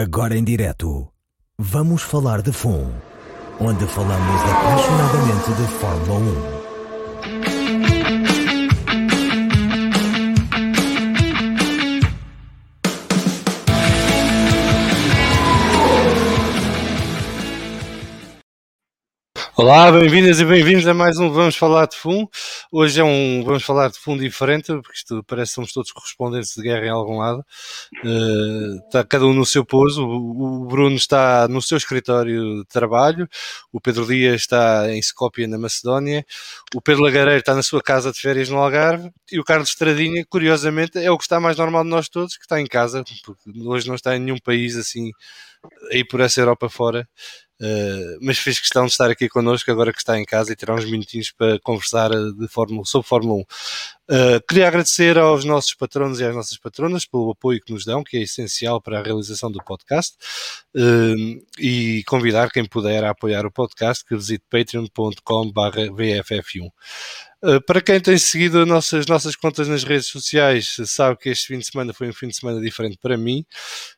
Agora em direto, vamos falar de FUN, onde falamos apaixonadamente de Fórmula 1. Olá, bem-vindas e bem-vindos a mais um Vamos Falar de FUN. Hoje é um Vamos Falar de FUN diferente, porque isto parece que somos todos correspondentes de guerra em algum lado. Uh, está cada um no seu pouso. O, Bruno está no seu escritório de trabalho, o Pedro Dias está em Skopje, na Macedónia, o Pedro Lagareiro está na sua casa de férias no Algarve e o Carlos Estradinha, curiosamente, é o que está mais normal de nós todos, que está em casa, porque hoje não está em nenhum país assim, aí por essa Europa fora. Uh, mas fez questão de estar aqui connosco agora que está em casa e tirar uns minutinhos para conversar eh, de Fórmula, sobre Fórmula 1. Uh, eh, queria agradecer aos nossos patronos e às nossas patronas pelo apoio que nos dão, que é essencial para a realização do podcast, uh, e convidar quem puder a apoiar o podcast que visite patreon.com.br Uh, para quem tem seguido as nossas, nossas contas nas redes sociais, sabe que este fim de semana foi um fim de semana diferente para mim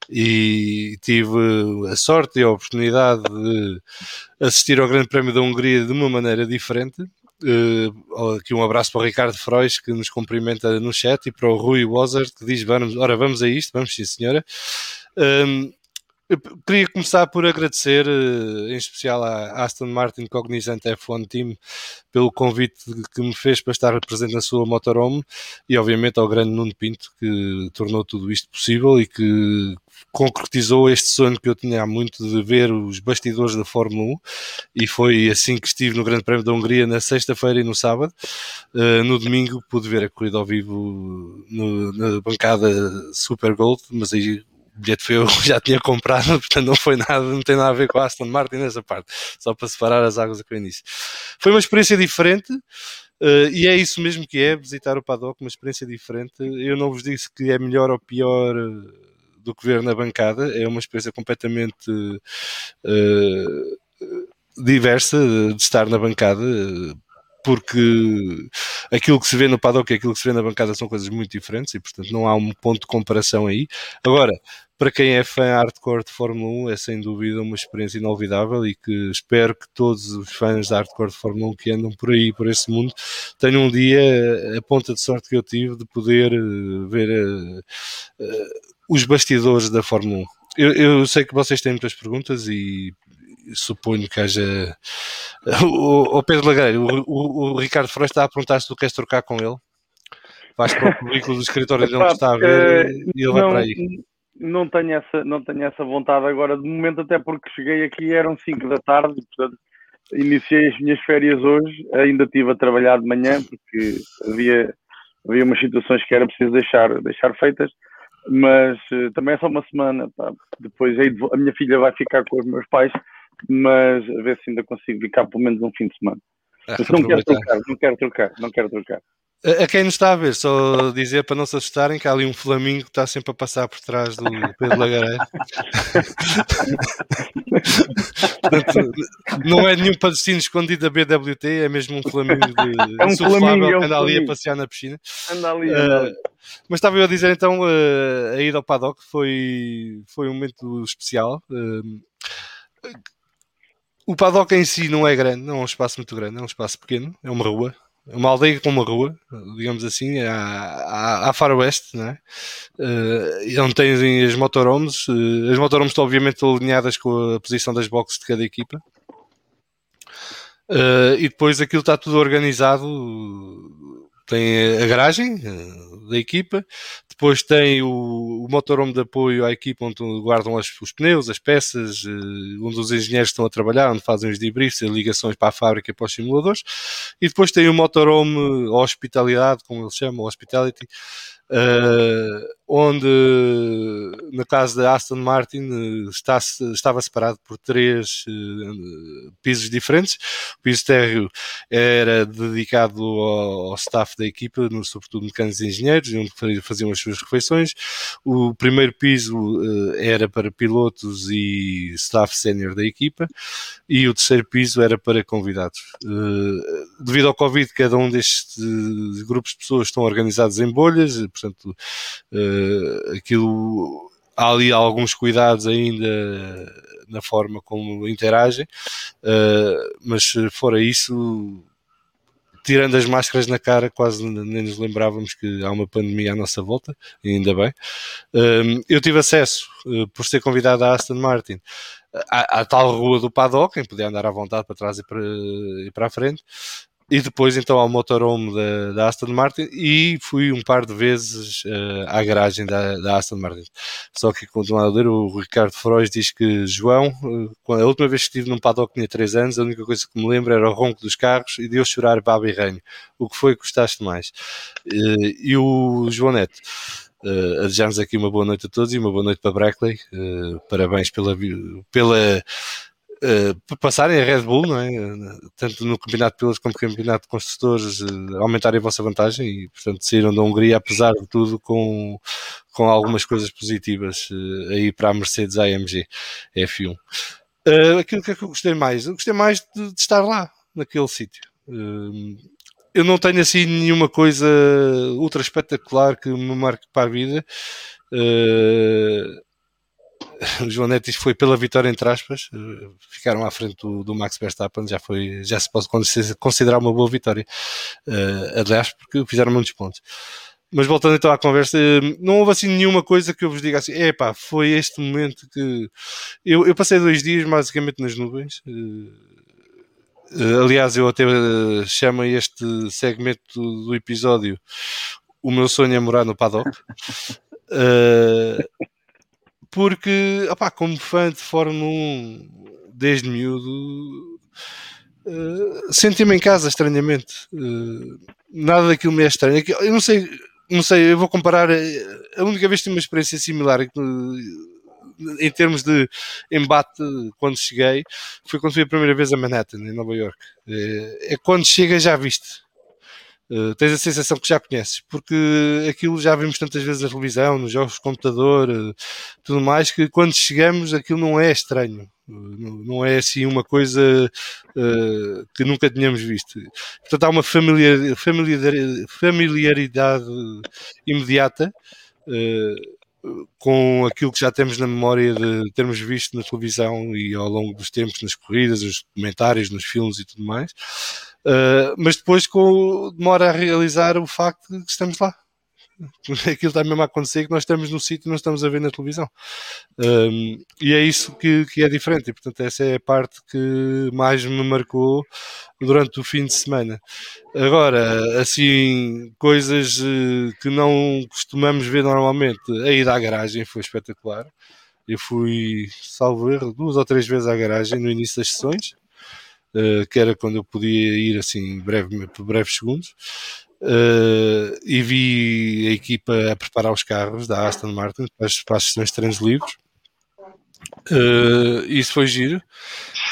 e tive a sorte e a oportunidade de assistir ao Grande Prémio da Hungria de uma maneira diferente. Uh, aqui um abraço para o Ricardo Frois que nos cumprimenta no chat e para o Rui Wozard que diz: vamos, ora, vamos a isto, vamos sim, senhora. Um, eu queria começar por agradecer, eh, em especial à Aston Martin Cognizant F1 Team, pelo convite que me fez para estar presente na sua motorhome e, obviamente, ao grande Nuno Pinto, que tornou tudo isto possível e que concretizou este sonho que eu tinha há muito de ver os bastidores da Fórmula 1 e foi assim que estive no Grande Prémio da Hungria na sexta-feira e no sábado. Uh, no domingo pude ver a corrida ao vivo no, na bancada Super Gold, mas aí o bilhete foi eu já tinha comprado, portanto não foi nada, não tem nada a ver com a Aston Martin nessa parte, só para separar as águas aqui no início. Foi uma experiência diferente. Uh, e é isso mesmo que é visitar o paddock, uma experiência diferente. Eu não vos disse que é melhor ou pior uh, do que ver na bancada, é uma experiência completamente uh, diversa de estar na bancada porque aquilo que se vê no paddock e aquilo que se vê na bancada são coisas muito diferentes e, portanto, não há um ponto de comparação aí. Agora, para quem é fã hardcore de Fórmula 1, é sem dúvida uma experiência inolvidável e que espero que todos os fãs de hardcore de Fórmula 1 que andam por aí, por esse mundo, tenham um dia a ponta de sorte que eu tive de poder eh, ver uh, os bastidores da Fórmula 1. Eu, eu, sei que vocês têm muitas perguntas e suponho que haja. O, o Pedro Lagareiro, o, o, o, Ricardo Freire está a perguntar se tu queres trocar com ele. Vais para o currículo do escritório de onde está a ver e ele vai para aí. Não tenho, essa, não tenho essa vontade agora, de momento, até porque cheguei aqui eram 5 da tarde, portanto, iniciei as minhas férias hoje, ainda estive a trabalhar de manhã, porque havia, havia umas situações que era preciso deixar, deixar feitas mas uh, também é só uma semana. Pá. Depois a minha filha vai ficar com os meus pais mas a ver se ainda consigo ficar pelo menos um fim de semana. Ah, mas não quero trocar, não quero trocar, não quero trocar. A quem nos está a ver, só dizer para não se assustarem que há ali um flamingo que está sempre a passar por trás do Pedro Lagareiro. Portanto, não é nenhum patrocínio escondido da BWT, é mesmo um flamingo de é um flamingo, é um que anda ali a passear na piscina. Anda ali, anda Uh, mas estava eu a dizer então, uh, a ida ao paddock foi, foi um momento especial. Uh, o paddock em si não é grande, não é um espaço muito grande, é um espaço pequeno, é uma rua, é uma aldeia com uma rua, digamos assim, à, à, à faroeste, não é? Uh, onde têm as motorhomes, uh, as motorhomes estão obviamente alinhadas com a posição das boxes de cada equipa. Uh, e depois aquilo está tudo organizado, tem a garagem da equipa, depois tem o, o motorhome de apoio à equipa onde guardam as, os pneus, as peças, uh, onde os engenheiros estão a trabalhar, onde fazem os debriefs, as ligações para a fábrica e para os simuladores. E depois tem o motorhome hospitalidade, como eles chamam, hospitality, Uh, onde, no caso da Aston Martin, está, estava separado por três uh, pisos diferentes. O piso térreo era dedicado ao, ao staff da equipa, no, sobretudo mecânicos e engenheiros, onde faziam as suas refeições. O primeiro piso uh, era para pilotos e staff sénior da equipa, e o terceiro piso era para convidados. devido ao Covid, cada um destes grupos de pessoas estão organizados em bolhas, portanto, uh, aquilo há ali alguns cuidados ainda na forma como interagem, uh, mas fora isso, tirando as máscaras na cara, quase nem nos lembrávamos que há uma pandemia à nossa volta, ainda bem. Uh, eu tive acesso, uh, por ser convidado à Aston Martin, à, à, tal rua do paddock, em podia andar à vontade para trás e para, e para a frente, e depois então ao motorhome da, da, Aston Martin e fui um par de vezes uh, à garagem da, da, Aston Martin. Só que continuando a ler, o Ricardo Frois diz que João, uh, a última vez que estive num paddock tinha 3 anos, a única coisa que me lembro era o ronco dos carros e de eu chorar baba e ranho. O que foi que gostaste mais? Uh, e o João Neto. Uh, a desejar-nos aqui uma boa noite a todos e uma boa noite para Brackley. Parabéns pela, pela uh, passarem a Red Bull, não é? tanto no campeonato de pilotos como no campeonato de construtores, uh, aumentarem a vossa vantagem e, portanto, saíram da Hungria, apesar de tudo, com, com algumas coisas positivas uh, aí para a Mercedes AMG F1. Uh, aquilo que é que eu gostei mais? Eu gostei mais de, de estar lá, naquele sítio. eu não tenho assim nenhuma coisa ultra espetacular que me marque para a vida. Uh, o João Neto foi pela vitória entre aspas, eh, ficaram à frente do, do, Max Verstappen, já foi, já se pode considerar uma boa vitória, uh, aliás, porque fizeram muitos pontos. Mas voltando então à conversa, eh, não houve assim nenhuma coisa que eu vos diga assim, é foi este momento que eu, eu passei dois dias basicamente nas nuvens. Uh, aliás, eu até chamo este segmento do, do episódio O meu sonho é morar no paddock. Uh, porque, opá, como fã de Fórmula 1 desde miúdo, uh, senti-me em casa estranhamente. Uh, nada daquilo me é estranho. Eu não sei, não sei, eu vou comparar. Eh, a única vez que tive uma experiência similar em termos de embate quando cheguei foi quando fui a primeira vez a Manhattan, em Nova York. É quando chega já viste Uh, tens a sensação que já conheces, porque aquilo já vimos tantas vezes na televisão, nos jogos de computador, uh, tudo mais, que quando chegamos aquilo não é estranho, uh, não é assim uma coisa que nunca tínhamos visto. Portanto, há uma familiar, familiar, familiaridade imediata com aquilo que já temos na memória de termos visto na televisão e ao longo dos tempos nas corridas, nos comentários, nos filmes e tudo mais. Uh, mas depois com, demora a realizar o facto de que estamos lá. Aquilo está mesmo a acontecer que nós estamos no sítio e não estamos a ver na televisão. Um, e é isso que, que é diferente. E, portanto, essa é a parte que mais me marcou durante o fim de semana. Agora, assim, coisas eh, que não costumamos ver normalmente, a ida à garagem foi espetacular. Eu fui, salvo erro, duas ou três vezes à garagem no início das sessões que era quando eu podia ir assim breve, por breves segundos. Uh, e vi a equipa a preparar os carros da Aston Martin para as, para as sessões de treinos livres. Uh, isso foi giro.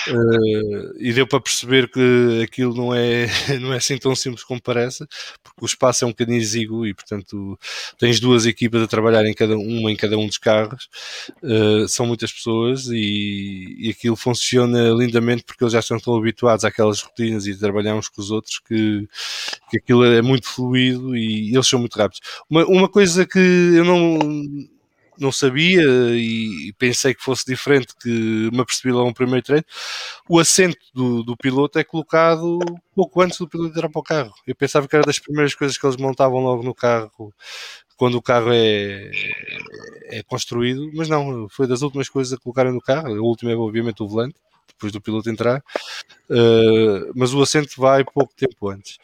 Uh, e deu para perceber que aquilo não é, não é assim tão simples como parece, porque o espaço é um bocadinho exíguo e, portanto, tens duas equipas a trabalhar em cada uma em cada um dos carros, uh, são muitas pessoas e, e, aquilo funciona lindamente porque eles já estão tão habituados àquelas rotinas e trabalhar uns com os outros que, que aquilo é muito fluido e eles são muito rápidos. Uma, uma coisa que eu não não sabia e, pensei que fosse diferente, que me apercebi logo no primeiro treino. O assento do, do piloto é colocado pouco antes do piloto entrar para o carro. Eu pensava que era das primeiras coisas que eles montavam logo no carro quando o carro é, é construído, mas não, foi das últimas coisas a colocarem no carro. O último é obviamente o volante, depois do piloto entrar, uh, mas o assento vai pouco tempo antes.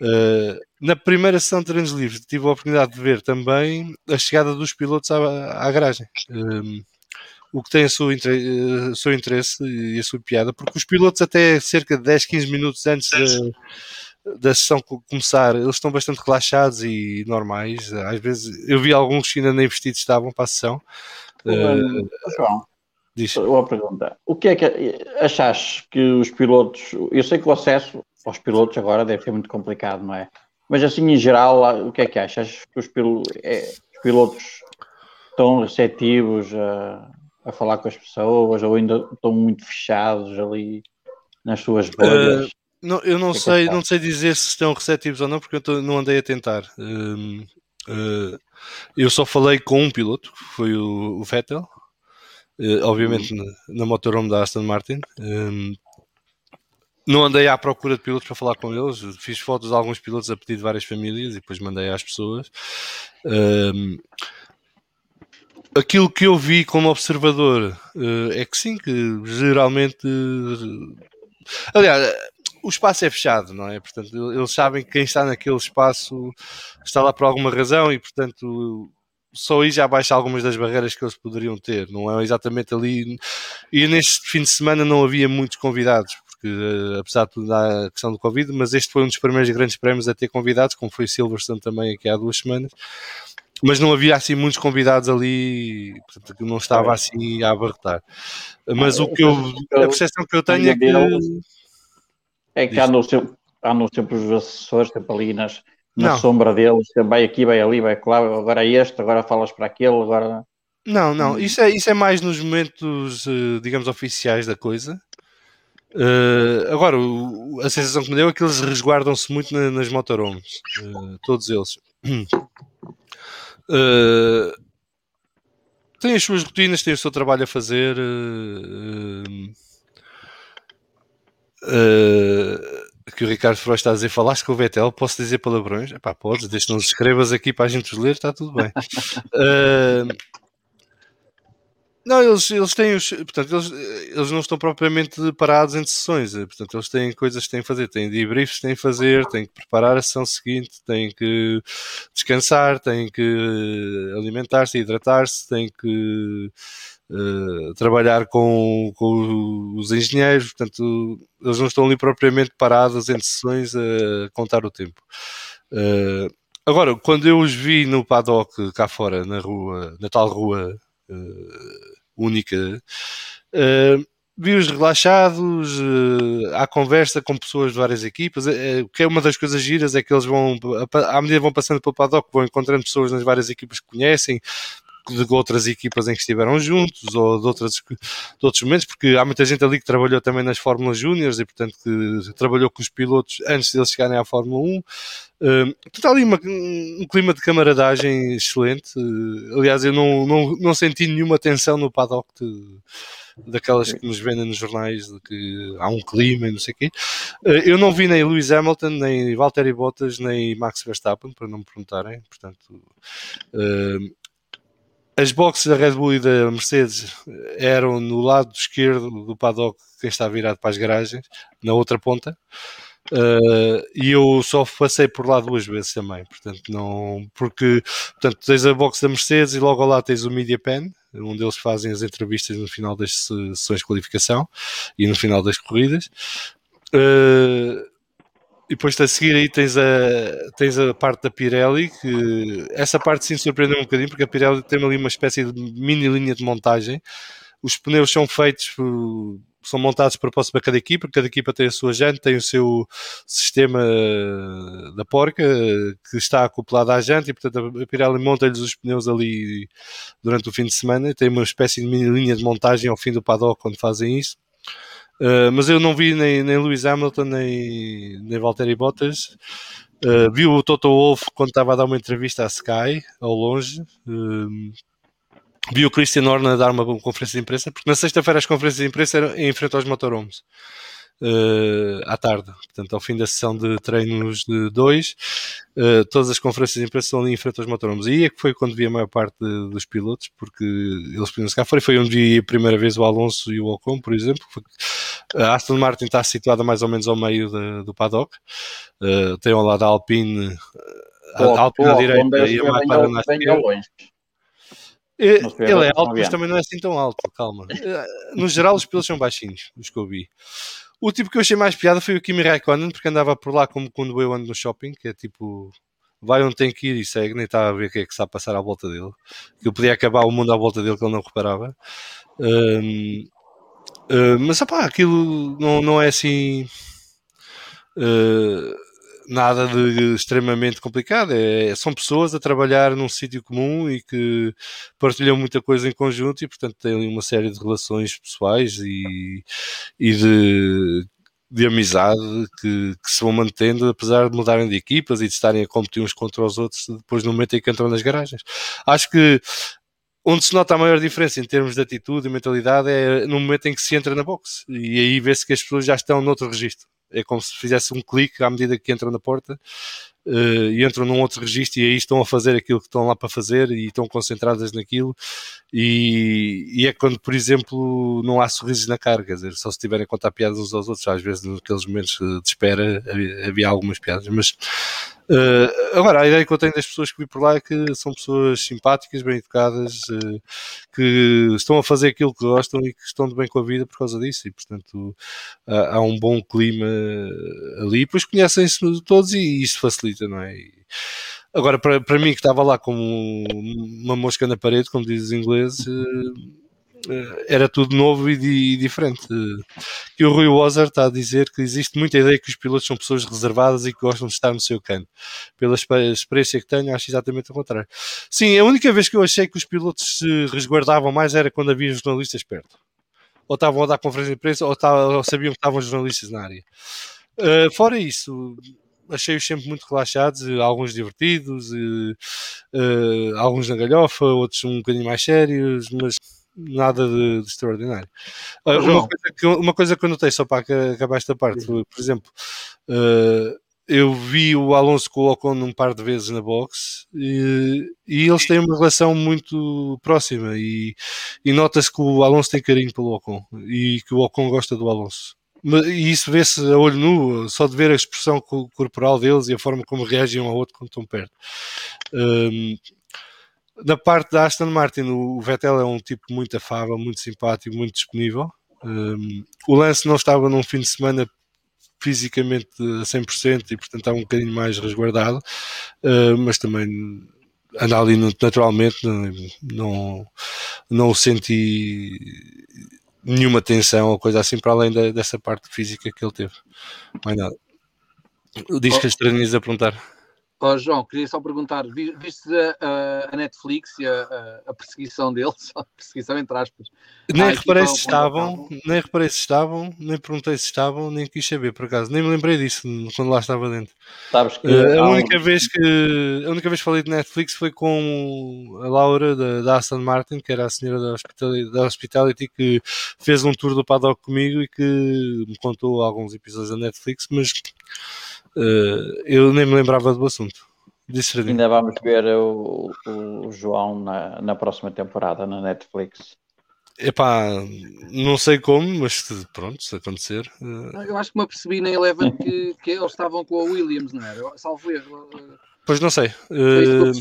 Uh, na primeira sessão de treinos livres tive a oportunidade de ver também a chegada dos pilotos à, à garagem. Um, o que tem o seu, uh, seu, interesse e a sua piada, porque os pilotos até cerca de 10, 15 minutos antes da, da sessão começar, eles estão bastante relaxados e normais. Às vezes eu vi alguns que ainda nem vestidos estavam para a sessão. Uh, João, diz. uma pergunta. O que é que achaste que os pilotos, eu sei que o acesso aos pilotos agora deve ser muito complicado, não é? Mas assim, em geral, o que é que achas? Que os, pil é, os pilotos estão receptivos a, a, falar com as pessoas ou ainda estão muito fechados ali nas suas bolhas? Uh, não, eu não é sei, não sei dizer se estão receptivos ou não, porque eu tô, não andei a tentar. Uh, uh, eu só falei com um piloto, que foi o, o Vettel, uh, obviamente uhum. na, na motorhome da Aston Martin. Um, não andei à procura de pilotos para falar com eles, fiz fotos de alguns pilotos a pedir de várias famílias e depois mandei às pessoas. Um, aquilo que eu vi como observador uh, é que sim, que geralmente. aliás, o espaço é fechado, não é? Portanto, eles sabem que quem está naquele espaço está lá por alguma razão e, portanto, só aí já baixa algumas das barreiras que eles poderiam ter. Não é exatamente ali. E neste fim de semana não havia muitos convidados, porque eh, apesar de tudo a questão do Covid, mas este foi um dos primeiros grandes prémios a ter convidados, como foi Silverstone também aqui há duas semanas. Mas não havia assim muitos convidados ali, portanto não estava assim a abarrotar. Mas ah, o que eu, a percepção que eu tenho é que é que andam sempre, andam sempre os assessores, sempre ali nas, na não. sombra deles, vai aqui, vai ali, vai lá, agora é este, agora falas para aquele, agora. Não, não, hum. isso é, isso é mais nos momentos, eh, digamos, oficiais da coisa. Uh, agora, o, a sensação que me deu é que eles resguardam-se muito na, nas motorhomes, uh, todos eles. Uh, têm as suas rotinas, têm o seu trabalho a fazer. Que o Ricardo Frost está a dizer, falaste com o Vettel, posso dizer palavrões? Epá, podes, desde que não escrevas aqui para a gente os ler, está tudo bem. não, eles, eles têm os. Portanto, eles, eles não estão propriamente parados em sessões. Eh, portanto, eles têm coisas que têm que fazer. Têm debriefs que têm que fazer, têm que preparar a sessão seguinte, têm que descansar, têm que alimentar-se, hidratar-se, têm que uh, trabalhar com, com os engenheiros. Portanto, eles não estão ali propriamente parados em sessões a contar o tempo. Uh, agora, quando eu os vi no paddock cá fora, na rua, na tal rua. Uh, única. Uh, vi-os relaxados, há conversa com pessoas de várias equipas. Uh, o que é uma das coisas giras é que eles vão, à medida que vão passando pelo paddock, vão encontrando pessoas nas várias equipas que conhecem, de outras equipas em que estiveram juntos ou de, outras, de outros momentos, porque há muita gente ali que trabalhou também nas Fórmulas Júniores e, portanto, que trabalhou com os pilotos antes de eles chegarem à Fórmula 1. Uh, está ali uma, um clima de camaradagem excelente. Aliás, eu não, não, não senti nenhuma tensão no paddock de, daquelas que nos vendem nos jornais de que há um clima e não sei o quê. Uh, eu não vi nem Lewis Hamilton, nem Valtteri Bottas, nem Max Verstappen, para não me perguntarem. Portanto, uh, as boxes da Red Bull e da Mercedes eram no lado esquerdo do paddock, quem está virado para as garagens, na outra ponta. Uh, e eu só passei por lá duas vezes também, portanto, não. Porque, portanto, tens a box da Mercedes e logo lá tens o Media Pen, onde eles fazem as entrevistas no final das sessões de qualificação e no final das corridas. Uh, e depois a seguir aí tens a, tens a parte da Pirelli, que essa parte sim surpreendeu um bocadinho, porque a Pirelli tem ali uma espécie de mini linha de montagem. Os pneus são feitos, são montados para propósito para cada equipa, cada equipa tem a sua jante, tem o seu sistema da porca que está acoplado à jante e portanto a Pirelli monta-lhes os pneus ali durante o fim de semana e tem uma espécie de mini linha de montagem ao fim do paddock quando fazem isso. Uh, mas eu não vi nem, nem Lewis Hamilton nem, nem Valtteri Bottas. Uh, vi o Toto Wolff quando estava a dar uma entrevista à Sky, ao longe. Uh, vi o Christian Horner dar uma, conferência de imprensa, porque na sexta-feira as conferências de imprensa eram em frente aos motorhomes uh, à tarde. Portanto, ao fim da sessão de treinos de dois, uh, todas as conferências de imprensa estão ali em frente aos motorhomes. E aí é que foi quando vi a maior parte de, dos pilotos, porque eles podiam cá fora. Foi onde vi a primeira vez o Alonso e o Ocon, por exemplo. A Aston Martin está situada mais ou menos ao meio de, do paddock. Uh, tem ao lado a Alpine, a, a Alpine à direita e a McLaren na esquerda. Ele é alto, mas também não é assim tão alto, calma. No geral, os pilotos são baixinhos, os que eu vi. O tipo que eu achei mais piada foi o Kimi Raikkonen, porque andava por lá como quando eu ando no shopping, que é tipo, vai onde tem que ir e segue, nem está a ver o que é que está a passar à volta dele. Que eu podia acabar o mundo à volta dele que ele não reparava. Um, uh, mas, opá, aquilo não, não é assim... Uh, nada de extremamente complicado. É, são pessoas a trabalhar num sítio comum e que partilham muita coisa em conjunto e, portanto, têm uma série de relações pessoais e, e de de amizade que, que, se vão mantendo, apesar de mudarem de equipas e de estarem a competir uns contra os outros depois no momento em que entram nas garagens. Acho que onde se nota a maior diferença em termos de atitude e mentalidade é no momento em que se entra na boxe e aí vê-se que as pessoas já estão noutro registro. É como se fizesse um clique à medida que entram na porta uh, e entram num outro registro e aí estão a fazer aquilo que estão lá para fazer e estão concentradas naquilo. E, e é quando, por exemplo, não há sorrisos na cara, quer dizer, só se tiverem a contar piadas uns aos outros, às vezes naqueles momentos de espera havia, algumas piadas, mas Uh, agora, a ideia que eu tenho das pessoas que vi por lá é que são pessoas simpáticas, bem educadas, uh, que estão a fazer aquilo que gostam e que estão de bem com a vida por causa disso, e portanto uh, há um bom clima ali, e conhecem-se todos e isso facilita, não é? E, agora, para, para mim que estava lá como uma mosca na parede, como dizem os ingleses eh, era tudo novo e, diferente. E o Rui Wozer está a dizer que existe muita ideia que os pilotos são pessoas reservadas e que gostam de estar no seu canto. Pela experiência que tenho, acho exatamente o contrário. Sim, a única vez que eu achei que os pilotos se resguardavam mais era quando havia jornalistas perto. Ou estavam a dar conferência de imprensa ou, ou sabiam que estavam jornalistas na área. Uh, fora isso, achei-os sempre muito relaxados, alguns divertidos, uh, uh, alguns na galhofa, outros um bocadinho mais sérios, mas nada de, de extraordinário. Uh, uma, coisa que, uma coisa que eu notei, só para acabar esta parte, por exemplo, uh, eu vi o Alonso com o Ocon um par de vezes na box e, e eles têm uma relação muito próxima e, e nota-se que o Alonso tem carinho pelo Ocon e que o Ocon gosta do Alonso. E isso vê-se a olho nu, só de ver a expressão corporal deles e a forma como reagem um ao outro quando estão perto. Um, da parte da Aston Martin, o Vettel é um tipo muito afável, muito simpático, muito disponível. Um, o Lance não estava num fim de semana fisicamente a 100% e portanto estava um bocadinho mais resguardado, uh, mas também anda ali naturalmente, não, não, não senti nenhuma tensão ou coisa assim para além da, dessa parte física que ele teve. Mais nada. Diz que as estranhas a perguntar. Oh, João, queria só perguntar: viste a, a Netflix e a, a, perseguição deles? A perseguição entre aspas. Nem reparei se estavam, nem reparei se estavam, nem perguntei se estavam, nem quis saber por acaso. Nem me lembrei disso quando lá estava dentro. Sabes que uh, a única um... vez que a única vez que falei de Netflix foi com a Laura da, da Aston Martin, que era a senhora da Hospitality, da Hospitality, que fez um tour do paddock comigo e que me contou alguns episódios da Netflix, mas Uh, eu nem me lembrava do assunto. Ainda vamos ver o, o João na, na próxima temporada na Netflix. Epá, não sei como, mas pronto, se acontecer. Uh... Eu acho que me apercebi na Eleven que, que eles estavam com a Williams, não era? Salvo erro. Pois não sei. Uh,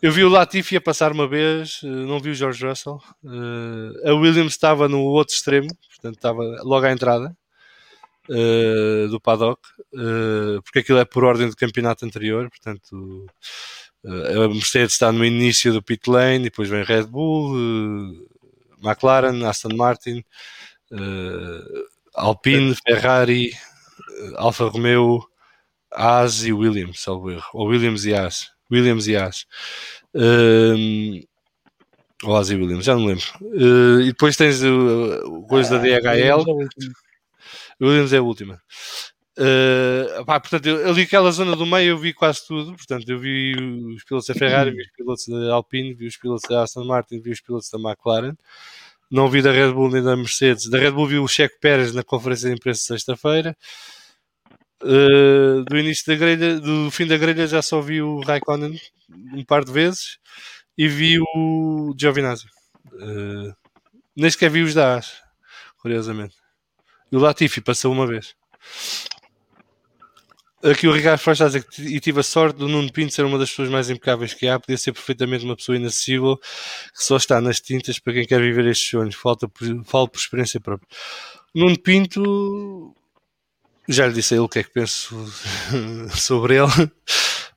eu vi o Latifi a passar uma vez, não vi o George Russell. Uh, a Williams estava no outro extremo, portanto estava logo à entrada do paddock, porque aquilo é por ordem do campeonato anterior, portanto a Mercedes está no início do pit lane, depois vem Red Bull, McLaren, Aston Martin, Alpine, Ferrari, Alfa Romeo, Haas e Williams, salvo erro, ou Williams e Haas, Williams e Haas. Um, ou Haas e Williams, já não lembro. Uh, e depois tens o, o coisa da DHL. Williams é a última. Uh, pá, portanto, eu, ali aquela zona do meio eu vi quase tudo. Portanto, eu vi os pilotos da Ferrari, vi os pilotos da Alpine, vi os pilotos da Aston Martin, vi os pilotos da McLaren. Não vi da Red Bull nem da Mercedes. Da Red Bull vi o Checo Pérez na conferência de imprensa sexta-feira. Uh, do início da grelha, do fim da grelha já só vi o Raikkonen um par de vezes e vi o Giovinazzi. Uh, nem sequer vi os da curiosamente. E o Latifi passou uma vez. Aqui o Ricardo Frost está a dizer que e tive a sorte do Nuno Pinto ser uma das pessoas mais impecáveis que há, podia ser perfeitamente uma pessoa inacessível que só está nas tintas para quem quer viver estes sonhos. Falta por, falo por experiência própria. Nuno Pinto, já lhe disse a ele o que é que penso sobre ele.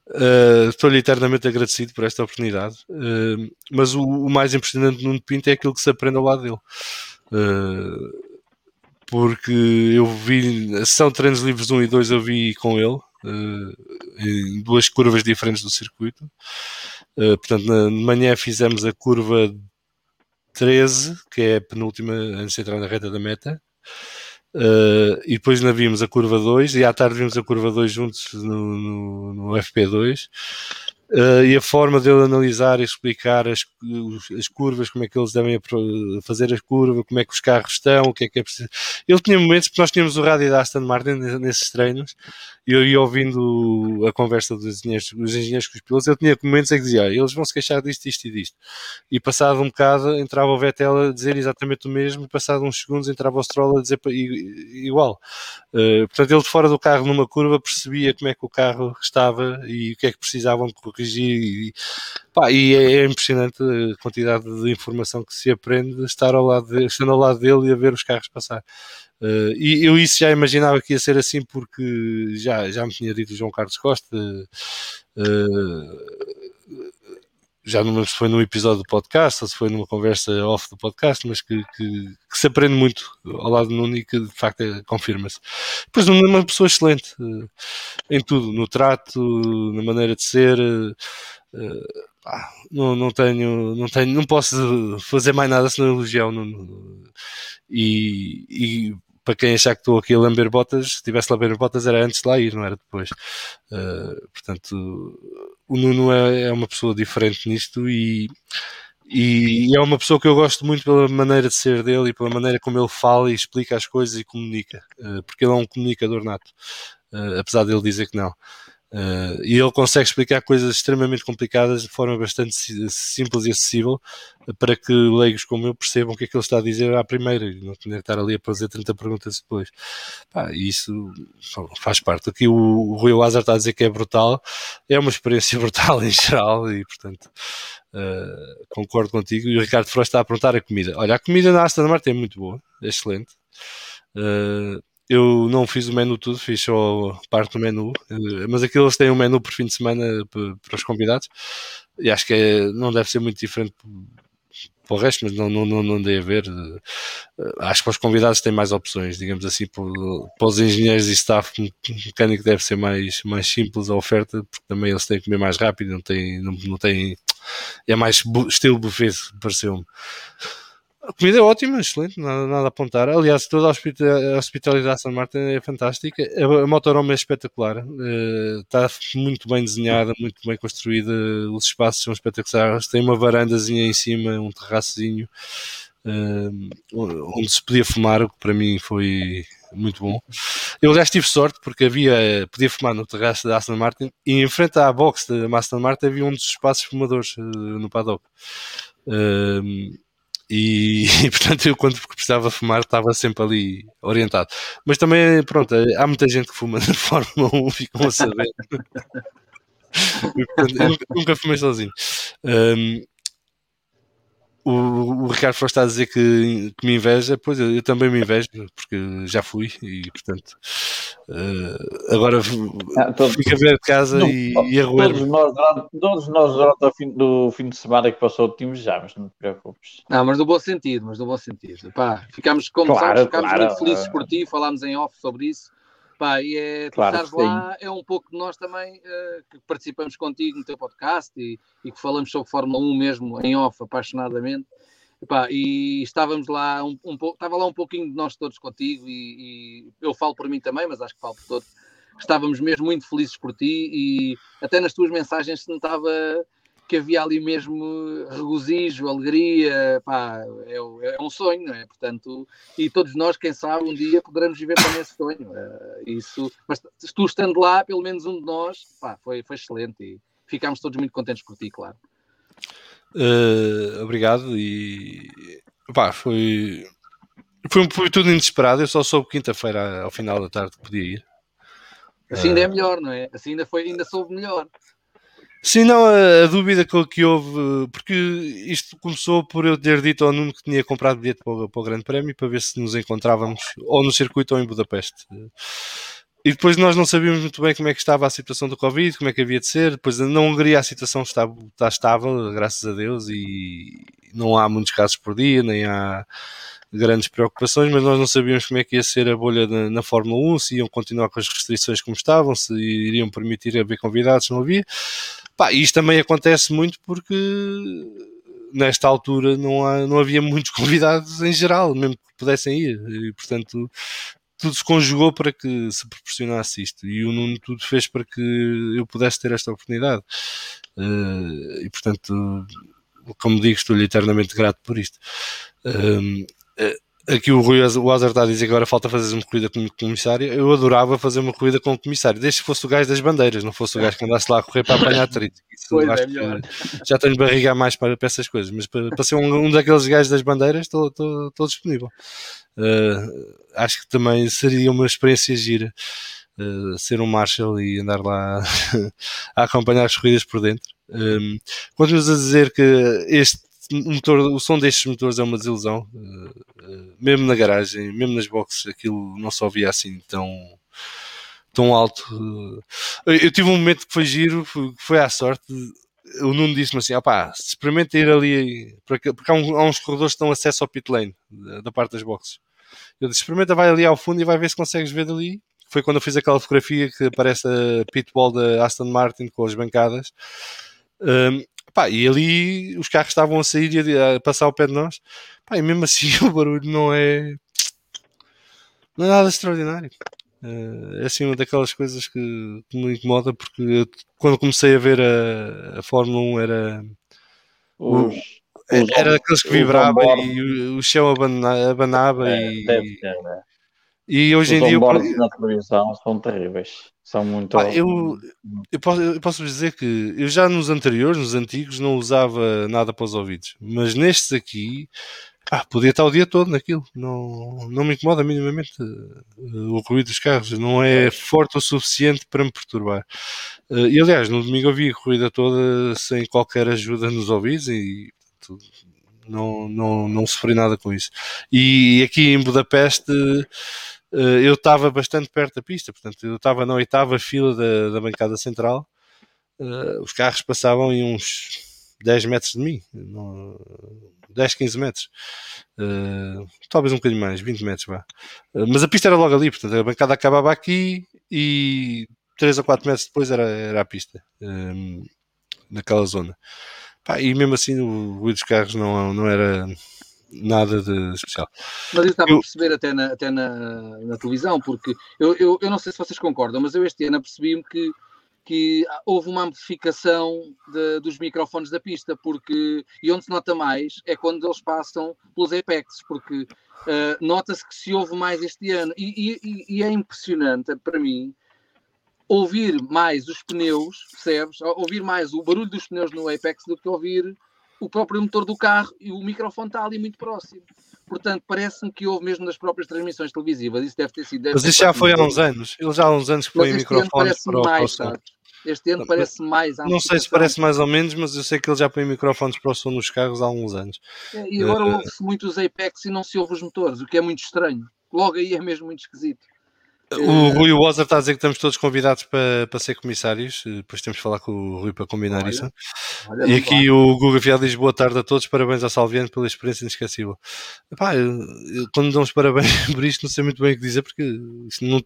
Uh, Estou-lhe eternamente agradecido por esta oportunidade. Uh, mas o, o, mais impressionante do Nuno Pinto é aquilo que se aprende ao lado dele. Uh, porque eu vi a sessão de treinos livres 1 e 2 eu vi com ele uh, em duas curvas diferentes do circuito. Uh, portanto, na manhã fizemos a curva 13, que é a penúltima antes de entrar na reta da meta, Uh, e depois ainda vimos a curva 2 e à tarde vimos a curva 2 juntos no, no, no FP2 Uh, e a forma dele analisar e explicar as, as curvas, como é que eles devem fazer a curva, como é que os carros estão, o que é que é preciso. Ele tinha momentos, porque nós tínhamos o rádio da Aston Martin nesses treinos, e eu ia ouvindo a conversa dos engenheiros, dos engenheiros com os pilotos, ele tinha momentos em que dizia, eles vão se queixar disto, isto e disto. E passado um bocado entrava o Vettel a dizer exatamente o mesmo, e passado uns segundos entrava o Stroll a dizer igual. Uh, portanto, ele de fora do carro numa curva percebia como é que o carro estava e o que é que precisavam corrigir. E, pá, e é, é, impressionante a quantidade de informação que se aprende estar ao lado de, estando ao lado dele e a ver os carros passar. Uh, e eu isso já imaginava que ia ser assim porque já, já me tinha dito João Carlos Costa. Uh, já não lembro se foi num episódio do podcast ou se foi numa conversa off do podcast, mas que, que, que se aprende muito ao lado do Nuno e que de facto é, confirma-se. Depois, Nuno é uma pessoa excelente uh, em tudo, no trato, na maneira de ser. Uh, ah, não, não tenho, não tenho, não posso fazer mais nada senão elogiar o Nuno. E, e para quem achar que estou aqui a lamber botas, se tivesse a lamber botas era antes de lá ir, não era depois. Uh, portanto, o Nuno é, é, uma pessoa diferente nisto e, e, é uma pessoa que eu gosto muito pela maneira de ser dele e pela maneira como ele fala e explica as coisas e comunica, uh, porque ele é um comunicador nato, uh, apesar dele dizer que não. Uh, e ele consegue explicar coisas extremamente complicadas de forma bastante simples e acessível para que leigos como eu percebam o que é que ele está a dizer à primeira e não tenha que estar ali a fazer 30 perguntas depois. Pá, isso faz parte. Aqui o, o Rui Lázaro está a dizer que é brutal, é uma experiência brutal em geral e portanto uh, concordo contigo. E o Ricardo Frost está a perguntar a comida. Olha, a comida na Aston Martin é muito boa, é excelente. Uh, eu não fiz o menu tudo, fiz só parte do menu, eh, mas aquilo eles têm um menu por fim de semana para os convidados e acho que é, não deve ser muito diferente para o resto, mas não, não, não, não dei a ver. Eh, acho que os convidados têm mais opções, digamos assim, para, os engenheiros e staff mecânico deve ser mais, mais simples a oferta, porque também eles têm que comer mais rápido, não têm, não, não têm, é mais estilo buffet, pareceu-me. A comida é ótima, excelente, nada, nada a apontar. Aliás, toda a hospitalidade de São Martin é fantástica. A, a motorhome é espetacular, uh, está muito bem desenhada, muito bem construída. Os espaços são espetaculares. Tem uma varandazinha em cima, um terraçozinho uh, onde se podia fumar, o que para mim foi muito bom. Eu, aliás, tive sorte porque havia, podia fumar no terraço da Aston Martin e em frente à box da Aston Martin havia um dos espaços fumadores uh, no paddock. Uh, e, e, portanto eu quando precisava fumar estava sempre ali orientado. Mas também, pronto, há muita gente que fuma na Fórmula 1, ficam a saber. e, portanto, eu nunca, nunca fumei sozinho. Um, o, o, Ricardo Frost está a dizer que, que me inveja, pois eu, eu, também me invejo, porque já fui e portanto uh, agora ah, todos, fico a ver de casa não, e, e a roer. Todos nós, todos nós durante o fim, do fim de semana que passou tínhamos já, mas não te preocupes. Não, mas no bom sentido, mas no bom sentido. Pá, ficámos, como claro, sabes, ficámos claro, muito felizes por ti, falámos em off sobre isso. Pá, e é, claro tu lá é um pouco de nós também uh, que participamos contigo no teu podcast e, e, que falamos sobre Fórmula 1 mesmo em off, apaixonadamente. E estávamos lá um, um pouco, estava lá um pouquinho de nós todos contigo e, e, eu falo por mim também, mas acho que falo por todos. Estávamos mesmo muito felizes por ti e até nas tuas mensagens se notava que havia ali mesmo regozijo, alegria, pá, é, é, um sonho, não é? Portanto, e todos nós, quem sabe, um dia poderemos viver também esse sonho. Uh, isso, mas tu estando lá, pelo menos um de nós, pá, foi, foi excelente e ficámos todos muito contentes por ti, claro. Uh, obrigado e pá, foi, foi, foi tudo inesperado. Eu só soube quinta-feira ao final da tarde que podia ir. Assim ainda é melhor, não é? Assim ainda, foi, ainda soube melhor. Sim, não, a, dúvida que, que, houve, porque isto começou por eu ter dito ao Nuno que tinha comprado bilhete para o, para o Grande Prémio para ver se nos encontrávamos ou no circuito ou em Budapeste. E depois nós não sabíamos muito bem como é que estava a situação do Covid, como é que havia de ser. Depois na Hungria a situação está, está estável, graças a Deus, e não há muitos casos por dia, nem há grandes preocupações, mas nós não sabíamos como é que ia ser a bolha na, na Fórmula 1, se iam continuar com as restrições como estavam, se iriam permitir haver convidados, não havia. Pá, isto também acontece muito porque nesta altura não, há, não havia muitos convidados em geral, mesmo que pudessem ir, e portanto tudo se conjugou para que se proporcionasse isto e o Nuno tudo fez para que eu pudesse ter esta oportunidade. Uh, e portanto, como digo, estou-lhe eternamente grato por isto. Uh, aqui o Rui o Azar está a dizer que agora falta fazer uma corrida com comissário. Eu adorava fazer uma corrida com o comissário, desde que fosse o gajo das bandeiras, não fosse o gage que andasse lá a correr para apanhar atrito. É já tenho barriga mais para, para, essas coisas, mas para, para ser um, um daqueles gajos das bandeiras, estou, estou, estou disponível. Uh, acho que também seria uma experiência gira. Uh, ser um Marshall e andar lá a acompanhar as corridas por dentro. Um, continuas a dizer que este motor, o som destes motores é uma desilusão. Uh, mesmo na garagem, mesmo nas boxes, aquilo não se ouvia assim tão, tão alto. eu tive um momento que foi giro, foi à sorte. O Nuno disse-me assim: opá, experimenta ir ali, porque, há, uns corredores que dão acesso ao pit lane da, parte das boxes. Eu disse: experimenta, vai ali ao fundo e vai ver se consegues ver dali. Foi quando eu fiz aquela fotografia que aparece a pitwall da Aston Martin com as bancadas. Um, Pá, e ali os carros estavam a sair e a, passar ao pé de nós. Pá, e mesmo assim o barulho não é. Não é nada extraordinário. Uh, é assim uma daquelas coisas que, que me incomoda porque eu, quando comecei a ver a, a Fórmula 1 era. Os, era aqueles que vibrava e o, o chão abanava, abanava é, e. Deve ser, né? E hoje Os em dia. na televisão são terríveis. São muito. Ah, eu, eu, posso, eu posso dizer que eu já nos anteriores, nos antigos, não usava nada para os ouvidos. Mas nestes aqui, ah, podia estar o dia todo naquilo. Não, não me incomoda minimamente uh, o ruído dos carros. Não é forte o suficiente para me perturbar. Uh, e aliás, no domingo eu vi a corrida toda sem qualquer ajuda nos ouvidos e não, não, não sofri nada com isso. E aqui em Budapeste eh, eu estava bastante perto da pista, portanto, eu estava na oitava fila da, da bancada central. Uh, os carros passavam em uns 10 metros de mim, no, 10, 15 metros, uh, talvez um bocadinho mais, 20 metros. Vá. Mas a pista era logo ali, portanto, a bancada acabava aqui e 3 ou 4 metros depois era, era a pista, naquela zona. Pá, e mesmo assim, o ruído dos carros não, não era nada de especial. Mas eu estava eu... a perceber até na, até na, na televisão, porque eu, eu, eu não sei se vocês concordam, mas eu este ano apercebi-me que, que houve uma amplificação de, dos microfones da pista, porque e onde se nota mais é quando eles passam pelos Apex, porque uh, nota-se que se ouve mais este ano, e, e, e é impressionante para mim ouvir mais os pneus, percebes? Ouvir mais o barulho dos pneus no Apex do que ouvir o próprio motor do carro e o microfone está ali muito próximo. Portanto, parece-me que houve mesmo nas próprias transmissões televisivas. Isso deve ter sido. Deve Mas isso já foi há uns anos. Ele já há uns anos que põe microfone para o mais, Este ano parece mais. Não sei se parece mais ou menos, mas eu sei que ele já põe microfones para o som nos carros há uns anos. É, e agora uh, ouve-se muito os Apex e não se ouve os motores, o que é muito estranho. Logo aí é mesmo muito esquisito. O Rui Wozer está a dizer que estamos todos convidados para, para ser comissários. Depois temos de falar com o Rui para combinar olha, isso. Olha, e aqui o Guga Fiel diz boa tarde a todos, parabéns ao Salviano pela experiência inesquecível. Epá, eu, eu, quando dão os parabéns por isto, não sei muito bem o que dizer, porque não,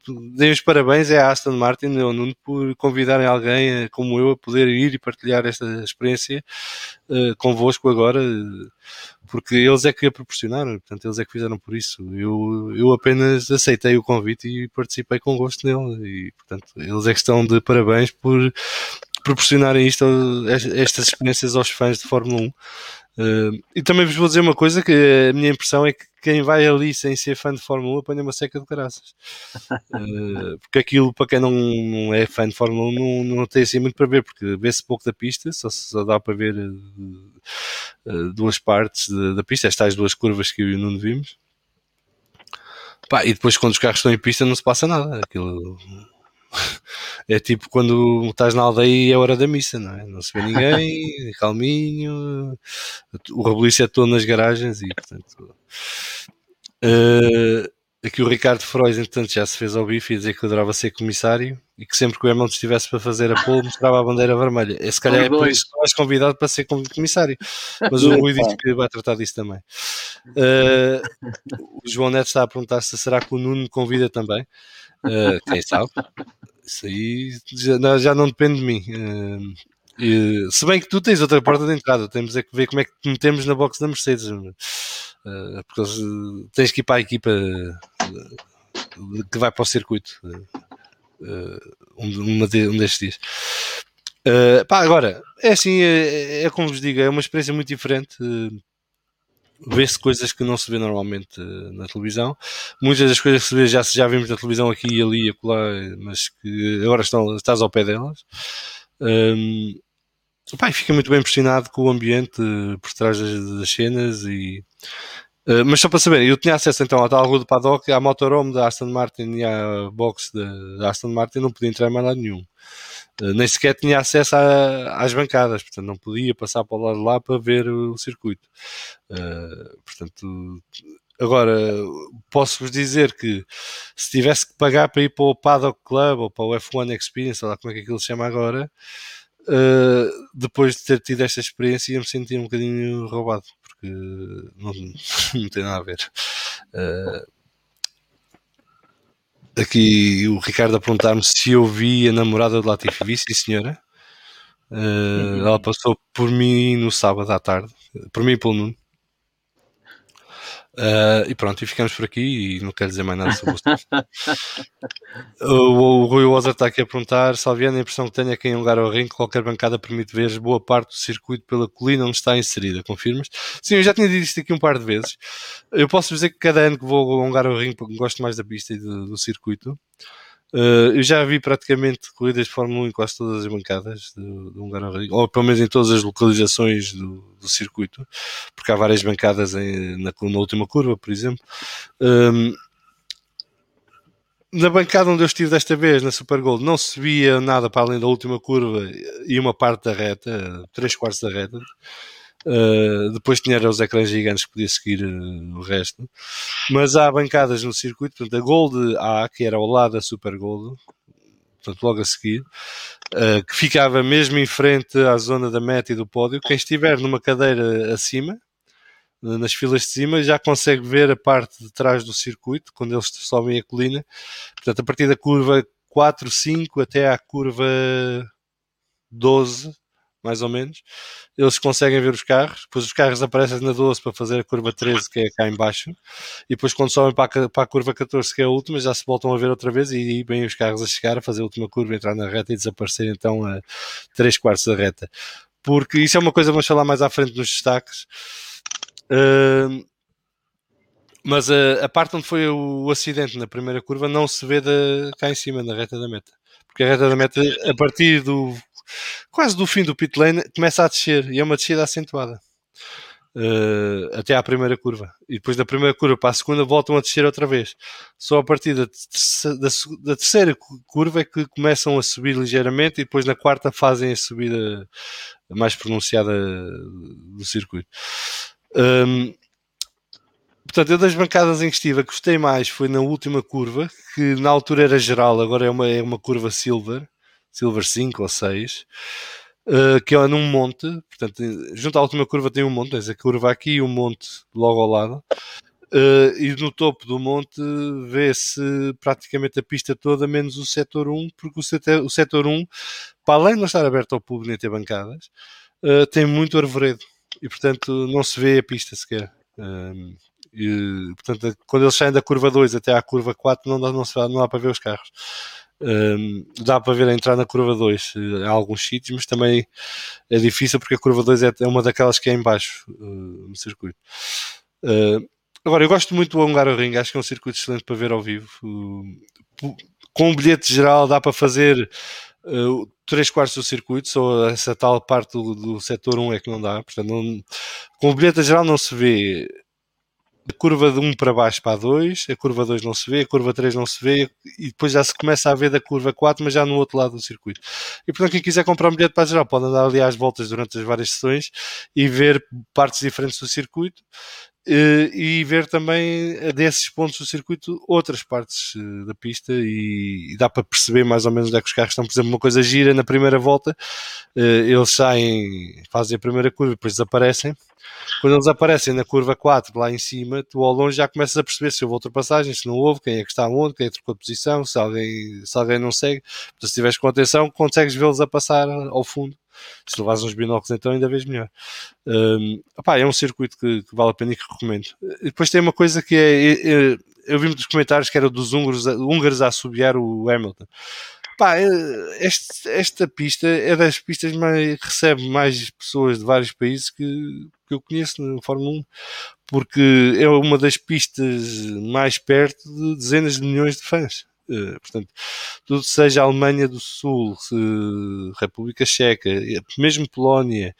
os parabéns é a Aston Martin ou Nuno por convidarem alguém eh, como eu a poder ir e partilhar esta experiência uh, convosco agora porque eles é que a proporcionaram, portanto, eles é que fizeram por isso. Eu, eu apenas aceitei o convite e participei com gosto nele, e portanto, eles é que estão de parabéns por proporcionarem isto, estas experiências aos fãs de Fórmula 1. Uh, e também vos vou dizer uma coisa: que a minha impressão é que quem vai ali sem ser fã de Fórmula 1 apanha uma seca de caraças. Uh, porque aquilo, para quem não, não, é fã de Fórmula 1, não, não tem assim muito para ver, porque vê-se pouco da pista, só, só dá para ver uh, duas partes da, da pista, estas duas curvas que eu e o Nuno vimos. Pá, e depois, quando os carros estão em pista, não se passa nada. Aquilo é tipo quando estás na aldeia e é hora da missa, não é? Não se vê ninguém, calminho, o rebuliço é todo nas garagens e portanto. Uh, aqui o Ricardo Frois, entretanto, já se fez ao bife e dizer que adorava ser comissário e que sempre que o Hamilton estivesse para fazer a pole mostrava a bandeira vermelha. É, se calhar é por isso que convidado para ser comissário. Mas o Rui diz que vai tratar disso também. Uh, o João Neto está a perguntar se será que o Nuno convida também. Uh, quem sabe? Isso aí já, já não depende de mim. Uh, e, se bem que tu tens outra porta de entrada, temos é que ver como é que te metemos na box da Mercedes. Uh, porque tens que ir para a equipa que vai para o circuito um, de, um destes dias. Uh, pá, agora, é assim, é, é, como vos digo, é uma experiência muito diferente. Uh, Vê-se coisas que não se vê normalmente uh, na televisão. Muitas das coisas que se vê já, já vimos na televisão aqui e ali e acolá, mas que agora estão, estás ao pé delas. Um, pá, fica muito bem impressionado com o ambiente por trás das, das cenas e Uh, mas só para saber, eu tinha acesso então à tal rua do paddock, à motorhome da Aston Martin e à box da Aston Martin, não podia entrar mais lado nenhum. Uh, nem sequer tinha acesso a, às bancadas, portanto não podia passar para o lado de lá para ver o circuito. Uh, portanto, agora posso-vos dizer que se tivesse que pagar para ir para o Paddock Club ou para o F1 Experience, sei lá como é que aquilo se chama agora, depois de ter tido esta experiência ia-me sentir um bocadinho roubado porque não, não tem nada a ver. Uh, aqui o Ricardo a perguntar-me se eu vi a namorada do Latifi. Vi, sim, senhora. Uh, ela passou por mim no sábado à tarde, por mim e pelo Nuno. Uh, e pronto, e ficamos por aqui e não quero dizer mais nada sobre isso. o, o, Rui Wozer está aqui a perguntar: Salviano, a impressão que tenho é que em um ao ring qualquer bancada permite ver boa parte do circuito pela colina onde está inserida. Confirmas? Sim, eu já tinha dito isto aqui um par de vezes. Eu posso dizer que cada ano que vou a um ao ring gosto mais da pista e do, do circuito. Uh, eu já vi praticamente corridas de Fórmula 1 em quase todas as bancadas do, do Hungaroring, ou pelo menos em todas as localizações do, do circuito, porque há várias bancadas em, na, na, última curva, por exemplo. Um, na bancada onde eu estive desta vez, na Super Gold, não se via nada para além da última curva e uma parte da reta, três quartos da reta. Uh, depois tinha os ecrãs gigantes que podia seguir uh, o resto. Mas há bancadas no circuito, portanto, a Gold A, que era ao lado da Super Gold, portanto, logo a seguir, uh, que ficava mesmo em frente à zona da meta e do pódio. Quem estiver numa cadeira acima, nas filas de cima, já consegue ver a parte de trás do circuito, quando eles sobem a colina. Portanto, a partir da curva 4, 5 até à curva 12, mais ou menos, eles conseguem ver os carros, depois os carros aparecem na 12 para fazer a curva 13, que é cá embaixo, e depois quando sobem para a, para a curva 14, que é a última, já se voltam a ver outra vez e aí vêm os carros a chegar, a fazer a última curva, entrar na reta e desaparecer então a 3 quartos da reta. Porque isso é uma coisa, vamos falar mais à frente nos destaques. Uh, mas a, a, parte onde foi o, o, acidente na primeira curva não se vê de, cá em cima, na reta da meta. Porque a reta da meta, a partir do quase do fim do pit lane, começa a descer e é uma descida acentuada. Uh, até à primeira curva e depois da primeira curva para a segunda voltam a descer outra vez. Só a partir da, da, da, terceira curva é que começam a subir ligeiramente e depois na quarta fazem a subida mais pronunciada do circuito. Um, portanto, eu das bancadas em que estive, a que gostei mais foi na última curva, que na altura era geral, agora é uma, é uma curva silver. Silver 5 ou 6, uh, eh, que é num monte, portanto, junto à última curva tem um monte, tens a curva aqui e um monte logo ao lado. Uh, e no topo do monte vê-se praticamente a pista toda, menos o setor 1, porque o setor, o setor 1, para além de não estar aberto ao público nem ter bancadas, uh, tem muito arvoredo e portanto não se vê a pista sequer. Uh, e, portanto, quando eles saem da curva 2 até à curva 4, não dá, não, se, não dá para ver os carros. Um, dá para ver a entrar na curva 2 eh, em alguns sítios, mas também é difícil porque a curva 2 é, é uma daquelas que é em baixo uh, no circuito. Uh, agora, eu gosto muito do Hungaroring, acho que é um circuito excelente para ver ao vivo. Uh, com um bilhete geral dá para fazer uh, 3 quartos do circuito, só essa tal parte do, do setor 1 é que não dá. Portanto, não, com o bilhete geral não se vê a curva de 1 para baixo para a 2, a curva 2 não se vê, a curva 3 não se vê, e depois já se começa a ver da curva 4, mas já no outro lado do circuito. E portanto, quem quiser comprar um bilhete para a geral pode andar ali às voltas durante as várias sessões e ver partes diferentes do circuito e ver também eh, desses pontos do circuito outras partes eh, da pista e, dá para perceber mais ou menos onde é que os carros estão. Por exemplo, uma coisa gira na primeira volta, eles saem, fazem a primeira curva e depois desaparecem quando eles aparecem na curva 4, lá em cima, tu ao longe já começas a perceber se houve ultrapassagem, se não houve, quem é que está onde, quem é que trocou de posição, se alguém, se alguém não segue. Então, se estiveres com atenção, consegues vê-los a passar ao fundo. Se levares uns binóculos, então ainda vês melhor. Um, opá, é um circuito que, que, vale a pena e que recomendo. E depois tem uma coisa que é, é, eu vi muitos comentários que era dos húngaros, húngaros a assobiar o Hamilton. Pá, este, esta pista é das pistas que recebe mais pessoas de vários países que, que eu conheço na Fórmula 1, porque é uma das pistas mais perto de dezenas de milhões de fãs. Uh, portanto, tudo seja Alemanha do Sul, República Checa, mesmo Polónia,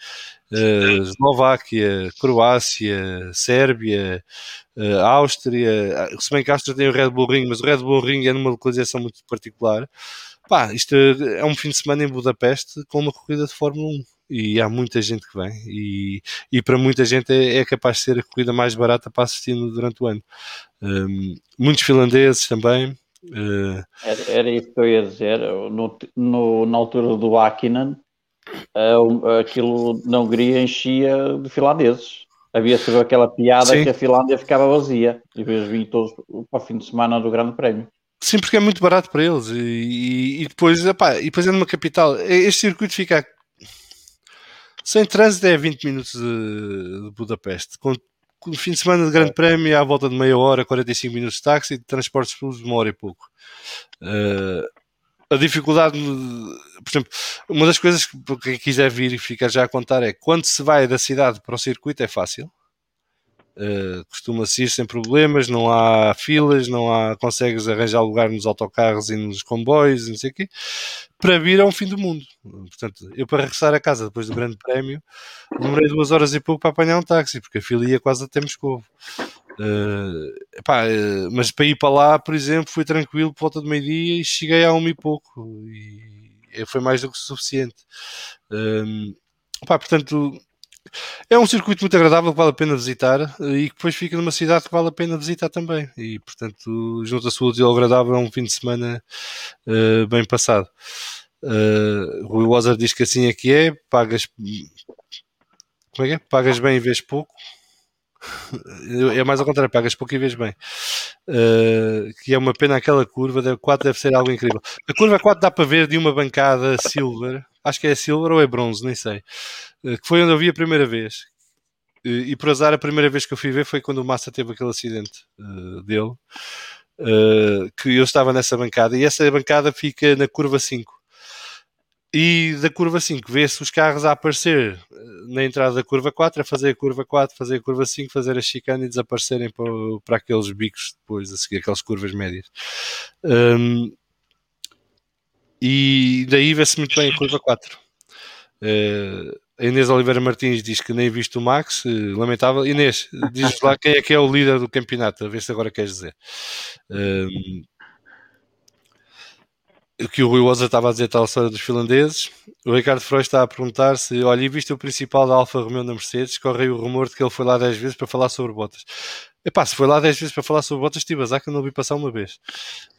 uh, Eslováquia, Croácia, Sérvia, Áustria, se bem que a Áustria tem o Red Bull Ring, mas o Red Bull Ring é numa localização muito particular. Pá, isto é um fim de semana em Budapeste com uma corrida de Fórmula 1 e há muita gente que vem e, e para muita gente é, é, capaz de ser a corrida mais barata para assistir durante o ano. Um, muitos finlandeses também. Uh... Era, era, isso que eu ia dizer. No, no na altura do Akinan, uh, aquilo na Hungria enchia de finlandeses. Havia sempre aquela piada Sim. que a Finlândia ficava vazia e depois vinham todos para o fim de semana do Grande Prémio. Sim, porque é muito barato para eles. E, e depois, epá, e depois é numa capital. Este circuito fica. Sem trânsito é 20 minutos de, de Budapeste. Com, com fim de semana de grande prémio, à volta de meia hora, 45 minutos de táxi e de transportes públicos, uma hora e pouco. Uh, a dificuldade, por exemplo, uma das coisas que quem quiser vir e ficar já a contar é quando se vai da cidade para o circuito é fácil Uh, Costuma-se ir sem problemas, não há filas, não há, consegues arranjar lugar nos autocarros e nos comboios, não sei o quê, para vir a um fim do mundo. Portanto, eu para regressar a casa depois do Grande Prémio, demorei duas horas e pouco para apanhar um táxi, porque a fila ia quase até Moscou. Uh, mas para ir para lá, por exemplo, fui tranquilo por volta do meio-dia e cheguei a uma e pouco, e foi mais do que suficiente. Uh, portanto, é um circuito muito agradável que vale a pena visitar eh, e que depois fica numa cidade que vale a pena visitar também. E, portanto, junto-se o útil ao agradável, é um fim de semana uh, bem passado. Uh, Rui Wazer diz que assim é que é, pagas. Como é que é? Pagas bem e vês pouco. É mais ao contrário, pagas pouco e vês bem. Uh, que é uma pena aquela curva, 4 deve ser algo incrível. A curva 4 dá para ver de uma bancada silver, acho que é silver ou é bronze, nem sei, uh, que foi onde eu vi a primeira vez. Uh, e por azar, a primeira vez que eu fui ver foi quando o Massa teve aquele acidente dele, que eu estava nessa bancada, e essa bancada fica na curva 5 e da curva 5 vê-se os carros a aparecer eh, na entrada da curva 4, a fazer a curva 4, fazer a curva 5, fazer a chicane e desaparecerem para, para aqueles bicos depois, a seguir aquelas curvas médias. Um, e daí vê-se muito bem a curva 4. Uh, a Inês Oliveira Martins diz que nem visto o Max, uh, lamentável. Inês, diz lá quem é que é o líder do campeonato, a ver se agora queres dizer. Um, o que o Rui Oza estava a dizer tal história dos finlandeses. O Ricardo Freud está a perguntar se, olha, e viste o principal da Alfa Romeo na Mercedes? Corre o rumor de que ele foi lá 10 vezes para falar sobre botas. Epá, se foi lá 10 vezes para falar sobre botas, estive a que eu não vi passar uma vez.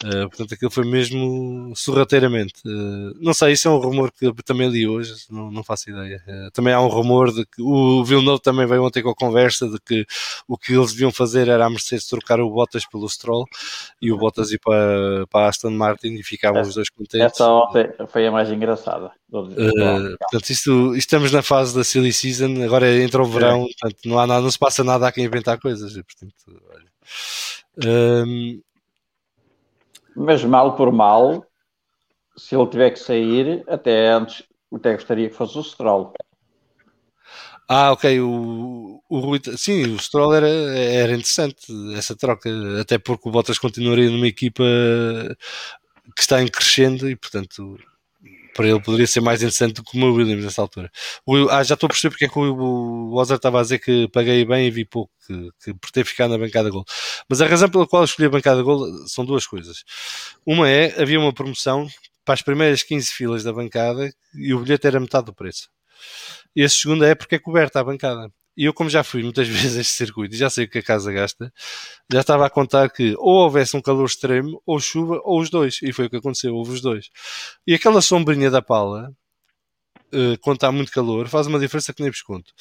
Uh, portanto, aquilo foi mesmo sorrateiramente. Uh, não sei, isso é um rumor que eu também li hoje, não, não faço ideia. Uh, também há um rumor de que o Villeneuve também veio ontem com a conversa de que o que eles deviam fazer era a Mercedes trocar o Bottas pelo Stroll e o Bottas ir para, para a Aston Martin e ficavam os dois contentes. Essa ontem foi a mais engraçada. portanto, isto, estamos na fase da silly season, agora entra o verão, é. portanto, não, há não se passa nada a quem inventar coisas. Portanto, olha. Um... Mas mal por mal, se ele tiver que sair, até antes, até gostaria que fosse o Stroll. Ah, ok. O, o Rui, sim, o Stroll era, era interessante essa troca, até porque o Bottas continuaria numa equipa que está em crescendo e, portanto, para ele poderia ser mais interessante do que o Williams nessa altura. O, ah, já estou a perceber porque é que o, o estava a dizer que paguei bem e vi pouco, que, que por ter ficado na bancada Gol. Mas a razão pela qual escolhi a bancada Gol são duas coisas. Uma é, havia uma promoção para as primeiras 15 filas da bancada e o bilhete era metade do preço. E a segunda é porque é coberta a bancada. E eu, como já fui muitas vezes a este circuito e já sei o que a casa gasta, já estava a contar que ou houvesse um calor extremo, ou chuva, ou os dois. E foi o que aconteceu, houve os dois. E aquela sombrinha da pala, uh, quando está muito calor, faz uma diferença que nem vos conto.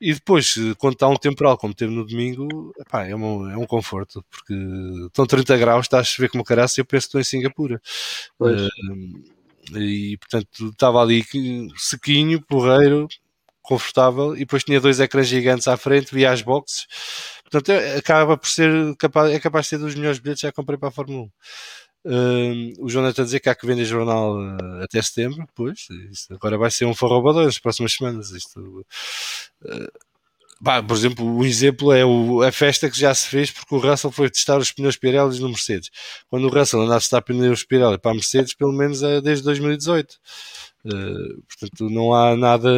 E depois, quando está um temporal, como teve no domingo, epá, é, um, é um conforto, porque estão 30 graus, está a chover como caraça e eu penso que estou em Singapura. Uh, e portanto, estava ali sequinho, porreiro, confortável e depois tinha dois ecrãs gigantes à frente, via as boxes. Portanto, é, acaba por ser capaz, é capaz de ser dos melhores bilhetes que já comprei para a Fórmula 1. Uh, o Jonathan dizer que há que vender jornal uh, até setembro, pois, agora vai ser um forrobador nas próximas semanas. Isto, uh, bah, por exemplo, um exemplo é o, a festa que já se fez porque o Russell foi testar os pneus Pirelli no Mercedes. Quando o Russell andava a testar pneus Pirelli para a Mercedes, pelo menos é desde 2018. Uh, portanto, não há nada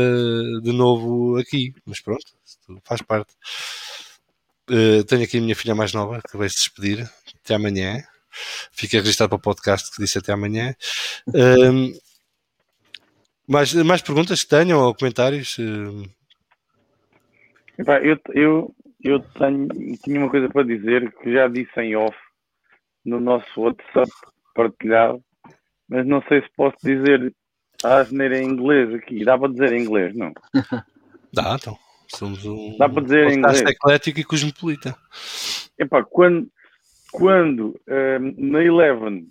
de novo aqui, mas pronto, faz parte. Uh, tenho aqui a minha filha mais nova vai se despedir. Até amanhã. Fica registrado para o podcast que disse até amanhã. Uh, mais, mais perguntas que tenham ou comentários? Eu, eu, eu tenho, tinha uma coisa para dizer que já disse em off no nosso WhatsApp partilhado, mas não sei se posso dizer a asneira em inglês aqui. Dá para dizer em inglês, não? Dá, então. Somos um Dá para dizer em inglês. eclético e cosmopolita. Epá, quando, quando um, na Eleven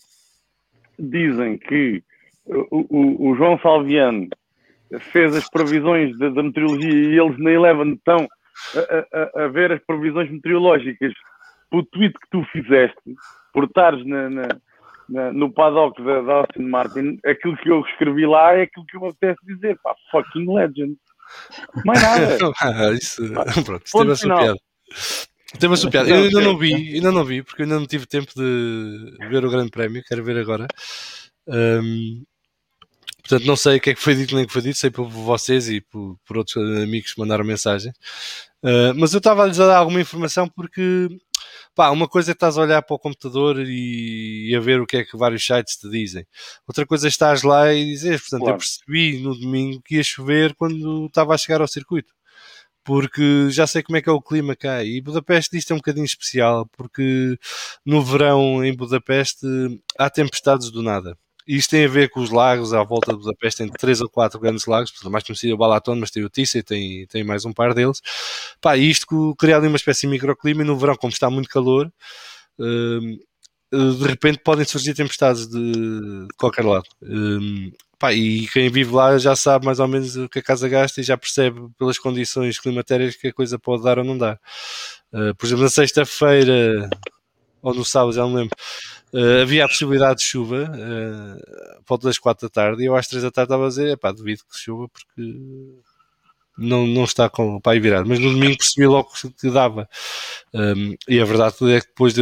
dizem que o, o, o, João Salviano fez as previsões da, da meteorologia e eles na Eleven estão a, a, a, ver as previsões meteorológicas pelo tweet que tu fizeste, por estares na, na na, no paddock da, da Austin Martin, aquilo que eu escrevi lá é aquilo que eu me apetece dizer. Pá, fucking legend. Mais nada. ah, isso, pronto, isso teve a sua piada. Teve a sua piada. Eu ainda não vi, ainda não vi, porque eu ainda não tive tempo de ver o Grande Prémio, quero ver agora. Um, portanto, não sei o que é que foi dito nem o que foi dito, sei por vocês e por, por outros amigos que mandaram mensagem. Uh, mas eu estava a lhes dar alguma informação porque Pá, uma coisa é estás a olhar para o computador e, e, a ver o que é que vários sites te dizem. Outra coisa é estás lá e dizes, portanto, claro. eu percebi no domingo que ia chover quando estava a chegar ao circuito. Porque já sei como é que é o clima cá. E Budapeste isto é um bocadinho especial, porque no verão em Budapeste há tempestades do nada. E isto tem a ver com os lagos à volta de Budapeste, tem três ou quatro grandes lagos, mais conhecido o Balaton, mas tem o Tissa e tem, tem mais um par deles. Pá, isto cria ali uma espécie de microclima e no verão, como está muito calor, hum, de repente podem surgir tempestades de, qualquer lado. Um, pá, e quem vive lá já sabe mais ou menos o que a casa gasta e já percebe pelas condições climatéricas que a coisa pode dar ou não dar. Uh, por exemplo, na sexta-feira ou no sábado, já não lembro, Uh, havia a possibilidade de chuva uh, volta das 4 da tarde e eu às 3 da tarde estava a dizer, pá, duvido que chuva porque não, não está com o pai virado, mas no domingo percebi logo que dava. Um, e a verdade é que depois de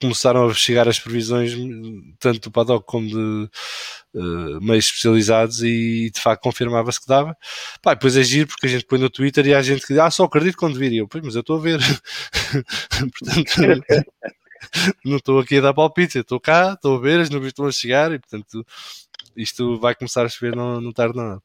começaram a chegar as previsões, tanto do paddock como de uh, meios especializados, e de facto confirmava-se que dava. Pá, depois é giro porque a gente põe no Twitter e há gente que diz, ah, só acredito quando vir. E eu, pois, mas eu estou a ver. Portanto não estou aqui a dar palpite, estou cá, estou a ver, as nuvens estão a chegar e portanto isto vai começar a chover, não, não tarde nada.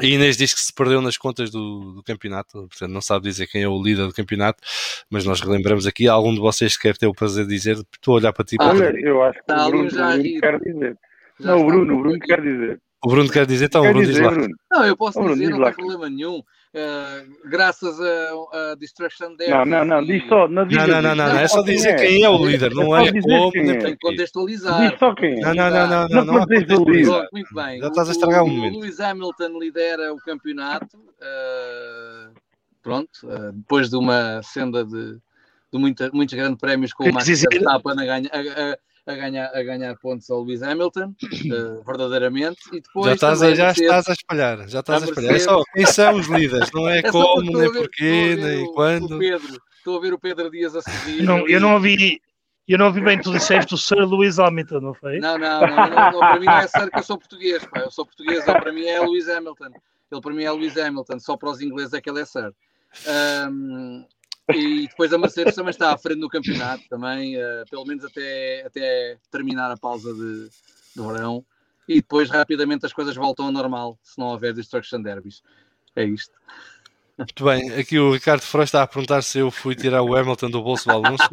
E Inês diz que se perdeu nas contas do, do, campeonato, portanto não sabe dizer quem é o líder do campeonato, mas nós relembramos aqui, algum de vocês quer ter o prazer de dizer, estou a olhar para ti. Ah, para eu acho que o Bruno, já quer dizer. Não, o Bruno, o Bruno quer dizer. O Bruno quer dizer, então, quer o Bruno dizer, diz lá. Bruno. Não, eu posso dizer, não tem problema nenhum. Uh, graças a, a Destruction Derby. Não, não, não, diz só. Não, não, não, não, não, é só dizer quem é o líder, não é como. Tem que contextualizar. Diz só quem é. Não, não, não, não, não, não, não Muito bem. Já estás a estragar um momento. O Lewis Hamilton lidera o campeonato. Uh, pronto, uh, depois de uma senda de, de muita, muitos grandes prémios com o Max Verstappen a ganhar. A, ganhar, a ganhar pontos ao Lewis Hamilton, uh, verdadeiramente, e depois já estás, a, já estás a espalhar, já estás a, a espalhar. É só quem são os líderes, não é, é como, nem porquê, nem o, quando. O Pedro, estou a ver o Pedro Dias a seguir. Não, eu não ouvi. Eu não ouvi bem, tu disseste o Sir Lewis Hamilton, não foi? Não, não, não, não, não para mim não é Sir que eu sou português, pá. eu sou português, ele para mim é Lewis Hamilton. Ele para mim é Lewis Hamilton, só para os ingleses é que ele é Sir. Um, e depois a Mercedes também está à frente no campeonato, também, uh, pelo menos até, até terminar a pausa de, de verão. E depois rapidamente as coisas voltam ao normal, se não houver Destruction Derbies. É isto. Muito bem, aqui o Ricardo Freire está a perguntar se eu fui tirar o Hamilton do bolso do Alonso.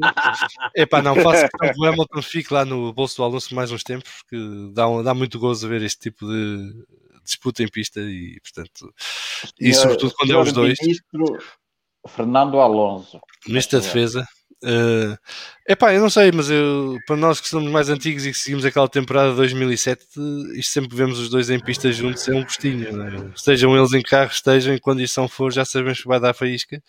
Epá, não, faço que o Hamilton fique lá no bolso do Alonso mais uns tempos, porque dá, dá muito gozo ver este tipo de disputa em pista e, portanto, e sobretudo quando é os dois. Ministro, Fernando Alonso. Da Defesa. Uh, epá, eu não sei, mas eu, para nós que somos mais antigos e que seguimos aquela temporada de 2007, isto sempre vemos os dois em pista juntos, é um gostinho. Né? Estejam eles em carro, estejam em condição for, já sabemos que vai dar faísca.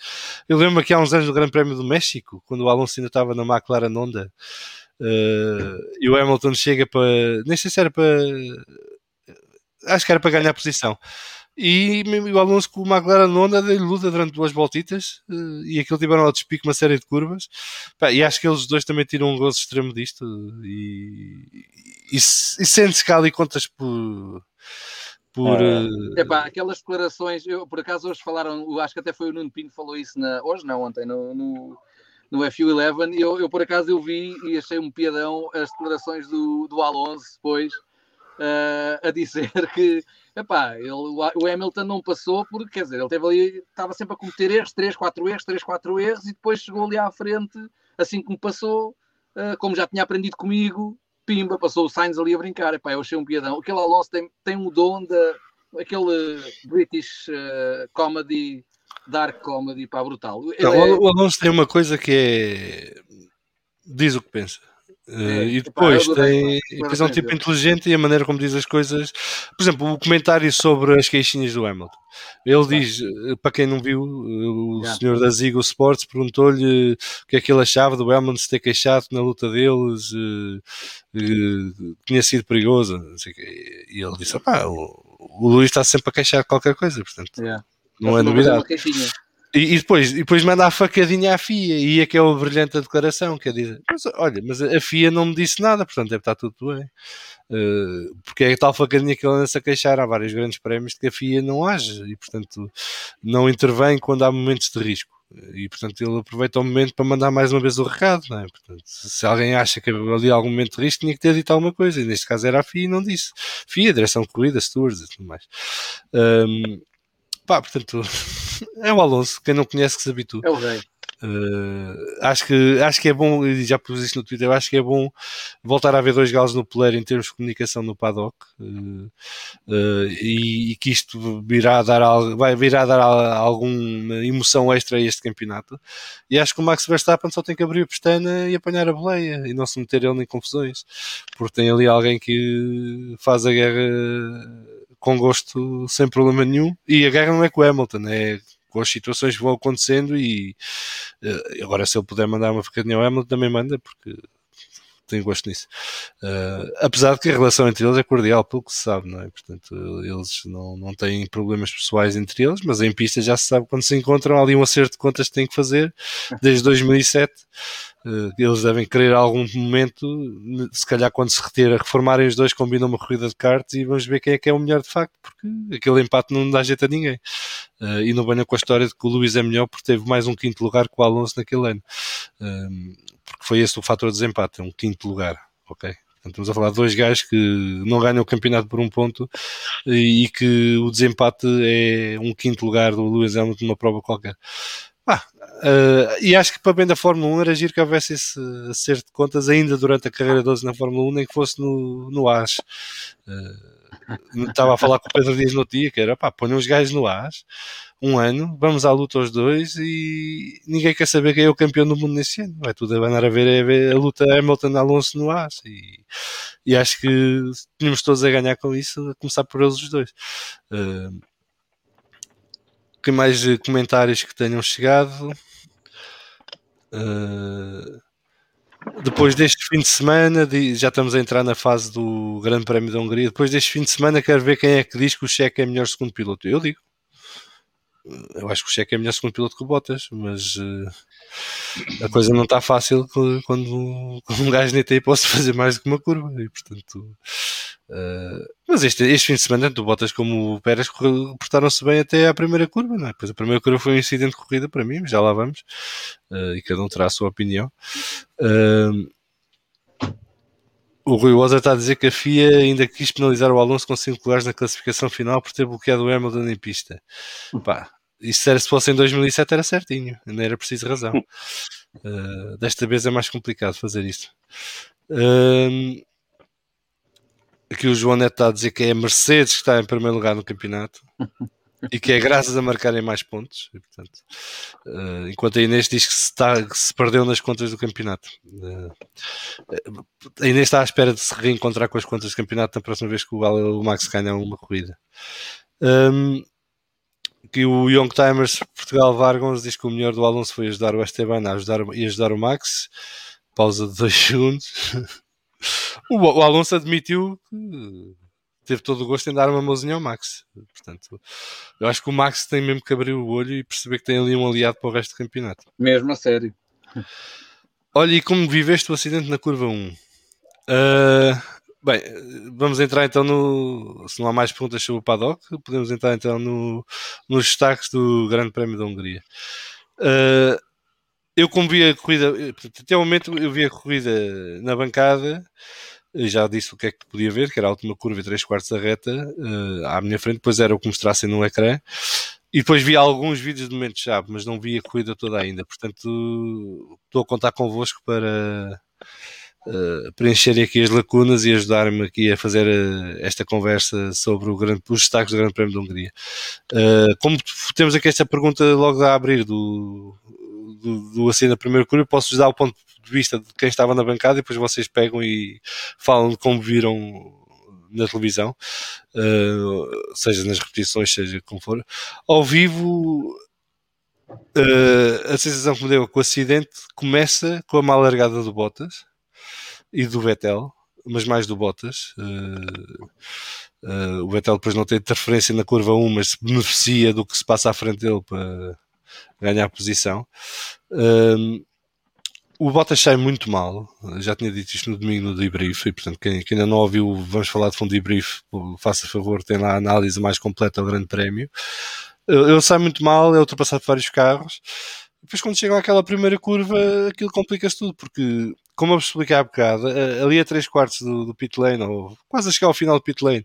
Eu lembro aqui há uns anos do Grande Prémio do México, quando o Alonso ainda estava na McLaren Honda, uh, e o Hamilton chega para. Nem sei se era para. Acho que era para ganhar posição e o Alonso com o McLaren Honda deu luta durante duas voltitas eh, e aquilo tiveram ao despique uma série de curvas. E acho que eles dois também tiram um gozo extremo disto e, e, e sente-se cá ali contas por por é, epá, aquelas declarações, eu por acaso hoje falaram, acho que até foi o Nuno Pinto que falou isso na, hoje não, ontem no, no, no FU11 e eu, eu, por acaso eu vi e achei um piadão as declarações do, do Alonso depois uh, a dizer que epá, ele, o Hamilton não passou porque, quer dizer, ele teve ali, estava sempre a cometer erros, 3, 4 erros, 3, 4 erros, e depois chegou ali à frente, assim como passou, uh, como já tinha aprendido comigo, pimba, passou o Sainz ali a brincar, epá, eu achei um piadão. Aquele Alonso tem, tem um dom da, aquele British uh, comedy, dark comedy, pá, brutal. Não, é... O Alonso tem uma coisa que é, diz o que pensa. Uh, e depois tem, depois é um tipo inteligente e a maneira como diz as coisas. Por exemplo, o comentário sobre as queixinhas do Hamilton. Ele diz, eh, para quem não viu, o yeah. senhor da Zigo Sports perguntou-lhe o que é que ele achava do Hamilton se ter queixado na luta deles, uh, uh, tinha sido perigoso. E ele disse: o, o Luís está sempre a queixar de qualquer coisa, portanto, yeah. não é novidade. E, e, depois, e depois manda a facadinha à FIA, e é que é brilhante a declaração, quer dizer, mas, olha, mas a FIA não me disse nada, portanto deve estar tudo bem. Uh, porque é tal facadinha que ele anda-se a queixar, há vários grandes prémios de que a FIA não age, e portanto não intervém quando há momentos de risco. E portanto ele aproveita o momento para mandar mais uma vez o recado, não é? Portanto, se alguém acha que ali há algum momento de risco, tinha que ter dito alguma coisa, e neste caso era a FIA e não disse. FIA, direção de corrida, stewards e tudo mais. Um, pá, portanto, é o Alonso, quem não conhece que se habitue. É o rei. Uh, acho, que, acho que é bom, e já pus isso no Twitter, acho que é bom voltar a ver dois galos no poleiro em termos de comunicação no paddock uh, uh, e, e, que isto virá a dar, vai virá a dar alguma emoção extra a este campeonato. E acho que o Max Verstappen só tem que abrir a pestana e apanhar a boleia e não se meter ele em confusões, porque tem ali alguém que faz a guerra com gosto, sem problema nenhum. E a guerra não é com o Hamilton, é com as situações que vão acontecendo. E uh, agora, se ele puder mandar uma facadinha ao Hamilton, também manda, porque tenho gosto nisso. Uh, apesar de que a relação entre eles é cordial, pelo que se sabe, não é? Portanto, eles não, não têm problemas pessoais entre eles, mas em pista já se sabe quando se encontram ali um acerto de contas que têm que fazer desde 2007. Uh, eles devem querer algum momento, se calhar quando se retira, reformarem os dois, combinam uma corrida de karts e vamos ver quem é que é o melhor de facto, porque aquele empate não dá jeito a ninguém. Uh, e não venha com a história de que o Luís é melhor porque teve mais um quinto lugar que o Alonso naquele ano. Uh, porque foi esse o fator de desempate, é um quinto lugar, ok? Portanto, estamos a falar de dois gajos que não ganham o campeonato por um ponto e que o desempate é um quinto lugar do Lewis Hamilton numa prova qualquer. Ah, uh, e acho que para bem da Fórmula 1 era giro que houvesse esse acerto de contas ainda durante a carreira 12 na Fórmula 1, nem que fosse no, no AS. Uh, estava a falar com o Pedro Dias no dia, que era pá, ponham os gajos no AS um ano, vamos à luta os dois e ninguém quer saber quem é o campeão do mundo nesse ano. Vai tudo a andar a ver, a, ver a luta Hamilton-Alonso no AS e, e, acho que tínhamos todos a ganhar com isso, a começar por eles os dois. Uh, que mais comentários que tenham chegado? Uh, depois deste fim de semana, já estamos a entrar na fase do Grande Prémio da Hungria. Depois deste fim de semana, quero ver quem é que diz que o Cheque é melhor segundo piloto. Eu digo eu acho que o Cheque é melhor segundo piloto que o Bottas, mas uh, a coisa não está fácil quando, quando, um gajo nem tem posso fazer mais do que uma curva e portanto uh, mas este, este fim de semana tanto o Bottas como o Pérez portaram-se bem até à primeira curva não é? Pois a primeira curva foi um incidente de corrida para mim, já lá vamos uh, e cada um terá a sua opinião o Rui Rosa está a dizer que a FIA ainda quis penalizar o Alonso com 5 lugares na classificação final por ter bloqueado o Hamilton em pista. Pá, isso era, se fosse em 2007 era certinho, não era preciso razão. Uh, desta vez é mais complicado fazer isso. Uh, aqui o João Neto está a dizer que é a Mercedes que está em primeiro lugar no campeonato. e que é graças a marcarem mais pontos. E, portanto, uh, enquanto a Inês diz que se, está, que se, perdeu nas contas do campeonato. Uh, a Inês está à espera de se reencontrar com as contas do campeonato na próxima vez que o, o Max ganha uma corrida. Um, que o Young Timers Portugal Vargons diz que o melhor do Alonso foi ajudar o Esteban a ajudar, e ajudar o Max. Pausa de dois segundos. o, o Alonso admitiu que teve todo o gosto em dar uma mãozinha ao Max. Portanto, eu acho que o Max tem mesmo que abrir o olho e perceber que tem ali um aliado para o resto do campeonato. Mesmo a sério. Olha, e como viveste o acidente na curva 1? Uh, ah, bem, vamos entrar então no. Se não há mais perguntas sobre o paddock, podemos entrar então no, nos destaques do Grande Prémio da Hungria. Uh, eu, como vi a corrida, até o momento eu vi a corrida na bancada já disse o que é que podia ver, que era a última curva e 3 quartos da reta uh, à minha frente, depois era o que mostrassem no ecrã. E depois vi alguns vídeos de momento-chave, mas não vi a corrida toda ainda. Portanto, estou a contar convosco para uh, preencher aqui as lacunas e ajudar-me aqui a fazer uh, esta conversa sobre grande, os destaques do Grande Prémio da Hungria. Uh, como temos aqui esta pergunta logo a abrir do, do, do assim da primeira curva, posso-vos dar o ponto de vista de quem estava na bancada e depois vocês pegam e falam de como viram na televisão, uh, seja nas repetições, seja como for. Ao vivo, uh, a sensação que me deu com o acidente começa com a mal largada do Bottas e do Vettel, mas mais do Bottas. Uh, o Vettel depois não tem interferência na curva 1, mas se beneficia do que se passa à frente dele para ganhar posição. O Bottas sai muito mal, já tinha dito isto no domingo no debrief, e portanto, quem, quem ainda não ouviu, vamos falar de fundo debrief, faça favor, tem lá a análise mais completa do Grande Prémio. Ele sai muito mal, é ultrapassado por vários carros. Depois, quando chegam àquela primeira curva, aquilo complica-se tudo, porque, como eu vos expliquei há bocado, ali a 3 quartos do, do pit lane, ou quase a chegar ao final do pit lane,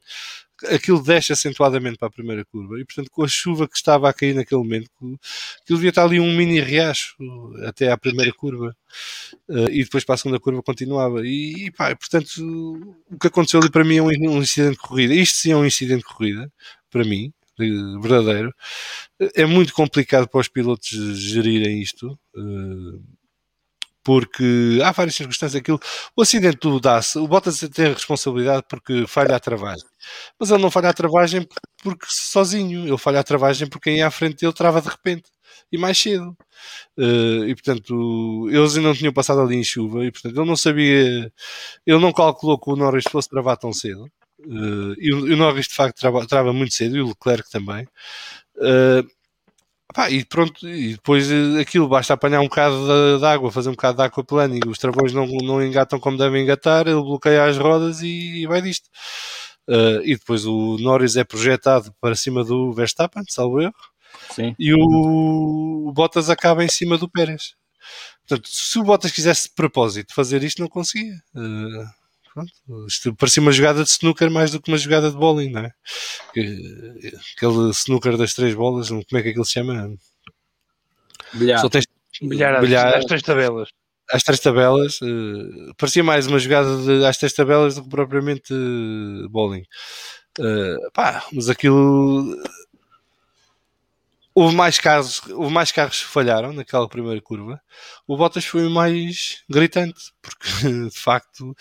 aquilo desce acentuadamente para a primeira curva. E portanto com a chuva que estava a cair naquele momento aquilo devia estar ali um mini riacho até à primeira curva uh, e depois para a segunda curva continuava. E, e pá, portanto o que aconteceu ali para mim é um, um, incidente de corrida. Isto sim é um incidente de corrida para mim verdadeiro. É muito complicado para os pilotos gerirem isto porque há várias circunstâncias. Aquilo, o acidente do dá-se, o Bottas tem responsabilidade porque falha a travagem, mas ele não falha a travagem porque sozinho, ele falha a travagem porque quem ia à frente dele trava de repente e mais cedo. Uh, e portanto, eles ainda não tinham passado ali em chuva e portanto ele não sabia, ele não calculou que o Norris fosse travar tão cedo. Uh, e, o, e, o, Norris de facto trava, trava, muito cedo e o Leclerc também. Uh, Pá, e pronto, e depois eh, aquilo basta apanhar um bocado de, de água, fazer um bocado de aquaplano e os travões não, não engatam como devem engatar, ele bloqueia as rodas e, e vai disto. Uh, e depois o Norris é projetado para cima do Verstappen, salvo erro, Sim. e o, o Bottas acaba em cima do Pérez. Portanto, se o Bottas quisesse de propósito fazer isto, não conseguia. Uh, Pronto, isto parecia uma jogada de snooker mais do que uma jogada de bowling, não é? Aquele snooker das três bolas, como é que aquilo se chama? Bilhar. Só tens, bilhar, bilhar às três tabelas. Às três tabelas, uh, parecia mais uma jogada de, às três tabelas do que propriamente uh, bowling. Uh, pá, mas aquilo houve mais casos, houve mais carros que falharam naquela primeira curva. O Bottas foi o mais gritante, porque de facto,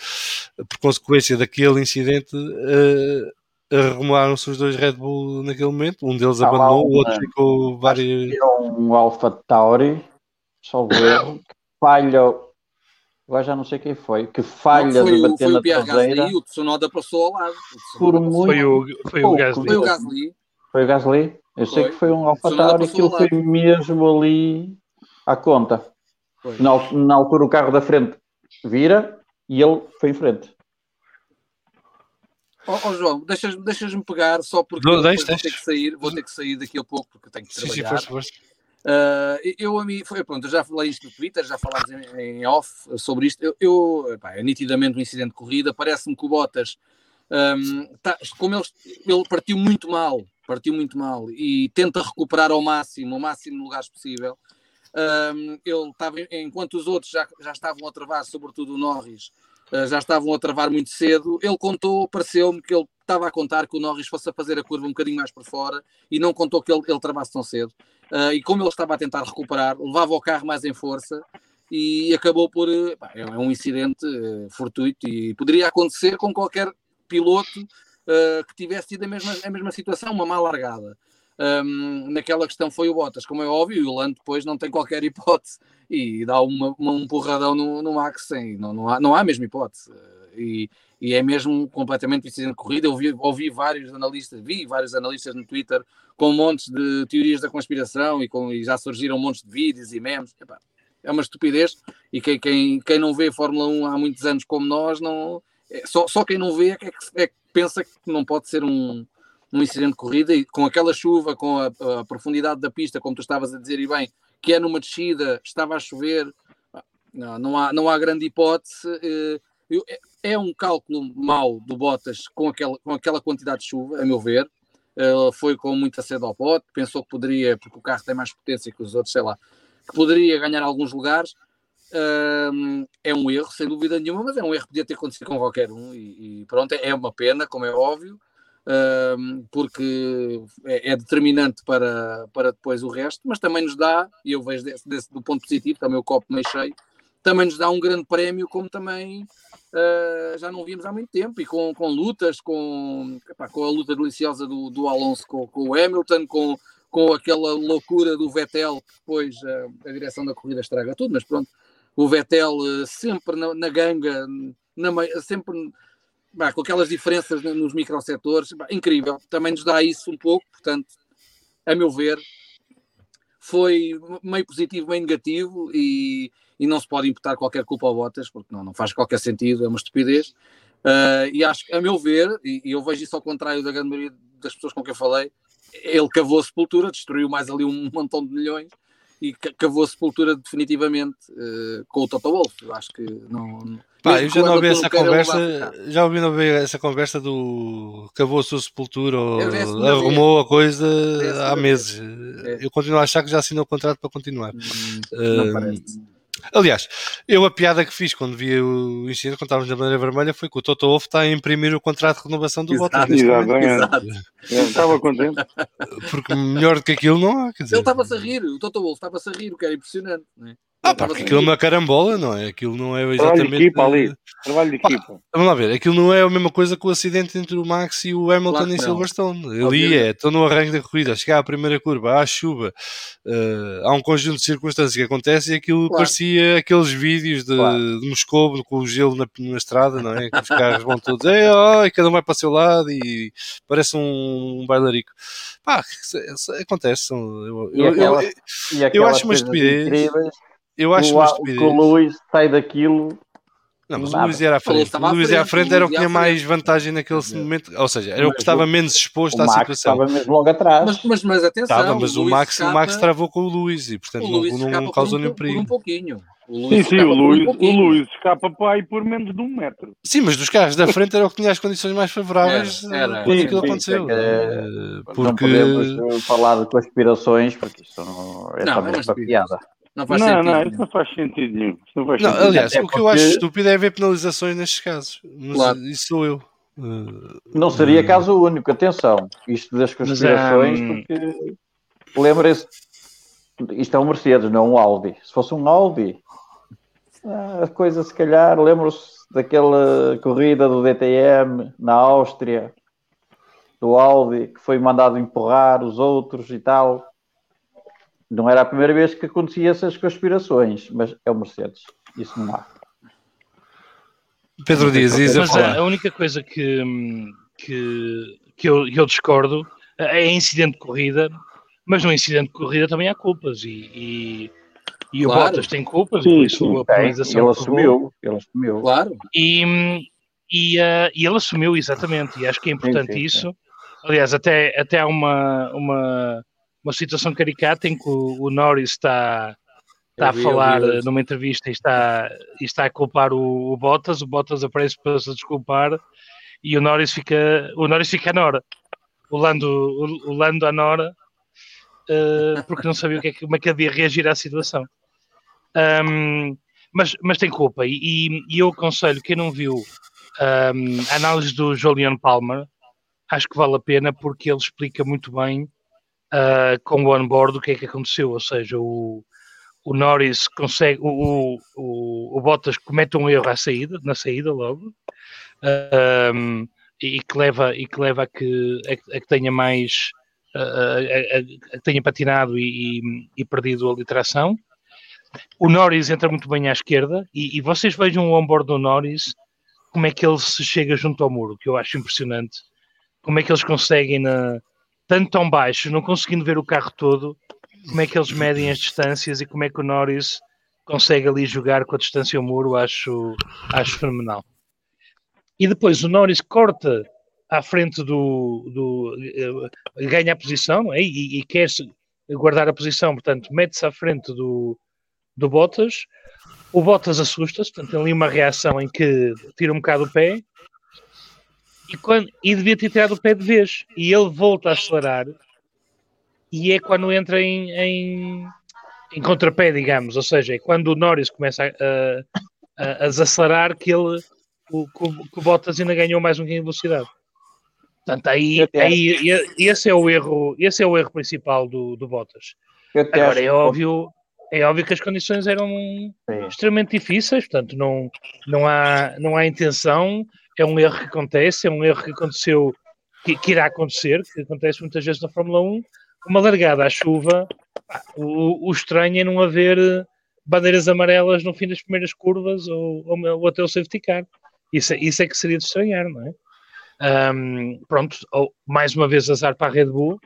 por consequência daquele incidente, uh, arrumaram-se os dois Red Bull naquele momento. Um deles ah, abandonou, o outro ficou vários. É um Alpha Tauri, só ver, que falha. Agora já não sei quem foi, que falha não, de bater o, na traseira. Gasly, o Tsunoda passou ao lado. Por muito foi o, foi o Gasly. Foi o Gasly. Foi o Gasly? Eu sei que foi um AlphaTauri que foi mesmo ali à conta. Na, na, altura o carro da frente vira e ele foi em frente. Ó oh, oh, João, deixas-me deixas pegar só porque Não, deixa, vou, ter que sair, vou ter que sair daqui a pouco porque tenho que trabalhar. Sim, sim, força, força. Uh, eu a mim, foi, pronto, eu já falei isto no Twitter, já falámos em, em off sobre isto. Eu, eu pá, é nitidamente um incidente de corrida. Parece-me que o Bottas, um, tá, como ele, ele partiu muito mal partiu muito mal e tenta recuperar ao máximo, o máximo de lugares possível. Um, ele estava, enquanto os outros já, já estavam a travar, sobretudo o Norris, uh, já estavam a travar muito cedo. Ele contou, pareceu-me que ele estava a contar que o Norris fosse a fazer a curva um bocadinho mais por fora e não contou que ele, ele travasse tão cedo. Uh, e como ele estava a tentar recuperar, levava o carro mais em força e acabou por. Pá, é um incidente fortuito e poderia acontecer com qualquer piloto uh, que tivesse tido a mesma, a mesma situação, uma má largada. Um, naquela questão foi o Bottas, como é óbvio, e o Lando depois não tem qualquer hipótese e dá uma, uma um porradão no, no Max sem, não, não, há, não há mesmo hipótese. E, e é mesmo completamente incidente de corrida. Eu vi, ouvi vários analistas, vi vários analistas no Twitter com montes de teorias da conspiração e, com, e já surgiram montes de vídeos e memes. Epá, é uma estupidez. E quem, quem, quem não vê Fórmula 1 há muitos anos como nós, não, é, só, só quem não vê é que, é que pensa que não pode ser um, um incidente de corrida e com aquela chuva, com a, a, profundidade da pista, como tu estavas a dizer e bem, que é numa descida, estava a chover, não, não, há, não há grande hipótese. Eh, é, é um cálculo mau do Bottas com aquela, com aquela quantidade de chuva, a meu ver. Uh, foi com muita sede ao pote, pensou que poderia, porque o carro tem mais potência que os outros, sei lá, que poderia ganhar alguns lugares. É um erro, sem dúvida nenhuma, mas é um erro que podia ter acontecido com qualquer um. E, e pronto, é uma pena, como é óbvio, porque é, é, determinante para, para depois o resto, mas também nos dá, e eu vejo desse, desse, do ponto positivo, também o copo meio cheio, também nos dá um grande prémio, como também uh, já não vimos há muito tempo, e com, com lutas, com, epá, com a luta deliciosa do, do Alonso com, com o Hamilton, com, com aquela loucura do Vettel, que depois uh, a direção da corrida estraga tudo, mas pronto, o Vettel uh, sempre na, na ganga, na, sempre bah, com aquelas diferenças nos microsetores, bah, incrível, também nos dá isso um pouco, portanto, a meu ver, foi meio positivo, meio negativo e, e não se pode imputar qualquer culpa ao Bottas, porque não, não faz qualquer sentido, é uma estupidez. Uh, e acho que, a meu ver, e, e, eu vejo isso ao contrário da grande maioria das pessoas com quem eu falei, ele cavou a sepultura, destruiu mais ali um montão de milhões e cavou a sepultura definitivamente uh, com o Toto Wolff. Eu acho que não. Pá, eu já não ouvi essa conversa, já ouvi não essa conversa do cavou a sua sepultura ou arrumou a coisa há meses. É. Eu continuo a achar que já assinou o contrato para continuar. Hum, não uh, parece. Aliás, eu a piada que fiz quando vi o incidente, quando estávamos na bandeira vermelha, foi que o Toto Wolff está a imprimir o contrato de renovação do Bottas. Exatamente. Estava contente. Porque melhor do que aquilo não há. Quer dizer, Ele estava-se a rir, o Toto Wolff estava-se a rir, o que era impressionante. Não é? Ah, pá, porque aquilo é uma carambola, não é? Aquilo não é exatamente. Trabalho de equipa ali. Trabalho de equipa. vamos lá ver, aquilo não é a mesma coisa que o acidente entre o Max e o Hamilton claro em Silverstone. Ali é, estou no arranque da corrida, chegar à primeira curva, há chuva, uh, há um conjunto de circunstâncias que acontece e aquilo claro. parecia aqueles vídeos de, claro. de Moscou com o gelo na, na, estrada, não é? Que os carros vão todos, Ei, oh, e cada um vai para o seu lado e parece um, um bailarico. Pá, acontece. Eu, eu, aquela, eu, eu acho uma estupidez. Incríveis eu acho o, que o Luís sai daquilo. Não, mas o Luís era à frente. O Luís à frente era o que tinha mais vantagem naquele momento. Ou seja, era o que estava menos exposto à situação. Estava mesmo logo atrás. Mas, mas, mas atenção. Estava, mas o, o Max, escapa... o Max travou com o Luís e portanto não, não causou nenhum perigo. um pouquinho. O sim, sim, o Luís, o Luís escapa para aí por menos de um metro. Sim, mas dos carros da frente era o que tinha as condições mais favoráveis era, era. quando sim, aquilo sim, aconteceu. É que, eh, porque... Não podemos falar de conspirações, porque isto não, é não, também é piada. Não faz não, sentido. Não, isso não faz sentido nenhum. não faz não, sentido. Aliás, o que eu acho estúpido é ver penalizações nestes casos. Mas claro. Isso sou eu. Não seria uh, caso único, atenção. Isto das conspirações, mas, porque lembrem-se, isto é um Mercedes, não é um Audi. Se fosse um Audi, a coisa se calhar, lembro-se daquela corrida do DTM na Áustria, do Audi, que foi mandado empurrar os outros e tal não era a primeira vez que acontecia essas conspirações, mas é o Mercedes. Isso não há. Pedro Dias, mas a, a, única coisa que, que, que eu, eu, discordo é incidente de corrida, mas no incidente de corrida também há culpas e, e, e claro. o Bottas tem culpas, sim, por isso sim, a penalização. Ele assumiu, ele assumiu. Claro. E, e, uh, e ele assumiu exatamente, e acho que é importante sim, isso. Aliás, até, até há uma, uma uma situação caricata em que o, o Norris está, está a falar numa entrevista e está, e está a culpar o, o, Bottas, o Bottas aparece para se desculpar e o Norris fica, o Norris fica a Nora, o Lando, o, o Lando a Nora, uh, porque não sabia o que é como é que havia reagir à situação. Um, mas, mas tem culpa. E, e, eu aconselho quem não viu um, a análise do Julian Palmer, acho que vale a pena porque ele explica muito bem uh, com o on-board o que é que aconteceu. Ou seja, o, o Norris consegue, o, o, o Bottas comete um erro à saída, na saída logo, um, e que leva, e que, leva a, que, a, a que tenha mais. A, a, a, tenha patinado e, e, e perdido a literação. O Norris entra muito bem à esquerda e, e vocês vejam o onboard do Norris, como é que ele se chega junto ao muro, que eu acho impressionante. Como é que eles conseguem, na, tanto tão baixo, não conseguindo ver o carro todo, como é que eles medem as distâncias e como é que o Norris consegue ali jogar com a distância ao muro, acho, acho fenomenal. E depois o Norris corta à frente do. do uh, ganha a posição é? e, e quer guardar a posição, portanto, mete-se à frente do, do Bottas. O Bottas assusta-se, portanto, tem ali uma reação em que tira um bocado o pé e, quando, e devia ter tirado o pé de vez. E ele volta a acelerar e é quando entra em, em, em contrapé, digamos. Ou seja, é quando o Norris começa a, a, a desacelerar que ele o, que o Bottas ainda ganhou mais um pouquinho de velocidade. Portanto, aí, aí esse é o erro, esse é o erro principal do, do Bottas. Agora é óbvio, é óbvio que as condições eram Sim. extremamente difíceis, portanto não, não, há, não há intenção, é um erro que acontece, é um erro que aconteceu, que, que irá acontecer, que acontece muitas vezes na Fórmula 1, uma largada à chuva, o, o estranho é não haver bandeiras amarelas no fim das primeiras curvas ou, ou, ou até o safety car. Isso, é, isso é que seria de estranhar, não é? Um, pronto, ou, mais uma vez azar para a Red Bull,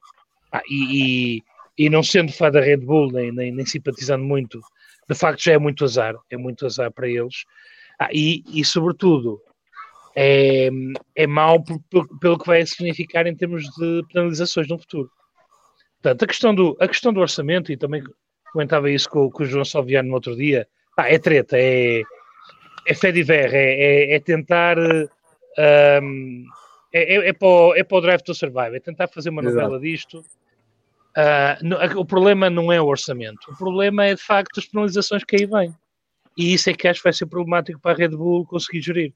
ah, e, e, e, não sendo fã da Red Bull, nem, nem, nem, simpatizando muito, de facto já é muito azar, é muito azar para eles, ah, e, e sobretudo é, é mau por, por, pelo que vai significar em termos de penalizações no futuro. Portanto, a questão do, a questão do orçamento, e também comentava isso com, com o João Salviano no outro dia, ah, é treta, é, é fé de ver, é, é, é, tentar. Um, é, é, é, para o, é para o Drive to Survive, é tentar fazer uma novela Exato. disto. Uh, no, o problema não é o orçamento, o problema é de facto as penalizações que aí vêm. E isso é que acho que vai ser problemático para a Red Bull conseguir gerir.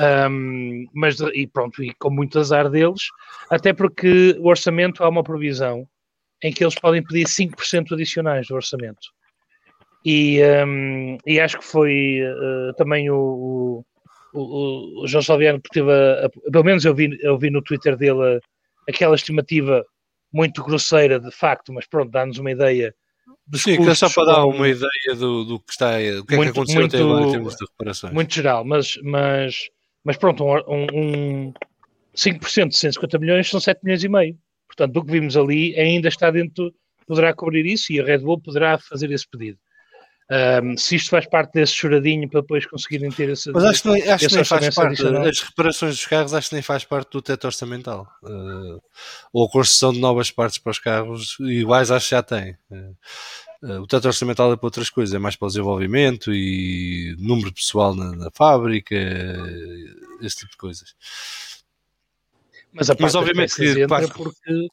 Um, mas e pronto, e com muito azar deles, até porque o orçamento há uma provisão em que eles podem pedir 5% adicionais do orçamento. E, um, e acho que foi uh, também o, o, o, João Salviano que teve, a, a, pelo menos eu vi, eu vi no Twitter dele a, aquela estimativa muito grosseira de facto, mas pronto, dá-nos uma ideia. Sim, é só para dar uma ideia do, do que está, do que muito, é que aconteceu muito, até agora em termos de reparações. Muito geral, mas, mas, mas pronto, um, um 5% de 150 milhões são 7 milhões e meio. Portanto, do que vimos ali ainda está dentro, poderá cobrir isso e a Red Bull poderá fazer esse pedido. Um, se isto faz parte desse choradinho para depois conseguirem ter esse. Mas acho que nem, acho que nem faz parte. As reparações dos carros acho que nem faz parte do teto orçamental. Uh, ou a construção de novas partes para os carros iguais acho que já tem. Uh, o teto orçamental é para outras coisas, é mais para o desenvolvimento e número de pessoal na, na fábrica, esse tipo de coisas. Mas, a Mas obviamente que entra porque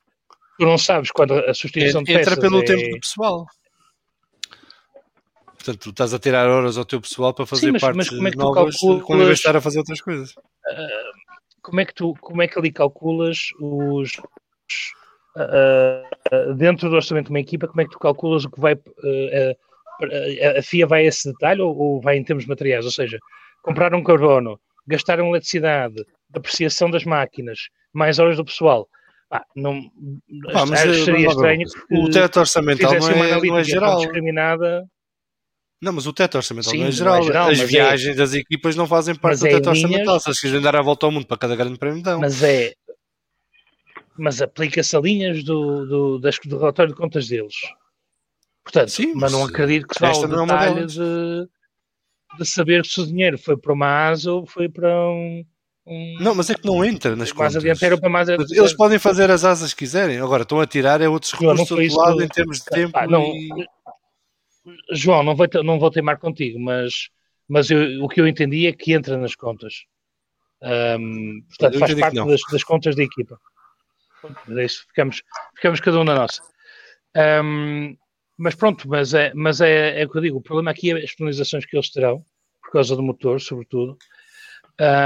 tu não sabes quando a substituição de Entra pelo é... tempo do pessoal. Portanto, tu estás a tirar horas ao teu pessoal para fazer Sim, mas, mas é novas calculas... quando vais estar a fazer outras coisas. Uh, como é que tu, como é que ali calculas os uh, dentro do orçamento de uma equipa, como é que tu calculas o que vai a FIA vai a esse detalhe ou, ou, vai em termos materiais? Ou seja, comprar um carbono, gastar eletricidade, apreciação das máquinas, mais horas do pessoal. Ah, não, ah, mas seria estranho. O teto orçamental não é, não é geral. Discriminada não, mas o teto orçamental Sim, não é geral. Não é geral As é- viagens é... das equipas não fazem parte do é teto orçamental. Se eles quiserem dar a volta ao mundo para cada grande prémio, então. Mas é. Mas aplica-se a linhas do, do, das, do relatório de contas deles. Portanto, Sim, mas, não acredito que se vá ao detalhe é de, de saber se o dinheiro foi para uma asa ou foi para um. Um, não, mas é que não entra nas contas. Para mais Eles podem fazer as asas que quiserem. Agora, estão a tirar é outros recursos do lado em termos de tempo. Pá, não, e... João, não vou, não vou teimar contigo, mas, mas eu, o que eu entendi é que entra nas contas. Um, portanto, faz parte das, das, contas da equipa. É isso, ficamos, ficamos cada um na nossa. Um, mas pronto, mas é, mas é, é o que eu digo, o problema aqui é as penalizações que eles terão, por causa do motor, sobretudo,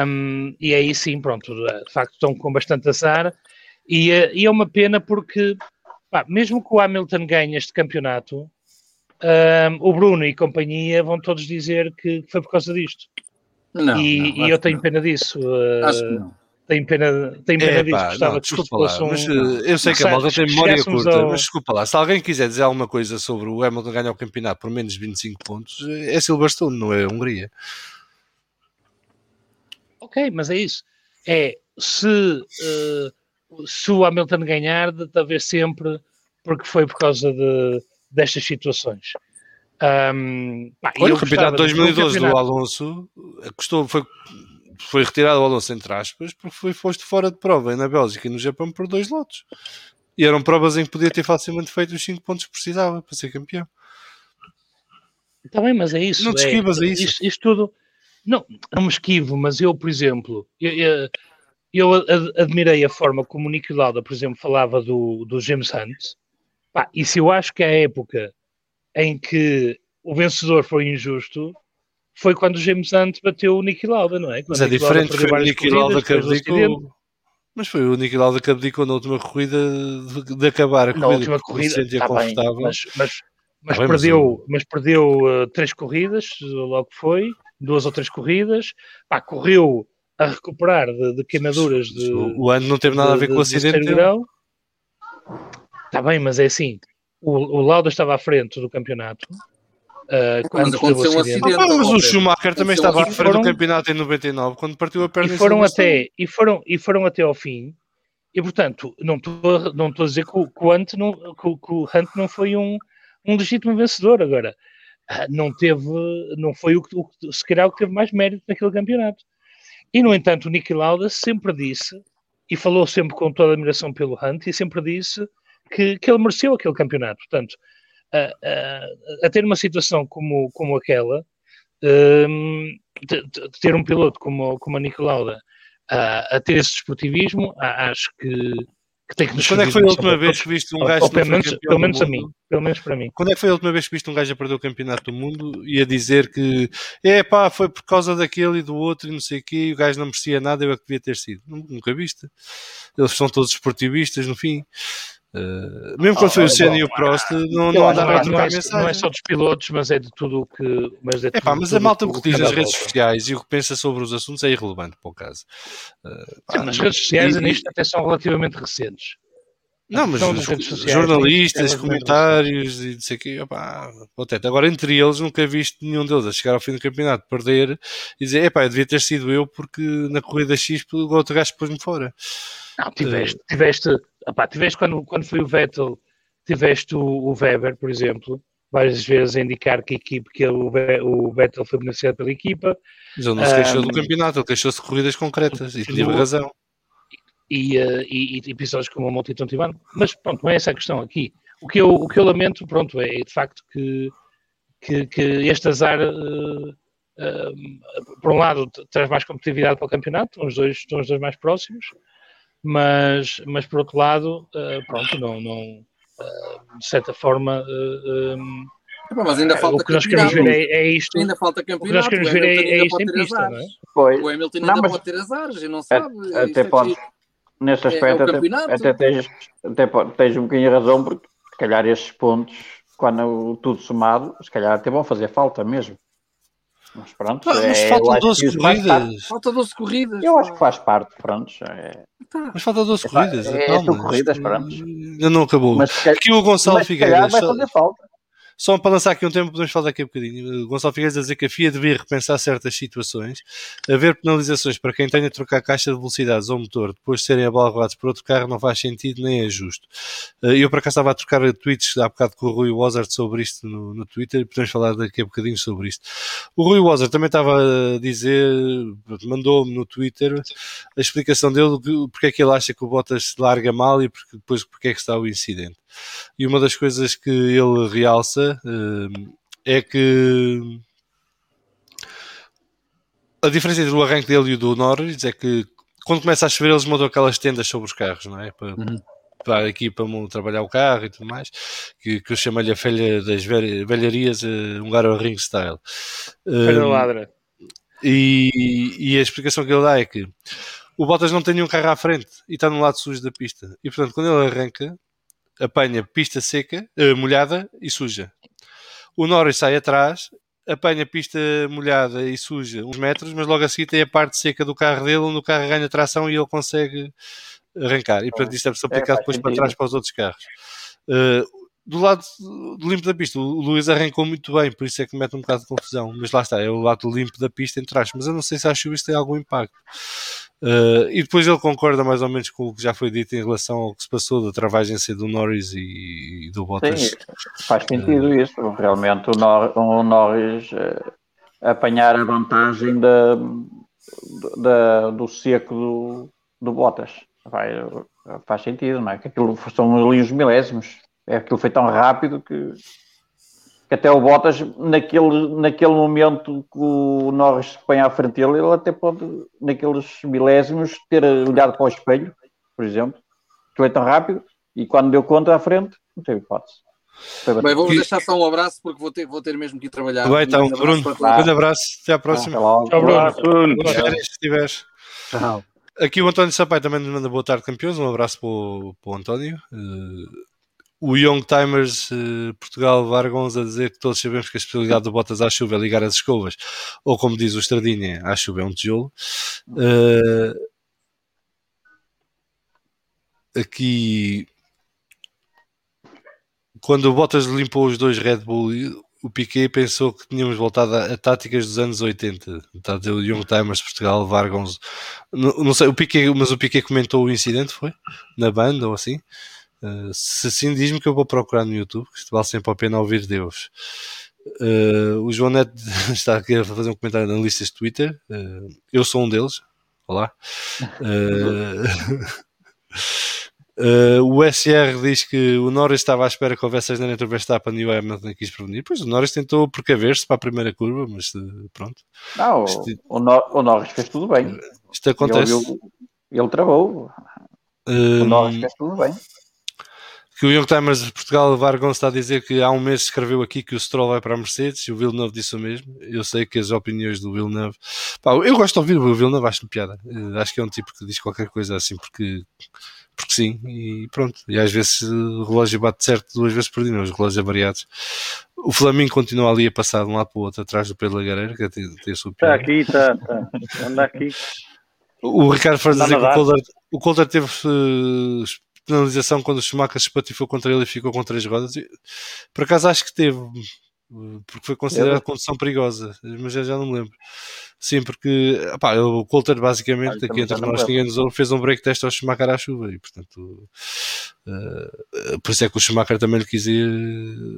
um, e aí sim, pronto, de facto estão com bastante azar, e, eh, e é uma pena porque, pá, mesmo que o Hamilton ganhe este campeonato, um, o Bruno e companhia vão todos dizer que foi por causa disto. Não, e, não, e eu tenho pena disso. Acho que não. Tenho pena, tenho pena é, disso. Pá, Gostava não, desculpa lá, mas, uh, eu sei que a malta tem memória curta, ao... mas desculpa lá. Se alguém quiser dizer alguma coisa sobre o Hamilton ganhar o campeonato por menos de 25 pontos, é Silverstone, não é Hungria. Ok, mas é isso. É se, uh, se o Hamilton ganhar, talvez sempre porque foi por causa de destas situações. Um, pá, Olha, o campeonato de 2012 do Alonso custou, foi, foi retirado o Alonso entre aspas porque foi posto fora de prova na Bélgica e no Japão por dois lotes. E eram provas em que podia ter facilmente feito os 5 pontos que precisava para ser campeão. Está bem, mas é isso. Não te esquivas é, a isso. Isto, isto, tudo. Não, não me esquivo, mas eu, por exemplo, eu, eu, eu admirei a forma como o Nick Lauda, por exemplo, falava do, do James Hunt Pá, e se eu acho que a época em que o vencedor foi injusto foi quando o James Hunt bateu o Niki Lauda, não é? Quando mas é diferente, foi o Niki Lauda que abdicou. Mas foi o Niki Lauda que abdicou na última corrida de, de acabar a corrida. Na última corrida, tá bem, mas, mas, mas, tá perdeu, mas, perdeu uh, três corridas, logo foi, duas ou três corridas, pá, correu a recuperar de, de queimaduras de, o ano não teve nada de, a ver com o acidente. Está bem, mas é assim. O, o Lauda estava à frente do campeonato. Uh, quando aconteceu um acidente. Ah, mas o Schumacher também estava à frente foram, do campeonato em 99, quando partiu a perna. E foram, até, e, foram, e foram até ao fim. E portanto, não estou não a dizer que o, que o, Hunt não, que, que o Hunt não foi um, um legítimo vencedor. Agora, ah, não teve, não foi o que, o, se calhar o que teve mais mérito naquele campeonato. E no entanto, o Nicky Lauda sempre disse, e falou sempre com toda a admiração pelo Hunt, e sempre disse que, que ele mereceu aquele campeonato. Portanto, a, a, a ter uma situação como, como aquela, um, de, de, ter um piloto como, como a Nicolauda a, a ter esse desportivismo, acho que, que tem que nos Quando é que foi a última vez que viste um gajo pelo menos, pelo menos a mim, pelo menos para mim. Quando é que foi a última vez que viste um gajo a perder o campeonato do mundo e a dizer que é pá, foi por causa daquele e do outro e não sei o quê, e o gajo não merecia nada, eu é que devia ter sido. Nunca viste. Eles são todos esportivistas no fim. Uh, mesmo quando oh, foi o Senna e o Prost, não, não andava a trocar não é, Não é só dos pilotos, mas é de tudo o que. Mas, é é pá, mas a malta que diz nas redes sociais e o que pensa sobre os assuntos é irrelevante para o caso. Uh, pá, Sim, nas redes sociais, e, nisto até são relativamente recentes. Não, mas sociais, jornalistas, comentários e não sei o quê, opá, agora entre eles nunca viste nenhum deles a chegar ao fim do campeonato, perder e dizer, epá, devia ter sido eu porque na corrida X o outro gajo pôs-me fora. Não, tiveste, uh, tiveste, opá, tiveste quando, quando foi o Vettel, tiveste o, o, Weber, por exemplo, várias vezes a indicar que a equipe, que ele, o Vettel foi beneficiado pela equipa. Mas ele não se queixou um, do campeonato, ele queixou-se de corridas concretas e teve razão e, e, e, episódios como a Multitão Tibano. Mas pronto, não é essa a questão aqui. O que eu, o que eu lamento, pronto, é de facto que, que, que este azar, uh, uh, por um lado, traz mais competitividade para o campeonato, estão os dois, estão os dois mais próximos, mas, mas por outro lado, pronto, não, não de certa forma. Um, mas ainda falta o que nós queremos ver é, é, isto. Ainda falta campeonato. O que nós queremos ver é, é isto em pista, não é? Pois. O Hamilton ainda não, mas... pode ter azares e não sabe. Até pode, nesse aspecto, é, é até, até, tens, até tens um bocadinho de razão, porque se calhar estes pontos, quando tudo somado, se calhar até vão fazer falta mesmo. Mas pronto, ah, mas é, faltam 12 corridas. Falta 12 corridas. Eu acho que faz parte, pronto. É... Tá. Mas falta 12 corridas. É, é, corridas, pronto. Ainda não acabou. Mas, Aqui o Gonçalo Figueiredo. Vai fazer falta. Só para lançar aqui um tempo, podemos falar daqui um bocadinho. O Gonçalo Figueiredo a dizer que a FIA devia repensar certas situações, haver penalizações para quem tenha de trocar caixa de velocidades ou motor depois de serem abalroados por outro carro não faz sentido nem é justo. Eh, eu, para cá, estava a trocar tweets há bocado com o Rui Wozard sobre isto no, no Twitter e podemos falar daqui a bocadinho sobre isto. O Rui Wozard também estava a dizer, mandou-me no Twitter a explicação dele porque é que ele acha que o Bottas larga mal e porque, depois porque é que está o incidente. E uma das coisas que ele realça uh, é que a diferença entre o arranque dele e o do Norris é que quando começa a chover eles montam aquelas tendas sobre os carros, não é? Para, uhum. para aqui para trabalhar o carro e tudo mais, que, que eu chamo-lhe a velha das velharias uh, um Garo Ring Style. Uh, ladra. E, e a explicação que ele dá é que o Bottas não tem nenhum carro à frente e está no lado sujo da pista. E portanto, quando ele arranca, apanha pista seca, uh, molhada e suja. O Norris sai atrás, apanha pista molhada e suja uns metros, mas logo a seguir tem a parte seca do carro dele, onde o carro ganha tração e ele consegue arrancar. E portanto isto é aplicado é, depois para trás para os outros carros. Uh, do lado do limpo da pista, o Luís arrancou muito bem, por isso é que mete um bocado de confusão. Mas lá está, é o lado limpo da pista em trás. Mas eu não sei se acho que isto tem algum impacto. Uh, e depois ele concorda mais ou menos com o que já foi dito em relação ao que se passou da travagem ser do Norris e, e do Bottas. Sim, faz sentido uh, isso. Realmente o, Nor o Norris uh, apanhar a vantagem da, da, do seco do, do Bottas. Vai, faz sentido, não é? Que aquilo são ali os milésimos. É aquilo foi tão rápido que que até o Bottas, naquele, naquele momento que o Norris se põe à frente dele, ele até pode, naqueles milésimos, ter olhado para o espelho, por exemplo, que é tão rápido, e quando deu conta à frente, não teve hipótese. Bem, vamos deixar só um abraço porque vou ter, vou ter mesmo que ir trabalhar. Vai então, um Bruno, um grande abraço, até à próxima. Ah, Tchau, Bruno. Tchau. Aqui o António Sampaio também nos manda boa tarde, campeões. Um abraço para o, para o António. Uh, o Young Timers uh, Portugal Vargons a dizer que todos sabemos que a especialidade do Botas à chuva é ligar as escovas, ou como diz o Estradinha, à chuva é um tijolo. Uh, aqui, quando o Bottas limpou os dois Red Bull, o Piquet pensou que tínhamos voltado a, a táticas dos anos 80. Está a dizer o Young Timers Portugal Vargons. Não, não sei, o Piquet, mas o Piquet comentou o incidente, foi? Na banda ou assim? Uh, se assim diz-me que eu vou procurar no YouTube, que isto vale sempre a pena ouvir Deus. Uh, o João Neto está aqui a fazer um comentário na lista de Twitter. Uh, eu sou um deles. Olá. o SR diz que o Norris estava à espera que houvesse asneira entre o Verstappen e o Hamilton quis prevenir. Pois o Norris tentou precaver-se para a primeira curva, mas pronto. Não, isto, o, Nor o, Norris fez tudo bem. Isto acontece. Ele, ele, ele travou. o Norris fez tudo bem que o Young Timers de Portugal Vargon está a dizer que há um mês escreveu aqui que o Stroll vai para a Mercedes e o Villeneuve disse o mesmo. Eu sei que as opiniões do Villeneuve. Pá, eu gosto de ouvir o Villeneuve, acho-lhe piada. Uh, acho que é um tipo que diz qualquer coisa assim porque, porque sim, e pronto. E às vezes o relógio bate certo duas vezes por dia, os relógios variados. O Flamengo continua ali a passar de um lado para o outro, atrás do Pedro Lagareira, que tem, tem a sua Está aqui, está, está. Anda aqui. O Ricardo faz dizer que o Colder, o Colder teve uh, penalização quando o Schumacher se espatifou contra ele e ficou com três rodas. Por acaso acho que teve, porque foi considerada condução perigosa, mas já, já não me lembro. Sim, porque opá, o Coulter basicamente, ah, aqui entre nós ninguém nos ouve, fez um break test ao Schumacher à chuva e portanto uh, por isso é que o Schumacher também lhe quis ir,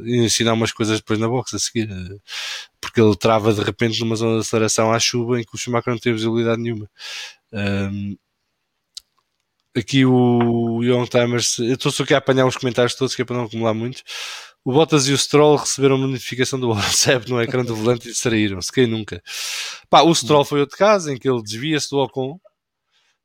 ensinar umas coisas depois na box a seguir, uh, porque ele trava de repente numa zona de aceleração à chuva em que o Schumacher não teve visibilidade nenhuma. Um, aqui o Young Timers, eu estou só aqui a apanhar os comentários todos que é para não acumular muitos. O Bottas e o Stroll receberam uma notificação do WhatsApp no ecrã do volante e distraíram-se, quem nunca. Pá, o Stroll foi outro caso em que ele desvia-se do Ocon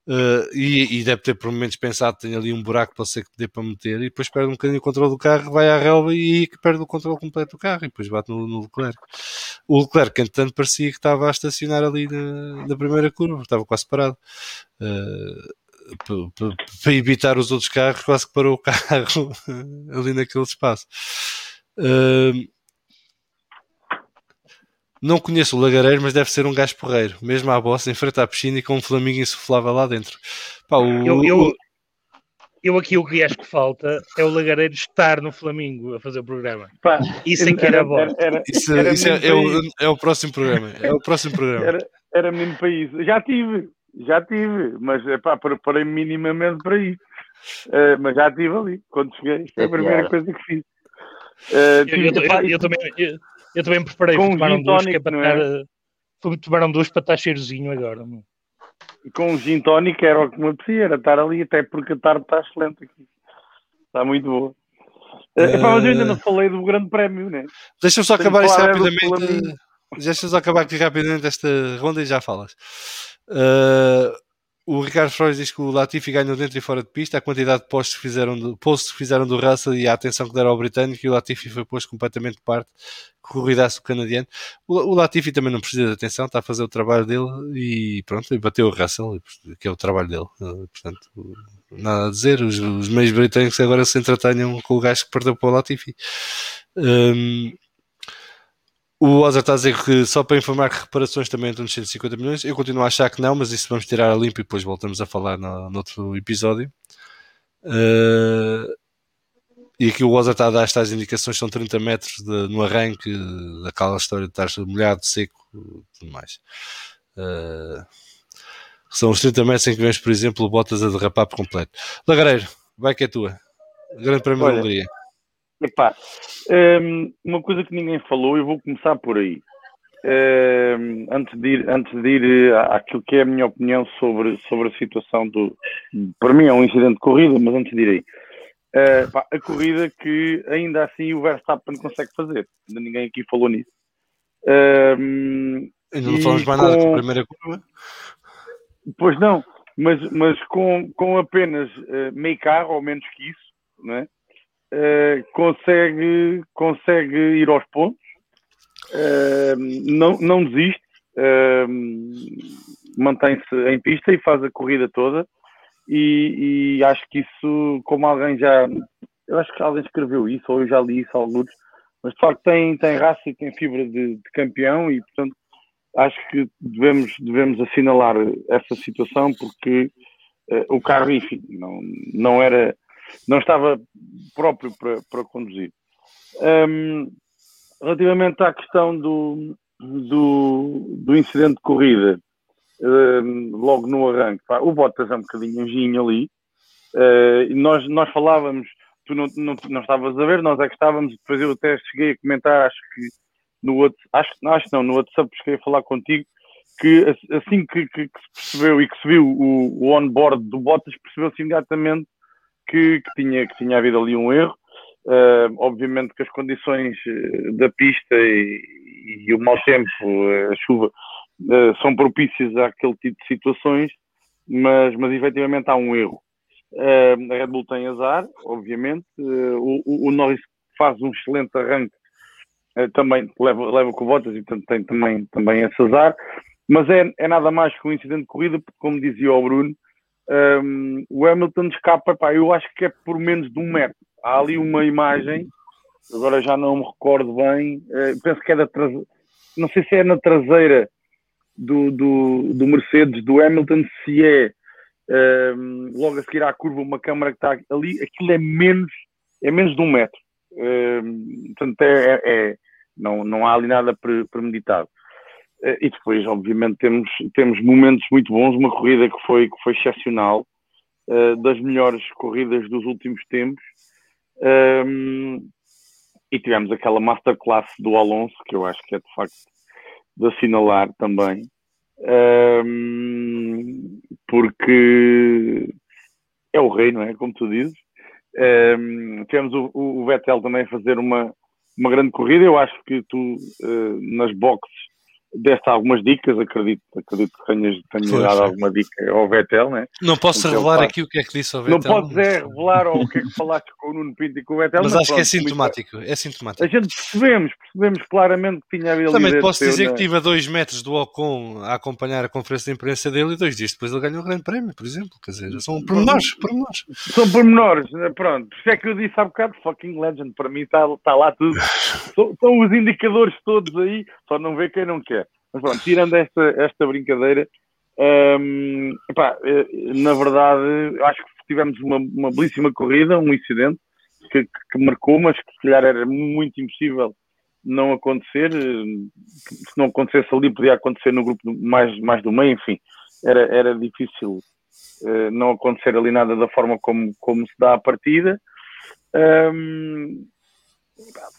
uh, e, e, deve ter por momentos pensado que tem ali um buraco para ser que dê para meter e depois perde um bocadinho o controle do carro, vai à relva e perde o controle completo do carro e depois bate no, no Leclerc. O Leclerc, entretanto, parecia que estava a estacionar ali na, na primeira curva, estava quase parado. Uh, para evitar os outros carros, quase que parou o carro ali naquele espaço. Uh, não conheço o Lagareiro, mas deve ser um gajo porreiro, mesmo à bossa, em frente à piscina e com um flamingo insuflável lá dentro. Pá, o, eu, eu, eu, aqui o que acho que falta é o Lagareiro estar no Flamingo a fazer o programa. Pá, isso é que era, era bom. Era, isso, era isso é, é, o, é, o, próximo programa. É o próximo programa. Era, era mesmo para isso. Já tive. Já tive, mas pá, preparei minimamente para isso. Uh, mas já estive ali, quando cheguei. Foi a é primeira coisa que fiz. Uh, eu, eu, eu, eu, também, eu, também preparei, com tomaram duas, que é para é? estar, tomaram duas para estar cheirosinho agora. Com um gin tónico era o que me apetecia, era estar ali, até porque a tarde está excelente aqui. Está muito boa. Uh, epá, mas eu ainda não falei do grande prémio, né? Deixa-me só acabar isto rapidamente. Deixa-me só acabar aqui rapidamente esta ronda e já falas. Uh, o Ricardo Freud diz que o Latifi ganhou dentro e fora de pista, a quantidade de postos que fizeram do, postos que fizeram do Russell e a atenção que deram ao britânico, e o Latifi foi posto completamente de parte, corridaço canadiano. O, o Latifi também não precisa de atenção, está a fazer o trabalho dele e pronto, e bateu o Russell, que é o trabalho dele. Eh, portanto, nada a dizer, os, os meios britânicos agora se entretenham com o gajo que perdeu para o Latifi. Um, o Ozer está a dizer que só para informar que reparações também entram nos 150 milhões. Eu continuo a achar que não, mas isso vamos tirar a limpo e depois voltamos a falar no, no outro episódio. Uh, e aqui o Ozer está a dar estas indicações, são 30 metros de, no arranque, daquela história de estar molhado, seco tudo mais. Uh, são os 30 metros em que vemos, por exemplo, o Bottas a derrapar por completo. Lagareiro, vai que é tua. Grande Prémio da Hungria. Epá, um, uma coisa que ninguém falou, eu vou começar por aí. Um, antes de ir, antes de ir àquilo que é a minha opinião sobre, sobre a situação do. Para mim é um incidente de corrida, mas antes de ir aí. Uh, pá, a corrida que ainda assim o Verstappen consegue fazer. Ainda ninguém aqui falou nisso. Um, ainda não falamos mais com... nada com a primeira curva? Pois não, mas, mas com, com apenas uh, meio carro ou menos que isso, não é? Uh, consegue, consegue ir aos pontos, uh, não, não desiste, uh, mantém-se em pista e faz a corrida toda. E, e, acho que isso, como alguém já. Eu acho que alguém escreveu isso, ou eu já li isso alguns, mas de facto tem, tem raça e tem fibra de, de campeão e, portanto, acho que devemos, devemos assinalar essa situação porque uh, o carro, enfim, não, não era não estava próprio para, para conduzir. Um, relativamente à questão do, do, do incidente de corrida, um, logo no arranque, pá, o Bottas é um bocadinho anjinho ali. Uh, nós, nós falávamos, tu não, não, não estavas a ver, nós é que estávamos, depois eu até cheguei a comentar, acho que no acho não, no WhatsApp cheguei a falar contigo, que assim que, que, que se percebeu e que se viu o, o on-board do Bottas, percebeu-se imediatamente que, que, tinha, que tinha havido ali um erro. Uh, obviamente que as condições eh, da pista e, e o mau tempo, a chuva, uh, são propícias àquele tipo de situações, mas, mas efetivamente há um erro. Uh, a Red Bull tem azar, obviamente. o, o Norris faz um excelente arranque, também leva, leva com botas e portanto tem também, também esse azar. Mas é, é nada mais que um incidente de corrida, porque, como dizia o Bruno, um, o Hamilton escapa, pá, eu acho que é por menos de um metro. Há ali uma imagem, agora já não me recordo bem, uh, penso que é da traseira, não sei se é na traseira do, do, do Mercedes, do Hamilton, se é um, logo a seguir à curva uma câmara que está ali, aquilo é menos, é menos de um metro. Um, portanto, é, é, é, não, não há ali nada premeditado. Eh, e depois, obviamente, temos, temos momentos muito bons, uma corrida que foi, que foi excepcional, uh, das melhores corridas dos últimos tempos. Ehm, e tivemos aquela masterclass do Alonso, que eu acho que é de facto de assinalar também, ehm, porque é o rei, não é? Como tu dizes. Ehm, tivemos o, o Vettel também a fazer uma, uma grande corrida. Eu acho que tu, uh, nas boxes, deste algumas dicas, acredito, acredito que tenhas, tenhas dado alguma dica ao Vettel, né? Não posso então, revelar aqui o que é que disse ao Vettel. Não podes é revelar o que é que falaste com o Nuno Pinto e com o Vettel. Mas, mas acho pronto, que é sintomático, é sintomático. A gente percebemos, percebemos claramente que tinha habilidade. Também posso dizer que estive a dois metros do Ocon a acompanhar a conferência de imprensa dele e dois dias depois ele ganhou o grande prémio, por exemplo. Quer dizer, são pormenores, pormenores. São pormenores, né? pronto. Por isso é que eu disse há bocado, fucking legend, para mim está tá lá tudo. São os indicadores todos aí, só não vê quem não quer. Mas pronto, tirando esta, esta brincadeira, um, epá, eh, na verdade, acho que tivemos uma, uma belíssima corrida, um incidente que, que, marcou, mas que se calhar era muito impossível não acontecer. Se não acontecesse ali, podia acontecer no grupo mais, mais do meio, enfim, era, era difícil uh, não acontecer ali nada da forma como, como se dá a partida. Um,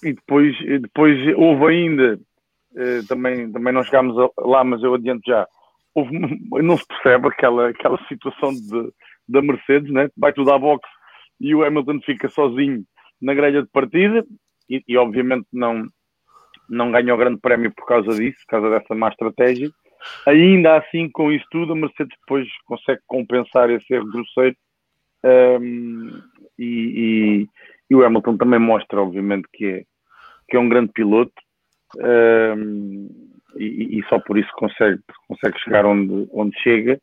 e depois, depois houve ainda eh, também, também não chegámos lá, mas eu adianto já. Houve, não se percebe aquela, aquela situação de, da Mercedes, né? vai tudo à boxe e o Hamilton fica sozinho na grelha de partida e, e obviamente não, não ganha o grande prémio por causa disso, por causa dessa má estratégia. ainda assim, com isso tudo, a Mercedes depois consegue compensar esse erro grosseiro um, e, e, e, o Hamilton também mostra, obviamente, que é, que é um grande piloto um, e, e, só por isso consegue, consegue chegar onde, onde chega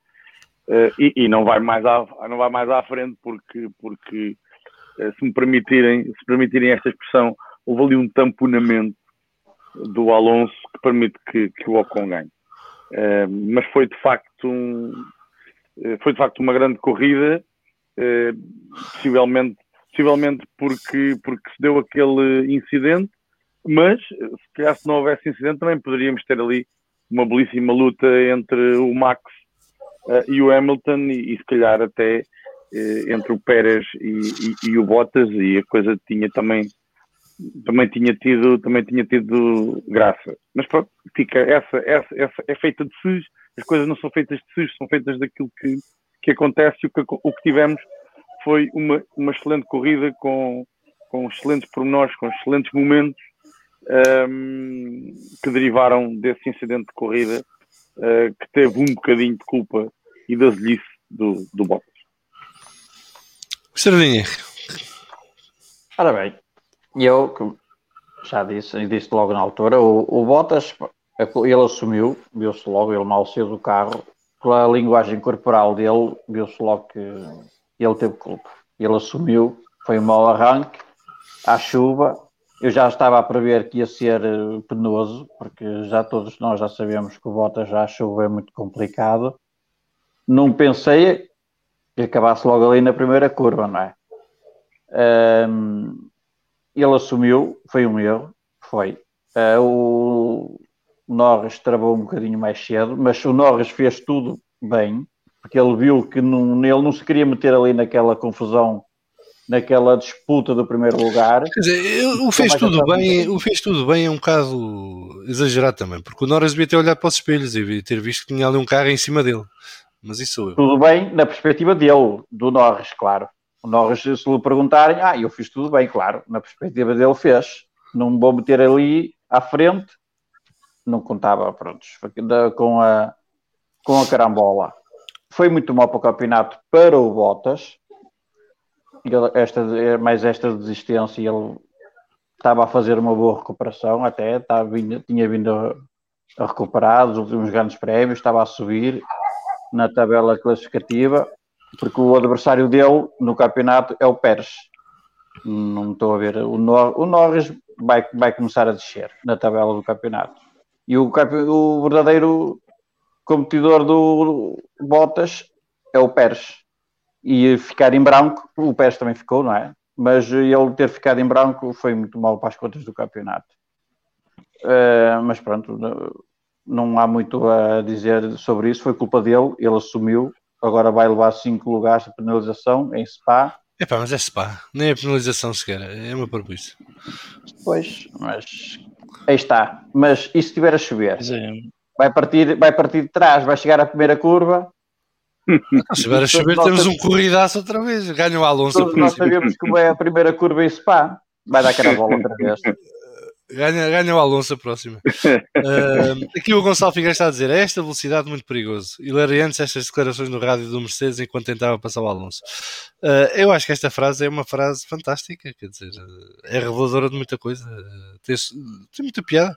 uh, e, não, vai mais à, não vai mais à frente porque, porque uh, se me permitirem, se permitirem esta expressão, houve ali um tamponamento do Alonso que permite que, que o Ocon ganhe. Uh, mas foi de facto um, foi de facto uma grande corrida eh, possivelmente, possivelmente porque, porque se deu aquele incidente, mas se calhar se não houvesse incidente também poderíamos ter ali uma belíssima luta entre o Max uh, e o Hamilton e, e se calhar até uh, entre o Pérez e, e, e, o Bottas e a coisa tinha também também tinha tido também tinha tido graça. Mas pronto fica essa essa, essa é feita de sus as coisas não são feitas de sus são feitas daquilo que que acontece e o que, o que tivemos foi uma, uma excelente corrida com, com excelentes pormenores, com excelentes momentos um, que derivaram desse incidente de corrida uh, que teve um bocadinho de culpa e da zelice do, do Bottas. Sardinha. Ora bem, eu já disse, e disse logo na altura, o, o Bottas ele assumiu, viu-se logo, ele mal saiu do carro, pela linguagem corporal dele, viu-se logo que ele teve culpa. Ele assumiu, foi um mau arranque, à chuva. Eu já estava a prever que ia ser eh, penoso, porque já todos nós já sabemos que o Bottas já chuva é muito complicado. Não pensei que acabasse logo ali na primeira curva, não é? Um, ele assumiu, foi um erro, foi. Uh, o, Norris travou um bocadinho mais cedo, mas o Norris fez tudo bem, porque ele viu que não, ele não se queria meter ali naquela confusão, naquela disputa do primeiro lugar. Quer dizer, o fez tudo bem, o fez tudo bem é um bocado exagerado também, porque o Norris devia ter olhado para os espelhos e ter visto que tinha ali um carro em cima dele. Mas isso sou eu. Tudo bem na perspectiva dele, do Norris, claro. O Norris, se lhe perguntarem, ah, eu fiz tudo bem, claro, na perspectiva dele fez. Não vou meter ali à frente não contava prontos, com, a, com a carambola. Foi muito mal para o campeonato para o Bottas. Esta, mais esta desistência, ele estava a fazer uma boa recuperação, até estava, tinha vindo a, a recuperar os últimos grandes prémios, estava a subir na tabela classificativa, porque o adversário dele no campeonato é o Pérez. Não estou a ver. O, Nor o Norris vai, vai começar a descer na tabela do campeonato. E o, o verdadeiro competidor do Bottas é o Pérez. E ficar em branco, o Pérez também ficou, não é? Mas ele ter ficado em branco foi muito mal para as contas do campeonato. Uh, mas pronto, não há muito a dizer sobre isso. Foi culpa dele, ele assumiu. Agora vai levar cinco lugares de penalização em Spa. Epá, mas é Spa, nem é penalização sequer, é uma isso. Pois, mas Aí está. Mas e se estiver a chover? Vai partir, vai partir de trás, vai chegar à primeira curva. Se estiver a chover, temos um corridaço outra vez. Ganha o Alonso. Todos nós sabemos como é a primeira curva em Spa. Vai dar carabola outra vez. Ganha, ganha o Alonso a próxima. uh, aqui o Gonçalo Figueiredo está a dizer: é esta velocidade muito perigoso. Hilariantes estas declarações no rádio do Mercedes enquanto tentava passar o Alonso. Uh, eu acho que esta frase é uma frase fantástica, quer dizer, é reveladora de muita coisa. Tem, tem muita piada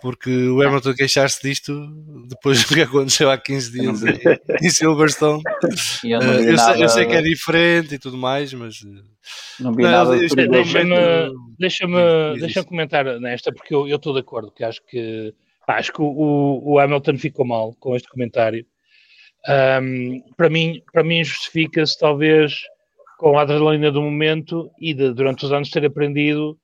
porque o Hamilton queixar-se disto depois do que aconteceu há 15 dias em, Silverstone. Eu, uh, eu, sei, eu, sei, que é diferente e tudo mais, mas. Não vi nada. Deixa-me deixa deixa comentar nesta, porque eu estou de acordo, que acho que acho que o, o Hamilton ficou mal com este comentário. Um, para mim, para mim justifica-se talvez com a adrenalina do momento e de, durante os anos ter aprendido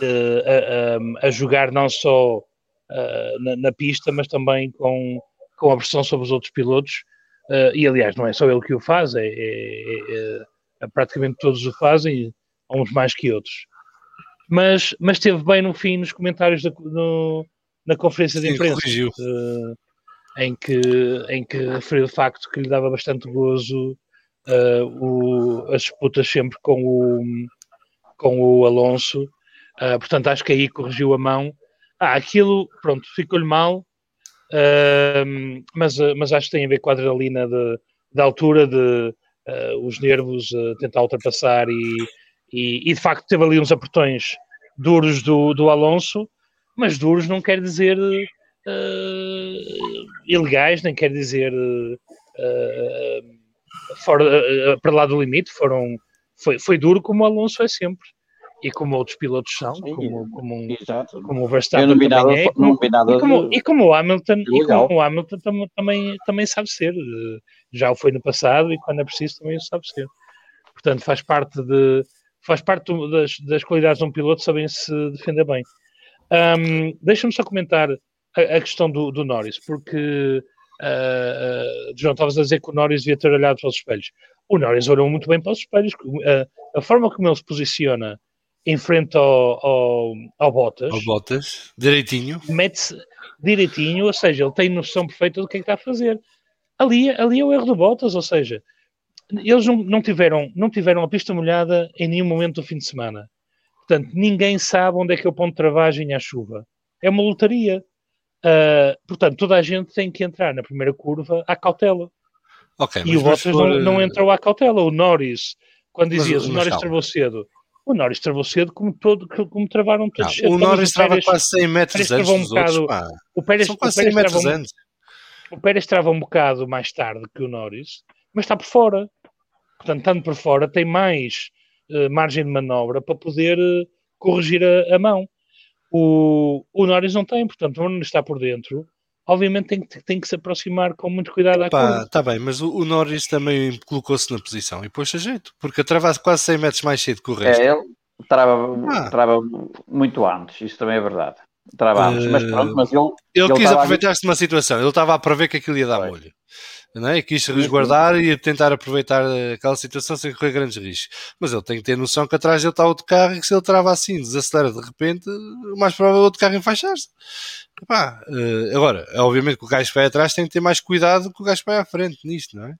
uh, a, a, a jogar não só uh, na, na, pista, mas também com, com a pressão sobre os outros pilotos. Uh, e aliás, não é só ele que o faz, é, é, é, é praticamente todos o fazem, uns mais que outros. Mas, mas esteve bem no fim nos comentários da, no, na conferência de imprensa, uh, em, que, em que referiu o facto que lhe dava bastante gozo o, as disputas sempre com o, com o Alonso. portanto, acho que aí corrigiu a mão ah, aquilo, pronto, ficou-lhe mal. Uh, mas, mas acho que tem a ver com a adrenalina da altura, de uh, os nervos uh, tentar ultrapassar e, e, e, de facto teve ali uns apertões duros do, do Alonso, mas duros não quer dizer ilegais, nem quer dizer fora, para lá do limite, foram, foi, foi duro como o Alonso é sempre e como outros pilotos são, Sim, como, como, um, como o Verstappen também nada, é, e como, e, como, e como o Hamilton, e como o Hamilton tam, também, também sabe ser, já o foi no passado e quando é preciso também o sabe ser. Portanto, faz parte de faz parte das, das qualidades de um piloto saber se defender bem. Um, Deixa-me só comentar a, a questão do, do, Norris, porque uh, uh, João, estavas a dizer que o Norris devia ter olhado para os espelhos. O Norris olhou muito bem para os espelhos. Uh, a forma como ele se posiciona em frente ao, ao, ao Bottas. Ao Bottas, direitinho. Mete-se direitinho, ou seja, ele tem noção perfeita do que é que está a fazer. Ali, ali é o erro do Bottas, ou seja, eles não, não, tiveram, não tiveram a pista molhada em nenhum momento do fim de semana. Portanto, ninguém sabe onde é que é o ponto de travagem à chuva. É uma lotaria. Uh, portanto, toda a gente tem que entrar na primeira curva à cautela. Okay, e o Bottas for... não, não entrou à cautela. O Norris, quando dizias o Norris travou cedo, o Norris travou cedo como, todo, como travaram todos não, O Norris trava quase 100 metros antes um bocado, outros, O Pérez, São quase o Pérez 100 metros um, antes. O Pérez trava um bocado mais tarde que o Norris, mas está por fora. Portanto, estando por fora, tem mais uh, margem de manobra para poder uh, corrigir a, a, mão. O, o Norris não tem, portanto, onde está por dentro, obviamente tem que, tem que se aproximar com muito cuidado à Pá, Está bem, mas o, o Norris também colocou-se na posição e pôs a jeito, porque atravessa quase 100 metros mais cedo que o resto. É, ele trava, ah. trava muito antes, isso também é verdade. Trava antes, uh, mas pronto, mas ele... Ele, ele quis aproveitar-se de uma situação, ele estava a prever que aquilo ia dar molho. É? Quis resguardar e tentar aproveitar aquela situação sem correr grandes riscos. Mas ele tem que ter noção que atrás dele está outro carro e que se ele trava assim, desacelera de repente, o mais provável é outro carro enfaixar-se. Epá, uh, agora, obviamente que o gajo que vai atrás tem que ter mais cuidado que o gajo que vai à frente nisto, não é?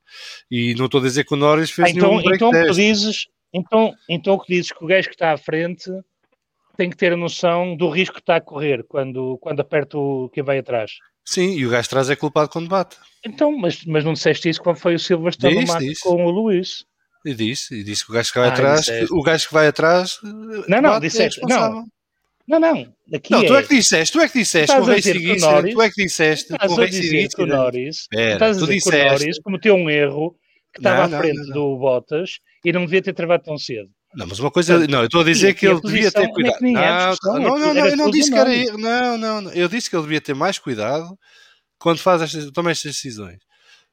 E não estou a dizer que o Norris fez ah, então, nenhum então. Tu dizes, então, então que dizes que o gajo que está à frente tem que ter a noção do risco que está a correr quando, quando aperta o que vai atrás. Sim, e o gajo atrás é culpado quando bate. Então, mas, mas não disseste isso quando foi o Silverstone no mato com o Luís? E disse, e disse que o gajo que vai ah, atrás, disseste. o gajo que vai atrás. Não, não, disseste, é não, não, não. Aqui não, é... tu é que disseste, tu é que disseste, o Racing tu é que disseste, o Racing que o Norris, estás a dizer que o Norris cometeu um erro que estava não, à frente não, não. do Bottas e não devia ter travado tão cedo. Não, mas uma coisa, não, eu estou a dizer que ele devia ter cuidado. Não, não, não, não, eu não disse que era erro, não, não, eu disse que ele devia ter mais cuidado quando faz estas, toma estas decisões.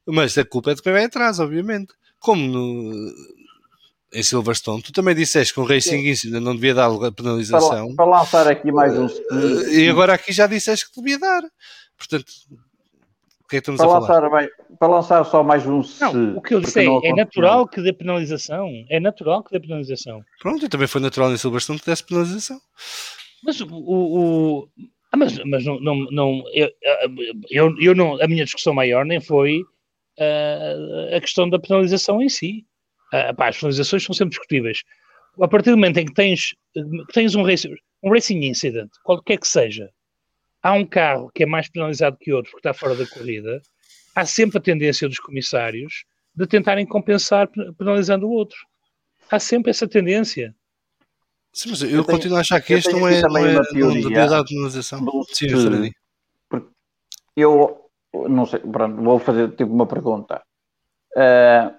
Mas a culpa é de quem vai atrás, obviamente. Como no, em Silverstone, tu também disseste que o Racing Incident não devia dar a penalização. Para, para lançar aqui mais um. E agora aqui já disseste que devia dar. Portanto, que é que estamos para a lançar, falar? para lançar só mais um. Não, o que eu disse é, é natural que dê penalização. É natural que dê penalização. Pronto, e também foi natural em Silverstone que desse penalização. Mas o, o, ah, mas, mas não, não, não eu, eu, eu, não, a minha discussão maior nem foi uh, a questão da penalização em si. Uh, pá, as penalizações são sempre discutíveis. A partir do momento em que tens, que tens um, race, um racing incident, qualquer que seja, há um carro que é mais penalizado que outro porque está fora da corrida, há sempre a tendência dos comissários de tentarem compensar penalizando o outro. Há sempre essa tendência. Sim, mas eu, eu tenho, continuo a achar que este não é, não é teoria da penalização. Sim, Freddy. Eu não sei, pronto, vou fazer tipo uma pergunta. Uh,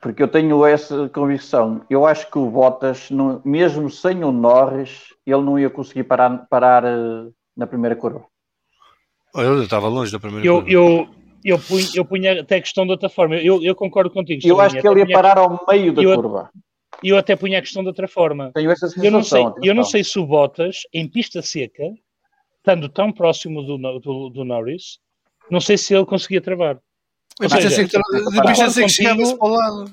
porque eu tenho essa convicção. Eu acho que o Bottas, não, mesmo sem o Norris, ele não ia conseguir parar, parar uh, na primeira curva. Eu estava longe da primeira eu, curva. Eu, eu, punha, eu punha até a questão de outra forma. Eu, eu concordo contigo. Eu acho que ele ia parar ao meio da eu, curva. Eu até punha a questão de outra forma. Tenho essa sensação. Eu não sei, eu não sei se o Bottas, em pista seca, estando tão próximo do, do, do Norris, não sei se ele conseguia travar. Ou seja, seca, de pista seca chegava-se para o lado.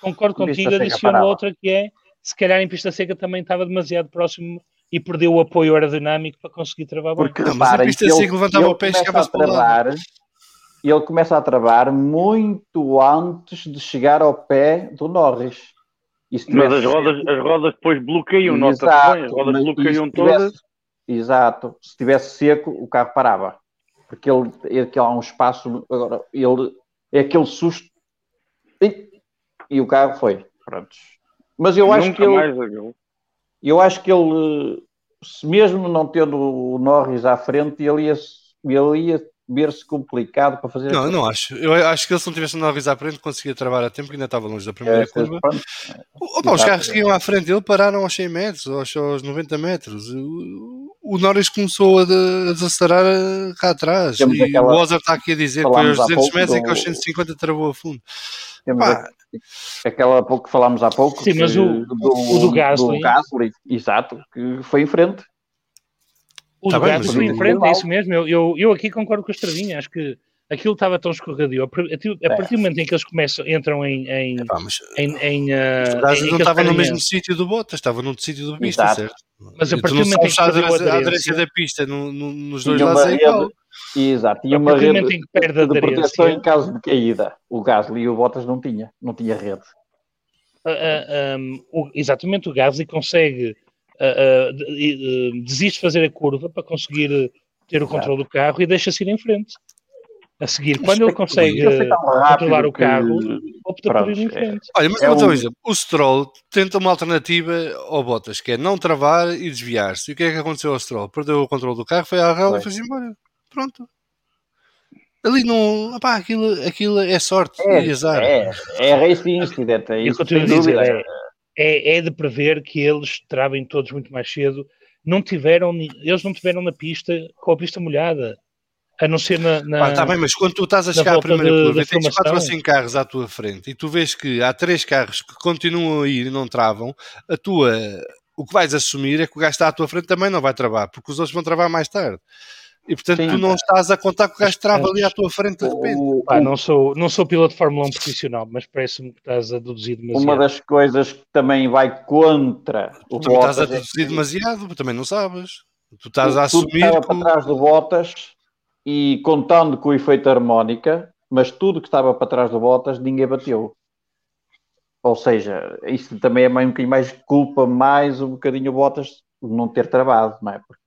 Concordo contigo, adiciono outra que é, se calhar em pista seca também estava demasiado próximo e perdeu o apoio aerodinâmico para conseguir travar bem. Porque, mas a pista seca levantava o pé e para o lado. E ele começa a travar muito antes de chegar ao pé do Norris. Mas as rodas, as rodas depois bloqueiam, nota as rodas bloqueiam todas. Exato. Se estivesse seco, o carro parava. porque ele, ele há um espaço, agora ele é aquele susto e, e o carro foi. Pronto. Mas eu acho que ele, eu acho que ele, se mesmo não tendo o Norris à frente, ele ia, ele ia ver-se complicado para fazer. Não, eu não acho. Eu acho que ele se não tivesse andado à frente conseguia travar a tempo, que ainda estava longe da primeira é, curva. Opa, os carros que iam à frente ele pararam aos 100 metros, aos, aos 90 metros. O, o Norris começou a, a desacelerar cá atrás. Temos e aquela... o Ozer está aqui a dizer que foi aos 200 metros do... e que aos 150 travou a fundo. Temos Pá. aquela pouco que falámos há pouco. Sim, mas o, do, o do Gasly. Do Gasly, exato, que foi em frente. O tá gato foi em frente, é isso mesmo. Eu, eu, eu aqui concordo com a Estradinha. Acho que aquilo estava tão escorregadio. A partir do momento em que eles começam, entram em. em, Epá, mas, em, em, uh, em não estava no mesmo sítio do Bottas, estava num sítio do pista, Exato. certo? Mas a partir do momento em que a aderência da pista no, no, nos dois lados é igual. Exato, tinha uma rede perde de proteção em caso de caída. O Gasly e o Bottas não tinha, não tinha rede. Uh, uh, um, o, exatamente, o Gasly consegue uh, uh, desiste de fazer a curva para conseguir ter o controle do carro e deixa-se ir em frente. A seguir, quando ele consegue controlar o carro, que... opta Pronto, por ir em é. frente. É. Olha, mas é um... exemplo, o Stroll tenta uma alternativa ao Bottas, que é não travar e desviar-se. E o que é que aconteceu ao Stroll? Perdeu o controle do carro, foi à rala e foi embora. Pronto. Ali não. Opá, aquilo, aquilo é sorte é, e azar. É, é incident. É isso, dizer. É, é, é de prever que eles travem todos muito mais cedo. Não tiveram, eles não tiveram na pista com a pista molhada. A não ser na. na ah, tá bem, mas quando tu estás a chegar à primeira de, curva e tens 4 ou 5 carros à tua frente e tu vês que há 3 carros que continuam a ir e não travam, a tua. O que vais assumir é que o gajo está à tua frente também não vai travar, porque os outros vão travar mais tarde. E portanto Sim, tu não estás a contar que o gajo trava ali à tua frente de repente. Pá, não, sou, não sou piloto de Fórmula 1 profissional, mas parece-me que estás a deduzir demasiado. Uma das coisas que também vai contra o tu Bottas. estás a deduzir é demasiado, também não sabes. Tu estás a assumir. Estava que... para trás do Bottas e contando com o efeito harmónica, mas tudo que estava para trás do Bottas ninguém bateu. Ou seja, isso também é mais, um bocadinho mais culpa mais um bocadinho o Bottas de não ter travado, não é? Porque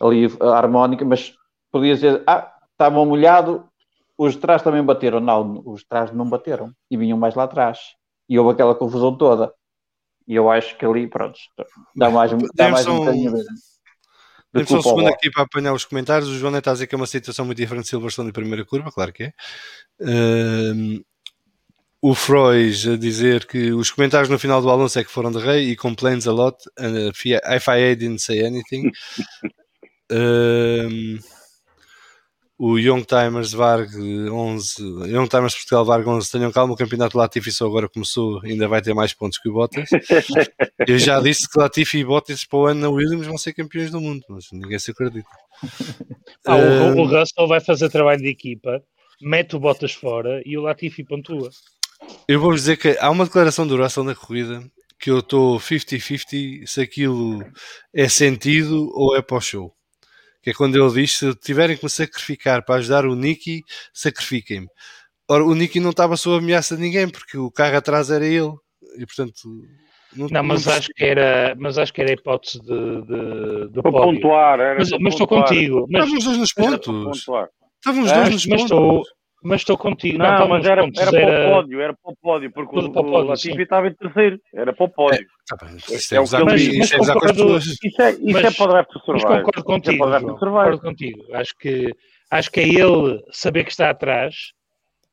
ali a harmónica, mas podia dizer, ah, estavam molhado, os de trás também bateram. Não, os de trás não bateram e vinham mais lá atrás. E houve aquela confusão toda. E eu acho que ali, pronto, dá mais, dá mais um bocadinho de. Temos só um segundo aqui para apanhar os comentários. O João Neto está a dizer que é uma situação muito diferente de Silverstone de primeira curva, claro que é. Uh, o Frois a dizer que os comentários no final do Alonso é que foram de rei e complains a lot. And if I didn't say anything. Uh, o Young Timers Varg 11, Young Timers Portugal Varg 11, tenham calma, o campeonato Latifi só agora começou, ainda vai ter mais pontos que o Bottas. Eu já disse que Latifi e Bottas para o ano na Williams vão ser campeões do mundo, mas ninguém se acredita. Ah, o, o Russell vai fazer trabalho de equipa, mete o Bottas fora e o Latifi pontua. Eu vou dizer que há uma declaração do Russell na corrida que eu estou 50-50 se aquilo é sentido ou é para o show que é quando ele diz: se tiverem que me sacrificar para ajudar o Nicky, sacrifiquem-me. Ora, o Nicky não estava sob ameaça de ninguém, porque o carro atrás era ele, e portanto. Não, não mas, não... Acho que era, mas acho que era a hipótese de, de, de para pontuar. Era mas, mas estou contigo. Mas... Estavam os dois nos pontos. Estavam os dois nos mas pontos. Estou, mas estou contigo. Não, não mas era, era, para o pódio, era para o pódio, porque o, o Latifi estava em terceiro, era para o pódio. É, tá isso é, é o que mas, isso é, concordo, isso é, isso é para o draft Mas concordo contigo, é concordo contigo. Acho que, acho que é ele saber que está atrás,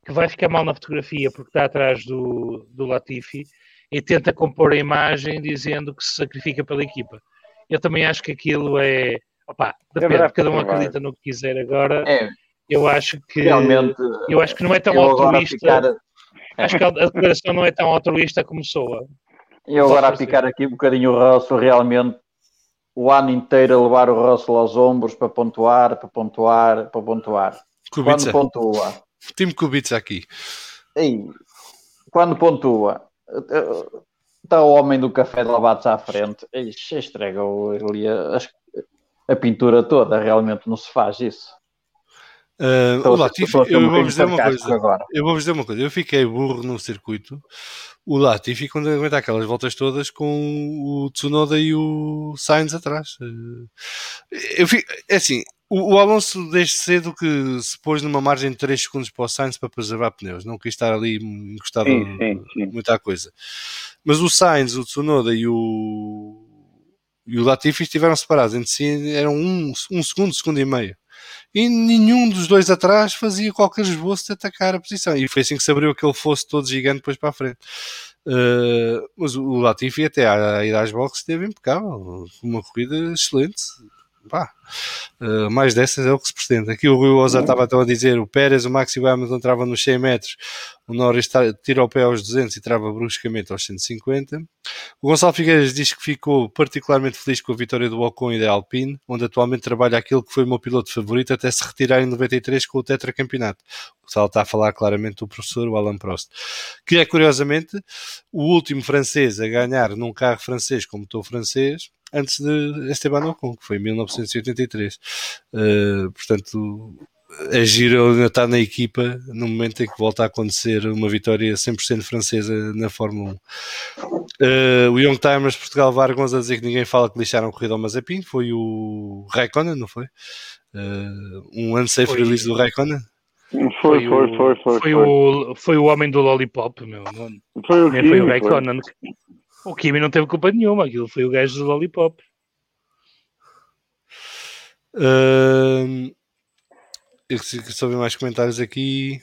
que vai ficar mal na fotografia porque está atrás do, do Latifi e tenta compor a imagem dizendo que se sacrifica pela equipa. Eu também acho que aquilo é. Opa, depende, cada um acredita no que quiser agora. É eu acho que realmente eu acho que não é tão altruísta. Ficar... Acho que a declaração não é tão altruísta como soa. Eu agora a picar aqui um bocadinho o Russell, realmente o ano inteiro a levar o Russell aos ombros para pontuar, para pontuar, para pontuar. Kubica. Quando pontua. Time Kubica aqui. E, quando pontua, está o homem do café de lavados à frente. Ixi, estragou ali a, a pintura toda, realmente não se faz isso. Uh, o Latifi, eu vou dizer uma coisa. Agora. Eu vou dizer uma coisa. Eu fiquei burro no circuito. O Latifi quando aguenta aquelas voltas todas com o Tsunoda e o Sainz atrás. Eu fico, é assim, o, o, Alonso desde cedo que se pôs numa margem de 3 segundos para o Sainz para preservar pneus, não quis estar ali encostado sim, sim, sim. muita coisa. Mas o Sainz, o Tsunoda e o e o Latifi estiveram separados entre si, eram um, um segundo, segundo e meio. E nenhum dos dois atrás fazia qualquer esboço de atacar a posição. E foi assim que se abriu aquele fosso todo gigante depois para a frente. Uh, mas o Latifi até a ir às boxes esteve impecável, uma corrida excelente pá, uh, mais dessas é o que se pretende. Aqui o Rui Oza estava então a dizer: o Pérez, o Max e o Hamilton entravam nos 100 metros, o Norris tira o pé aos 200 e trava bruscamente aos 150. O Gonçalo Figueiras diz que ficou particularmente feliz com a vitória do Ocon e da Alpine, onde atualmente trabalha aquele que foi o meu piloto favorito até se retirar em 93 com o tetracampeonato. O Gonçalo está a falar claramente do professor, o Alain Prost, que é curiosamente o último francês a ganhar num carro francês com motor francês antes de Esteban Ocon, que foi em 1983. Uh, eh, portanto, é giro ainda estar na equipa no momento em que volta a acontecer uma vitória 100% francesa na Fórmula 1. Uh, eh, o Young Timers Portugal Vargons a dizer que ninguém fala que lixaram a corrida ao Mazepin, foi o Raikkonen, não foi? Uh, um unsafe foi. release do Raikkonen? Foi, foi, foi, foi, foi, foi, o, foi o homem do Lollipop, meu. Foi o, Kimi, foi o Raikkonen. O Kimi não teve culpa nenhuma, aquilo foi o gajo do Lollipop. Uh, eu só vi mais comentários aqui.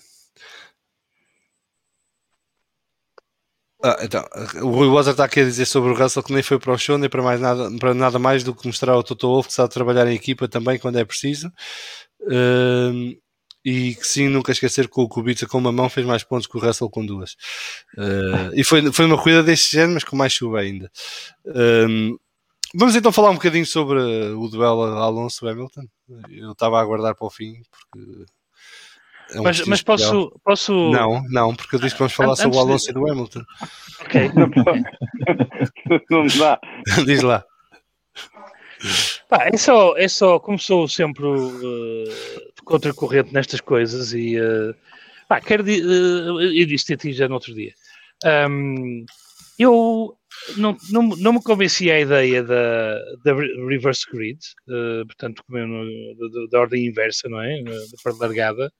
Ah, então, o Rui Bozer está aqui a dizer sobre o Russell que nem foi para o show, nem para, mais nada, para nada mais do que mostrar ao Toto Wolff que sabe trabalhar em equipa também quando é preciso. Uh, e que sim, nunca esquecer que o Kubica com uma mão fez mais pontos que o Russell com duas. Uh, e foi, foi uma corrida deste género, mas com mais chuva ainda. Um, vamos então falar um bocadinho sobre o duelo Alonso-Hamilton. Eu estava a aguardar para o fim, porque. É um mas, mas posso, posso. Não, não, porque eu disse que vamos falar Antes sobre o Alonso de... e do Hamilton. Ok. não dá. Diz lá. Pá, é só, é só, como sou sempre uh, contracorrente nestas coisas e uh, pá, quero uh, eu disse a ti já no outro dia. Um, eu não, não, não me convenci a ideia da, da reverse grid, uh, portanto, da, da ordem inversa, não é? Da largada,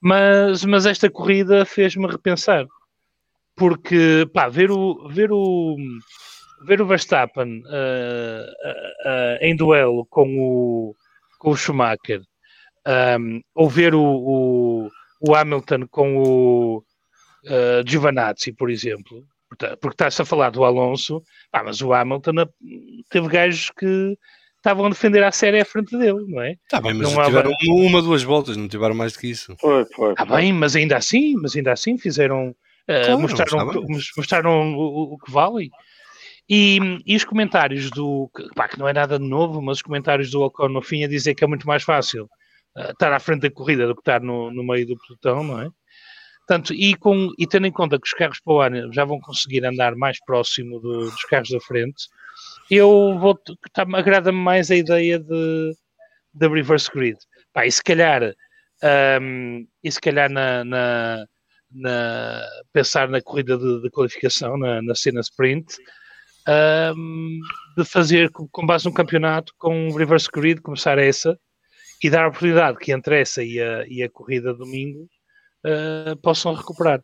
mas, mas esta corrida fez-me repensar, porque pá, ver o, ver o ver o Verstappen uh, uh, em duelo com o, com o Schumacher, um, ou ver o, o, o, Hamilton com o uh, Giovanazzi, por exemplo, porque está-se a falar do Alonso, ah, mas o Hamilton teve gajos que estavam a defender a série à frente dele, não é? Está bem, mas não tiveram há... uma, duas voltas, não tiveram mais do que isso. Foi, foi. Está bem, mas ainda assim, mas ainda assim fizeram, uh, claro, mostraram, mostraram o, o, que vale. E, e os comentários do. Pá, que não é nada de novo, mas os comentários do Ocon no fim a dizer que é muito mais fácil uh, estar à frente da corrida do que estar no, no meio do pelotão, não é? Portanto, e, com, e tendo em conta que os carros para o ano já vão conseguir andar mais próximo do, dos carros da frente, eu vou. Tá, Agrada-me mais a ideia de, de reverse grid. Pá, e se calhar. Um, e se calhar na, na, na pensar na corrida de, de qualificação, na, na cena sprint, um, de fazer com base no campeonato com um reverse grid, começar essa e dar a oportunidade que entre essa e a, e a corrida domingo uh, possam recuperar.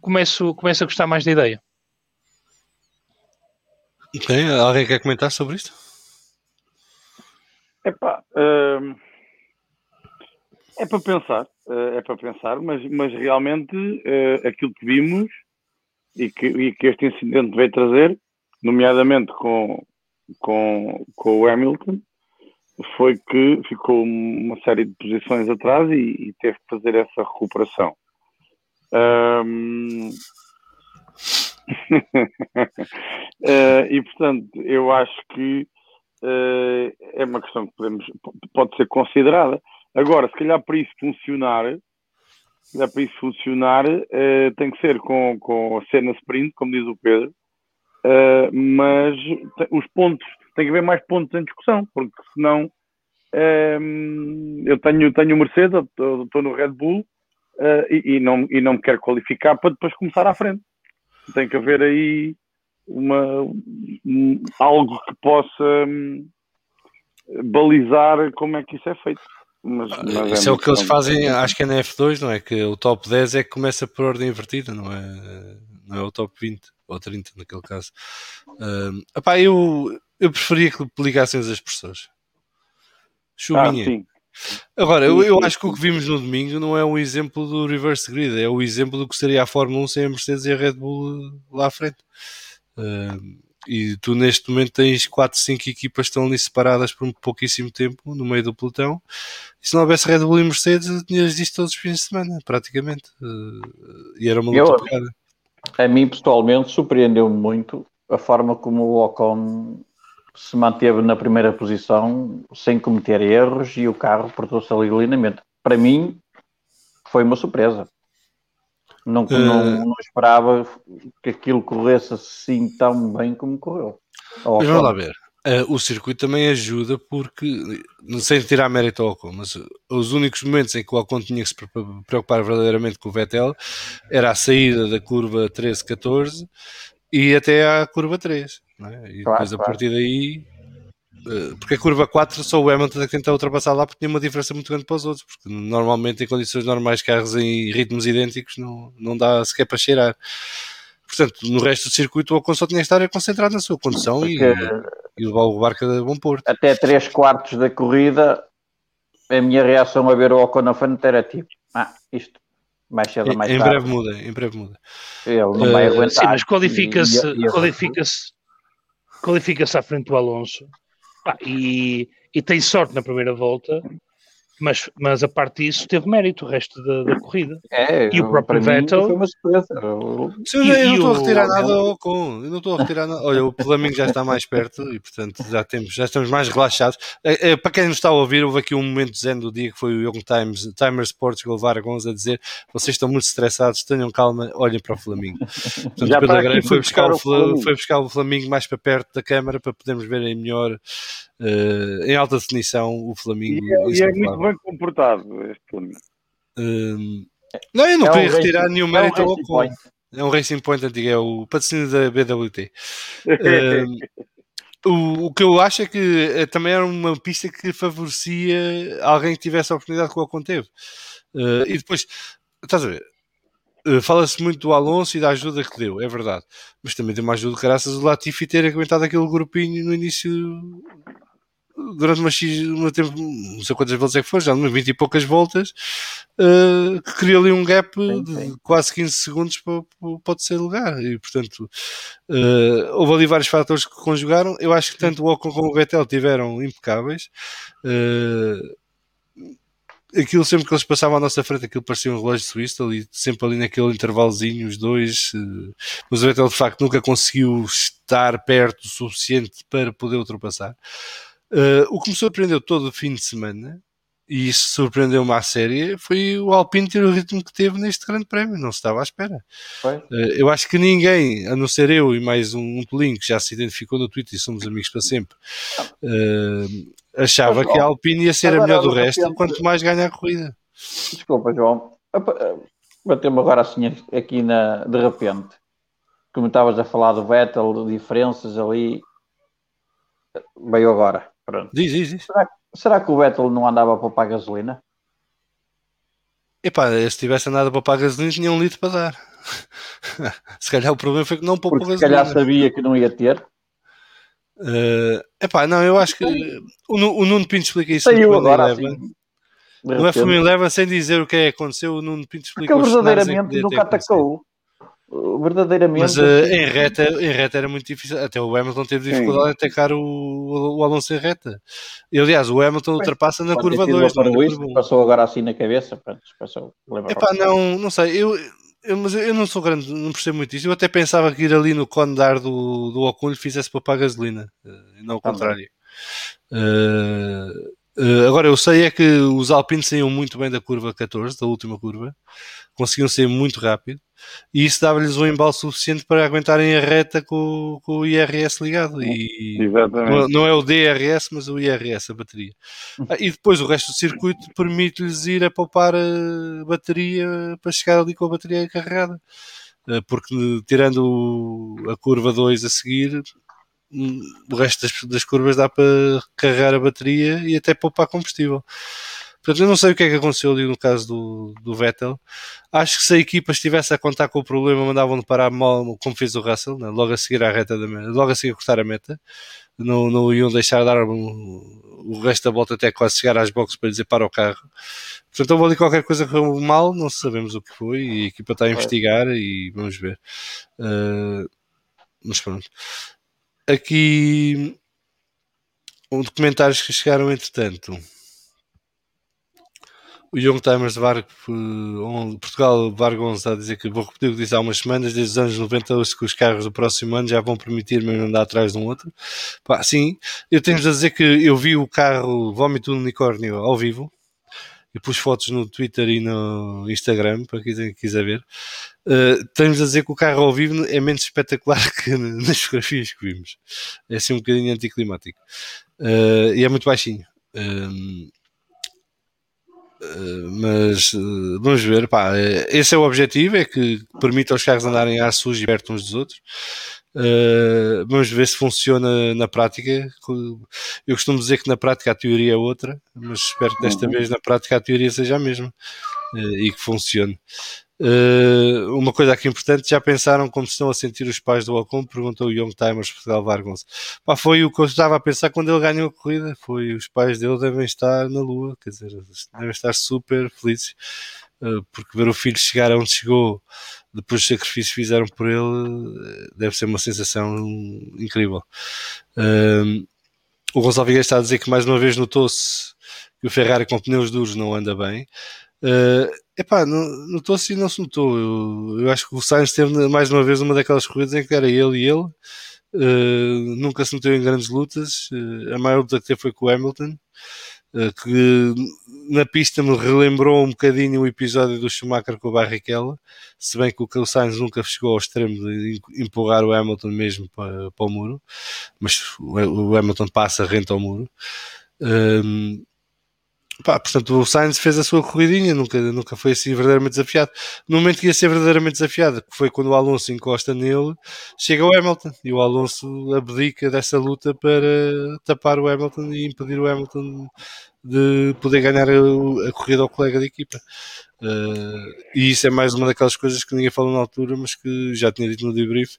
Começo, começo a gostar mais da ideia. Tem alguém quer comentar sobre isto? Epá, uh, é para pensar, uh, é para pensar, mas, mas realmente uh, aquilo que vimos e que, e que este incidente veio trazer nomeadamente com, com, com o Hamilton, foi que ficou uma série de posições atrás e, e teve que fazer essa recuperação. Um... uh, e portanto, eu acho que uh, é uma questão que podemos, pode ser considerada. Agora, se calhar para isso funcionar, se calhar para isso funcionar, uh, tem que ser com, com a cena sprint, como diz o Pedro, Uh, mas os pontos, tem que haver mais pontos em discussão, porque senão uh, eu tenho, tenho o Mercedes, estou no Red Bull uh, e, e, não, e não me quero qualificar para depois começar à frente. Tem que haver aí uma, um, algo que possa. Um, balizar como é que isso é feito. Mas, mas é isso é, é o que eles fazem, acho que é na F2, não é? Que o top 10 é que começa por ordem invertida, não é, não é o top 20 ou 30 naquele caso. Epá, eu, eu preferia que ligassem as expressões. Chuminha. Ah, Agora, eu, eu acho que o que vimos no domingo não é um exemplo do reverse grid, é o exemplo do que seria a Fórmula 1 sem a Mercedes e a Red Bull lá à frente. E tu neste momento tens 4, 5 equipas que estão ali separadas por um pouquíssimo tempo no meio do pelotão. E se não houvesse Red Bull e Mercedes, tinhas disto todos os fins de semana, praticamente. Uh, e era uma luta eu, A mim, pessoalmente, surpreendeu-me muito a forma como o Ocon se manteve na primeira posição sem cometer erros e o carro portou-se ali lindamente. Para mim, foi uma surpresa. Não, uh... não, não, esperava que aquilo corresse assim tão bem como correu. Mas vamos lá ver. Uh, o circuito também ajuda porque, sei tirar mérito ao Ocon, mas os únicos momentos em que o Ocon tinha que se preocupar verdadeiramente com o Vettel era a saída da curva 13-14 e até à curva 3. É? E claro, depois a partir daí eh, porque a curva 4 só o Hamilton é que tenta ultrapassar lá porque tinha uma diferença muito grande para os outros, porque normalmente em condições normais carros em ritmos idênticos não, não dá sequer para cheirar. Portanto, no resto do circuito o Ocon só tinha que estar concentrado na sua condução porque e, e levar o barco a bom porto. Até 3 quartos da corrida a minha reação a ver o Ocon na frente era tipo, ah, isto mais cedo ou mais em tarde. Breve muda, em breve muda. Ele não vai eh, aguentar. Sim, mas qualifica-se qualifica-se qualifica-se à frente do Alonso ah, e, e tem sorte na primeira volta mas, mas a parte disso teve mérito o resto da, da corrida. É, e o próprio Vettel. Foi uma surpresa. Sim, eu, eu não estou a retirar nada ao com. Eu não estou a retirar nada. Olha, o Flamengo já está mais perto e, portanto, já, temos, já estamos mais relaxados. É, é, para quem nos está a ouvir, houve aqui um momento zen do dia que foi o Young Times, Timers Portugal Vargons a dizer: vocês estão muito estressados, tenham calma, olhem para o Flamengo. Portanto, já Pedro foi buscar, o Flamengo. foi buscar o Flamengo mais para perto da câmara para podermos ver em melhor uh, em alta definição o Flamengo. E, é, e é muito bem comportado este. Uh, não, eu não é queria um retirar racing, nenhum é mérito ao Ocon. É um Racing Point antigo, é o patrocínio da BWT. uh, o, o que eu acho é que eh, também era uma pista que favorecia alguém que tivesse a oportunidade que o Ocon teve. Uh, e depois, estás a ver? Uh, Fala-se muito do Alonso e da ajuda que deu, é verdade. Mas também deu uma ajuda graças ao Latifi ter aguentado aquele grupinho no início durante uma, X, uma tempo, não sei quantas voltas é que foi, já umas 20 e poucas voltas, uh, que criou ali um gap sim, sim. de quase 15 segundos para, para o lugar. E, portanto, uh, houve ali vários fatores que conjugaram. Eu acho que tanto o Ocon como o Vettel tiveram impecáveis. Uh, aquilo sempre que eles passavam à nossa frente, aquilo parecia um relógio suíço, ali, sempre ali naquele intervalozinho, os dois. mas o Vettel de facto nunca conseguiu estar perto o suficiente para poder ultrapassar. Uh, o que me surpreendeu todo o fim de semana, e isso surpreendeu-me à série, foi o Alpine ter o ritmo que teve neste grande prémio. Não se estava à espera. Uh, eu acho que ninguém, a não ser eu e mais um, um pelinho que já se identificou no Twitter e somos amigos para sempre, uh, achava que a Alpine ia ser a melhor do resto, repente... quanto mais ganha a corrida. Desculpa, João. Bateu-me agora assim aqui na, de repente. Como estavas a falar do Vettel, de diferenças ali, veio agora. Pronto. Diz, diz, diz. Será, será que o Vettel não andava a poupar gasolina? Epá, se tivesse andado a poupar gasolina, tinha um litro para dar. se calhar o problema foi que não poupou gasolina. Se calhar sabia que não ia ter. Uh, epá, não, eu acho que o, o Nuno Pinto explica isso. Saiu agora assim, Não é Fumim Leva sem dizer o que é que aconteceu. O Nuno Pinto explica Porque verdadeiramente nunca atacou verdadeiramente. Mas uh, em, reta, em reta era muito difícil. Até o Hamilton teve dificuldade Sim. em atacar o, o, Alonso em reta. E, aliás, o Hamilton ultrapassa na curva 2. Passou agora assim na cabeça. Passou, Epá, não, não sei. Eu, eu, mas eu não sou grande, não percebo muito isso. Eu até pensava que ir ali no condar do, do Ocon lhe fizesse para pagar gasolina, uh, não o contrário. Uh, Uh, agora, eu sei é que os Alpines saíam muito bem da curva 14, da última curva, conseguiam sair muito rápido, e isso dava-lhes um embalo suficiente para aguentarem a reta com, com o IRS ligado. E não, não, é o DRS, mas o IRS, a bateria. Ah, e depois o resto do circuito permite-lhes ir a poupar a bateria para chegar ali com a bateria carregada. Uh, porque tirando a curva 2 a seguir, o resto das, das curvas dá para carregar a bateria e até poupar combustível. Portanto, eu não sei o que é que aconteceu ali no caso do, do Vettel. Acho que se a equipa estivesse a contar com o problema, mandavam-no parar mal, como fez o Russell, né? logo a seguir à reta da meta, logo a seguir a cortar a meta. Não, não iam deixar dar o resto da volta até quase chegar às boxes para dizer para o carro. Portanto, houve ali qualquer coisa que foi mal, não sabemos o que foi, e a equipa está a investigar e vamos ver. Uh, mas pronto. Aqui um documentários que chegaram entretanto o Young Timers de Vargo, Portugal Vargo está a dizer que vou repetir o que disse há umas semanas, desde os anos 90 hoje que os carros do próximo ano já vão permitir-me andar atrás de um outro. Pá, sim, eu tenho de dizer que eu vi o carro Vómito Unicórnio ao vivo e pus fotos no Twitter e no Instagram para quem quiser ver. Uh, temos a dizer que o carro ao vivo é menos espetacular que nas fotografias que vimos. É assim um bocadinho anticlimático. Uh, e é muito baixinho. Uh, mas uh, vamos ver, pá, eh, esse é o objetivo, é que permita aos carros andarem à suja e perto uns dos outros. Uh, vamos ver se funciona na prática. Eu costumo dizer que na prática a teoria é outra, mas espero que desta uhum. vez na prática a teoria seja a mesma e que funcione. Uh, uma coisa aqui importante, já pensaram como estão a sentir os pais do Ocon? Perguntou o Young Timers Portugal Vargas. Pá, foi o que eu estava a pensar quando ele ganhou a corrida. Foi os pais dele devem estar na lua, quer dizer, devem estar super felizes, uh, porque ver o filho chegar onde chegou, depois dos sacrifícios que fizeram por ele, deve ser uma sensação incrível. Uh, o Gonçalo Vigueira está a dizer que mais uma vez notou-se que o Ferrari com pneus duros não anda bem. Uh, epá, notou se e não se notou. Eu, eu, acho que o Sainz teve mais uma vez uma daquelas corridas em que era ele e ele. Uh, nunca se meteu em grandes lutas. Uh, a maior luta que teve foi com o Hamilton, uh, que na pista me relembrou um bocadinho o episódio do Schumacher com o Barrichello, se bem que o Sainz nunca chegou ao extremo de empurrar o Hamilton mesmo para, para o muro, mas o, o Hamilton passa rente ao muro. Pá, portanto, o Sainz fez a sua corridinha, nunca, nunca foi assim verdadeiramente desafiado. No momento que ia ser verdadeiramente desafiado, que foi quando o Alonso encosta nele, chega o Hamilton e o Alonso abdica dessa luta para tapar o Hamilton e impedir o Hamilton de poder ganhar a, a corrida ao colega de equipa. Uh, e isso é mais uma daquelas coisas que ninguém falou na altura, mas que já tinha dito no debrief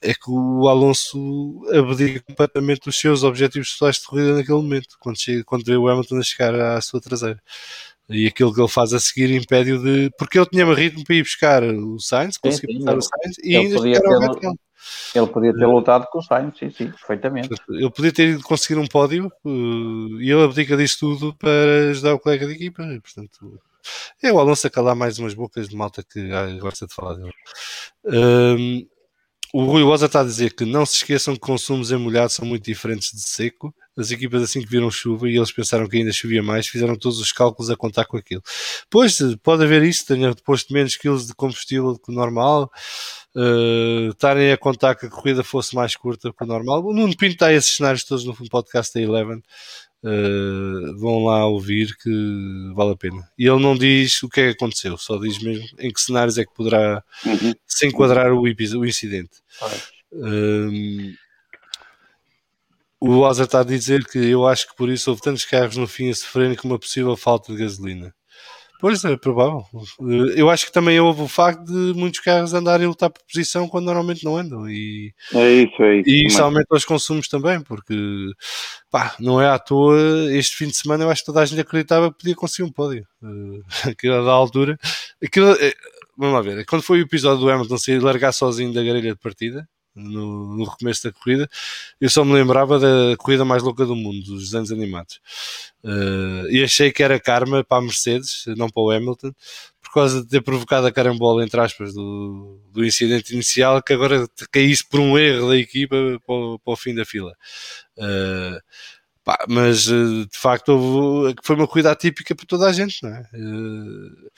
é que o Alonso abdica completamente dos seus objetivos totais de corrida naquele momento, quando, chega, quando vê o Hamilton a chegar à sua traseira. E aquilo que ele faz a seguir impede-o de. Porque ele tinha ritmo para ir buscar o Sainz, conseguir passar o Sainz e ainda chegar ao Vettel. Ele podia ter lutado com o Sainz, sim, sim, perfeitamente. Ele podia ter ido conseguir um pódio uh, e ele abdica disso tudo para ajudar o colega de equipa. Portanto, é o Alonso a calar mais umas bocas de malta que ah, gosta de falar dele. Um, o Rui Rosa está a dizer que não se esqueçam que consumos em molhado são muito diferentes de seco. As equipas assim que viram chuva e eles pensaram que ainda chovia mais, fizeram todos os cálculos a contar com aquilo. Pois, pode haver isso, tenham posto menos quilos de combustível que o normal, uh, estarem a contar que a corrida fosse mais curta que o normal. O Nuno Pinto está esses cenários todos no podcast da Eleven. Uh, vão lá ouvir que vale a pena. E ele não diz o que é que aconteceu, só diz mesmo em que cenários é que poderá uhum. se enquadrar o, o incidente. Um, o Ozar está a dizer que eu acho que por isso houve tantos carros no fim a sofrerem com uma possível falta de gasolina. Pois é, provável. Eu acho que também houve o facto de muitos carros andarem a lutar por posição quando normalmente não andam. E, é isso, é isso. E isso aumenta os consumos também, porque pá, não é à toa. Este fim de semana eu acho que toda a gente acreditava que podia conseguir um pódio. Aquilo da altura. Aquilo, eh, vamos lá ver. Quando foi o episódio do Hamilton se largar sozinho da grelha de partida, no, no da corrida, eu só me lembrava da corrida mais louca do mundo, dos desenhos animados. Uh, e achei que era karma para a Mercedes, não para o Hamilton, por causa de ter provocado a carambola, entre aspas, do, do incidente inicial, que agora caísse por um erro da equipa para o, para o fim da fila. Uh, pá, mas de facto houve, foi uma corrida atípica para toda a gente, não é? Uh,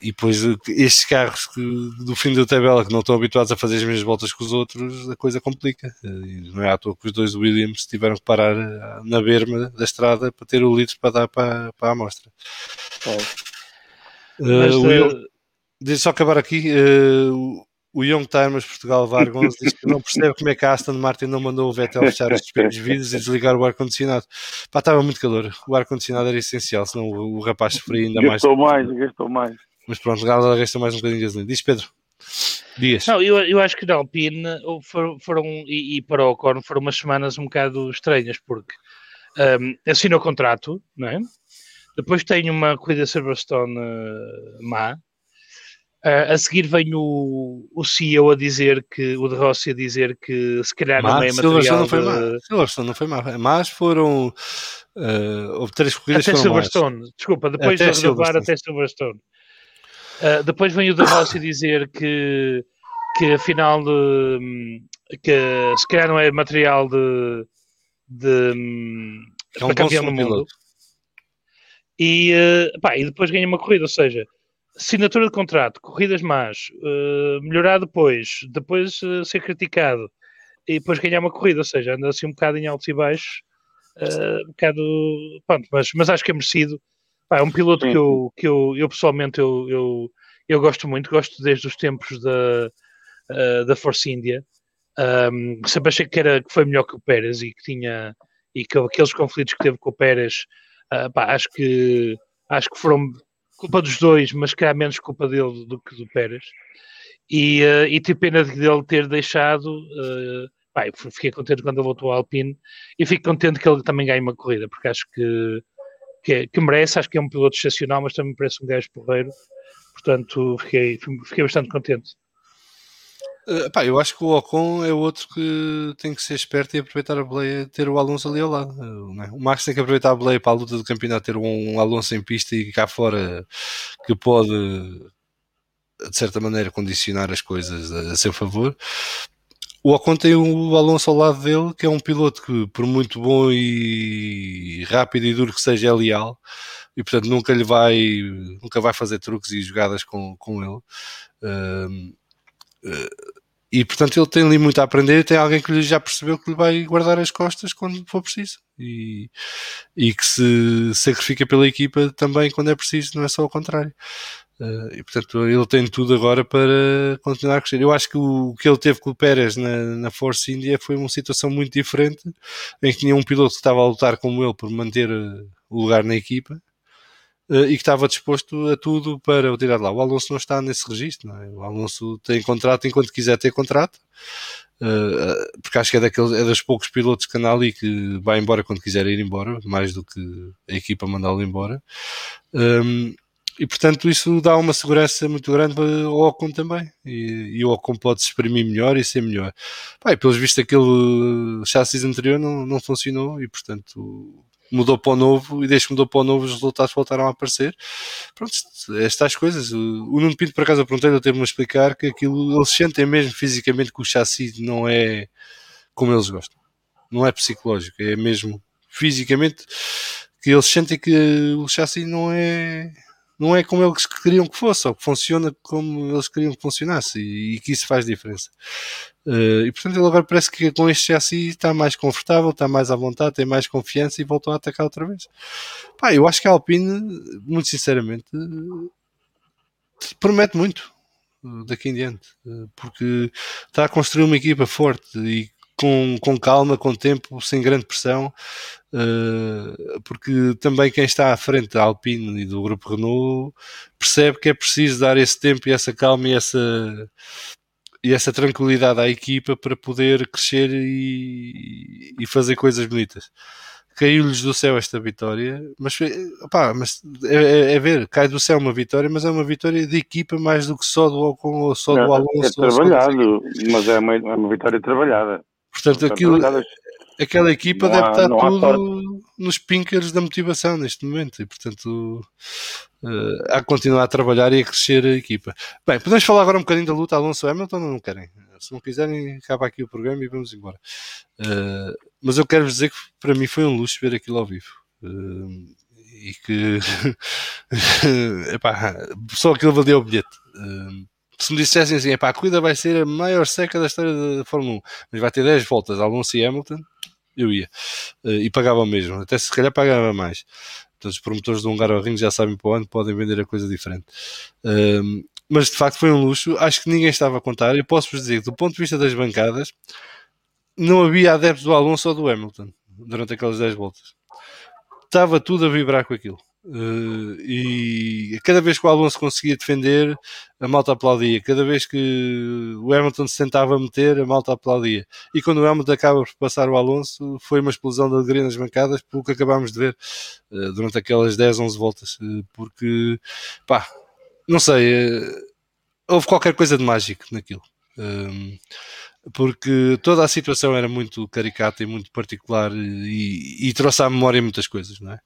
e depois estes carros que, do fim da tabela que não estão habituados a fazer as mesmas voltas que os outros, a coisa complica. E não é à toa que os dois Williams tiveram que parar eh, na berma da estrada para ter o litro para dar para, para a amostra. É. Uh, Will, deixa só acabar aqui. Uh, o Young Timers Portugal Vargons diz que não percebe como é que a Aston Martin não mandou o Vettel fechar os espelhos vidros e desligar o ar-condicionado. Pá, estava muito calor. O ar-condicionado era essencial, senão o, o rapaz sofria ainda gastou mais. Gastou mais, gastou mais. Mas pronto, ela gastou mais um bocadinho de gasolina. Diz Pedro. Dias. Não, eu, eu acho que na Alpine foram, foram e, e, para o Ocon foram umas semanas um bocado estranhas, porque um, assinou o contrato, não é? Depois tem uma corrida Silverstone uh, má, Uh, a seguir vem o, o CEO a dizer que, o de Rossi a dizer que se calhar má, não é material. Não foi de... má. Silverstone não foi má. Mas foram. Uh, houve três corridas Até Silverstone, mais. desculpa, depois até de renovar até Silverstone. Uh, depois vem o de Rossi dizer que, que afinal de, que se calhar não é material de, de é um campeão do mundo. E, uh, pá, e depois ganha uma corrida, ou seja, assinatura de contrato, corridas más, uh, melhorar depois, depois uh, ser criticado e depois ganhar uma corrida, ou seja, anda assim um bocado em altos e baixos, uh, um bocado, pronto, mas, mas acho que é merecido. Pá, é um piloto que eu, que eu, eu pessoalmente eu, eu, eu gosto muito, gosto desde os tempos da, uh, da Force India. Um, sempre achei que, era, que foi melhor que o Pérez e que tinha e que aqueles conflitos que teve com o Pérez, uh, pá, acho que acho que foram culpa dos dois, mas que há menos culpa dele do que do Pérez. E, uh, e tive pena dele ter deixado. Uh, pá, fiquei contente quando ele voltou ao Alpine e fico contente que ele também ganhe uma corrida, porque acho que, que, que merece. Acho que é um piloto excepcional, mas também parece um gajo porreiro. Portanto, fiquei, fiquei bastante contente. Pá, eu acho que o Ocon é outro que tem que ser esperto e aproveitar a boleia, ter o Alonso ali ao lado. Uh, O Max tem que aproveitar a boleia para a luta do campeonato, ter um Alonso em pista e cá fora que pode, de certa maneira, condicionar as coisas a, a seu favor. O Ocon tem o Alonso ao lado dele, que é um piloto que, por muito bom e rápido e duro que seja, é leal e portanto nunca lhe vai nunca vai fazer truques e jogadas com, com ele. Uh, e portanto ele tem ali muito a aprender e tem alguém que já percebeu que lhe vai guardar as costas quando for preciso e, e que se sacrifica pela equipa também quando é preciso, não é só o contrário. Uh, e portanto ele tem tudo agora para continuar a crescer. Eu acho que o, que ele teve com o Pérez na, na Force India foi uma situação muito diferente, em que tinha um piloto que estava a lutar como ele por manter eh, o lugar na equipa e que estava disposto a tudo para o tirar lá. O Alonso não está nesse registro, é? o Alonso tem contrato enquanto quiser ter contrato, uh, porque acho que é, daqueles, é dos poucos pilotos que anda ali que vai embora quando quiser ir embora, mais do que a equipa mandá-lo embora. Um, e portanto isso dá uma segurança muito grande ao Ocon também e, e o Ocon pode se exprimir melhor e ser melhor Pai, pelos vistos aquele chassis anterior não, não funcionou e portanto mudou para o novo e desde que mudou para o novo os resultados voltaram a aparecer. Pronto, estas coisas. O, Nuno Pinto, por acaso, eu perguntei-lhe, teve-me a explicar que aquilo, eles sentem mesmo fisicamente que o chassi não é como eles gostam. Não é psicológico, é mesmo fisicamente que eles sentem que o chassi não é não é como eles queriam que fosse, ou que funciona como eles queriam que funcionasse, e, e que isso faz diferença. Uh, e portanto ele agora parece que com este chassi está mais confortável, está mais à vontade, tem mais confiança e voltou a atacar outra vez. Pá, eu acho que a Alpine, muito sinceramente, promete muito eh, daqui em diante, eh, porque está a construir uma equipa forte e com, com calma, com tempo, sem grande pressão, uh, porque também quem está à frente da Alpine e do grupo Renault percebe que é preciso dar esse tempo e essa calma e essa, e essa tranquilidade à equipa para poder crescer e, e fazer coisas bonitas. Caiu-lhes do céu esta vitória, mas, opá, mas é, é, é, ver, cai do céu uma vitória, mas é uma vitória de equipa mais do que só do Ocon ou só do Alonso. É trabalhado, mas é uma, é uma vitória trabalhada. Portanto, aquilo, aquela equipa deve estar tudo nos pinkers da motivação neste momento e, portanto, uh, há que continuar a trabalhar e a crescer a equipa. Bem, podemos falar agora um bocadinho da luta Alonso Hamilton ou não querem? Se não quiserem, acaba aqui o programa e vamos embora. Uh, mas eu quero dizer que para mim foi um luxo ver aquilo ao vivo. Uh, e que epá, só aquilo valeu o bilhete. Uh, se me dissessem assim, a corrida vai ser a maior seca da história da Fórmula 1, mas vai ter 10 voltas Alonso e Hamilton, eu ia. Uh, e pagava mesmo, até se calhar pagava mais. Então, os promotores do Hungaroring já sabem para onde podem vender a coisa diferente. Uh, mas de facto foi um luxo. Acho que ninguém estava a contar. Eu posso vos dizer que, do ponto de vista das bancadas, não havia adeptos do Alonso ou do Hamilton durante aquelas 10 voltas. Estava tudo a vibrar com aquilo. Uh, e cada vez que o Alonso conseguia defender, a malta aplaudia. Cada vez que o Hamilton se tentava meter, a malta aplaudia. E quando o Hamilton acaba por passar o Alonso, foi uma explosão de alegria nas bancadas, pelo que acabámos de ver uh, durante aquelas 10, 11 voltas. Uh, porque, pá, não sei, houve qualquer coisa de mágico naquilo porque toda a situação era muito caricata e muito particular e, e trouxe à memória muitas coisas, não é?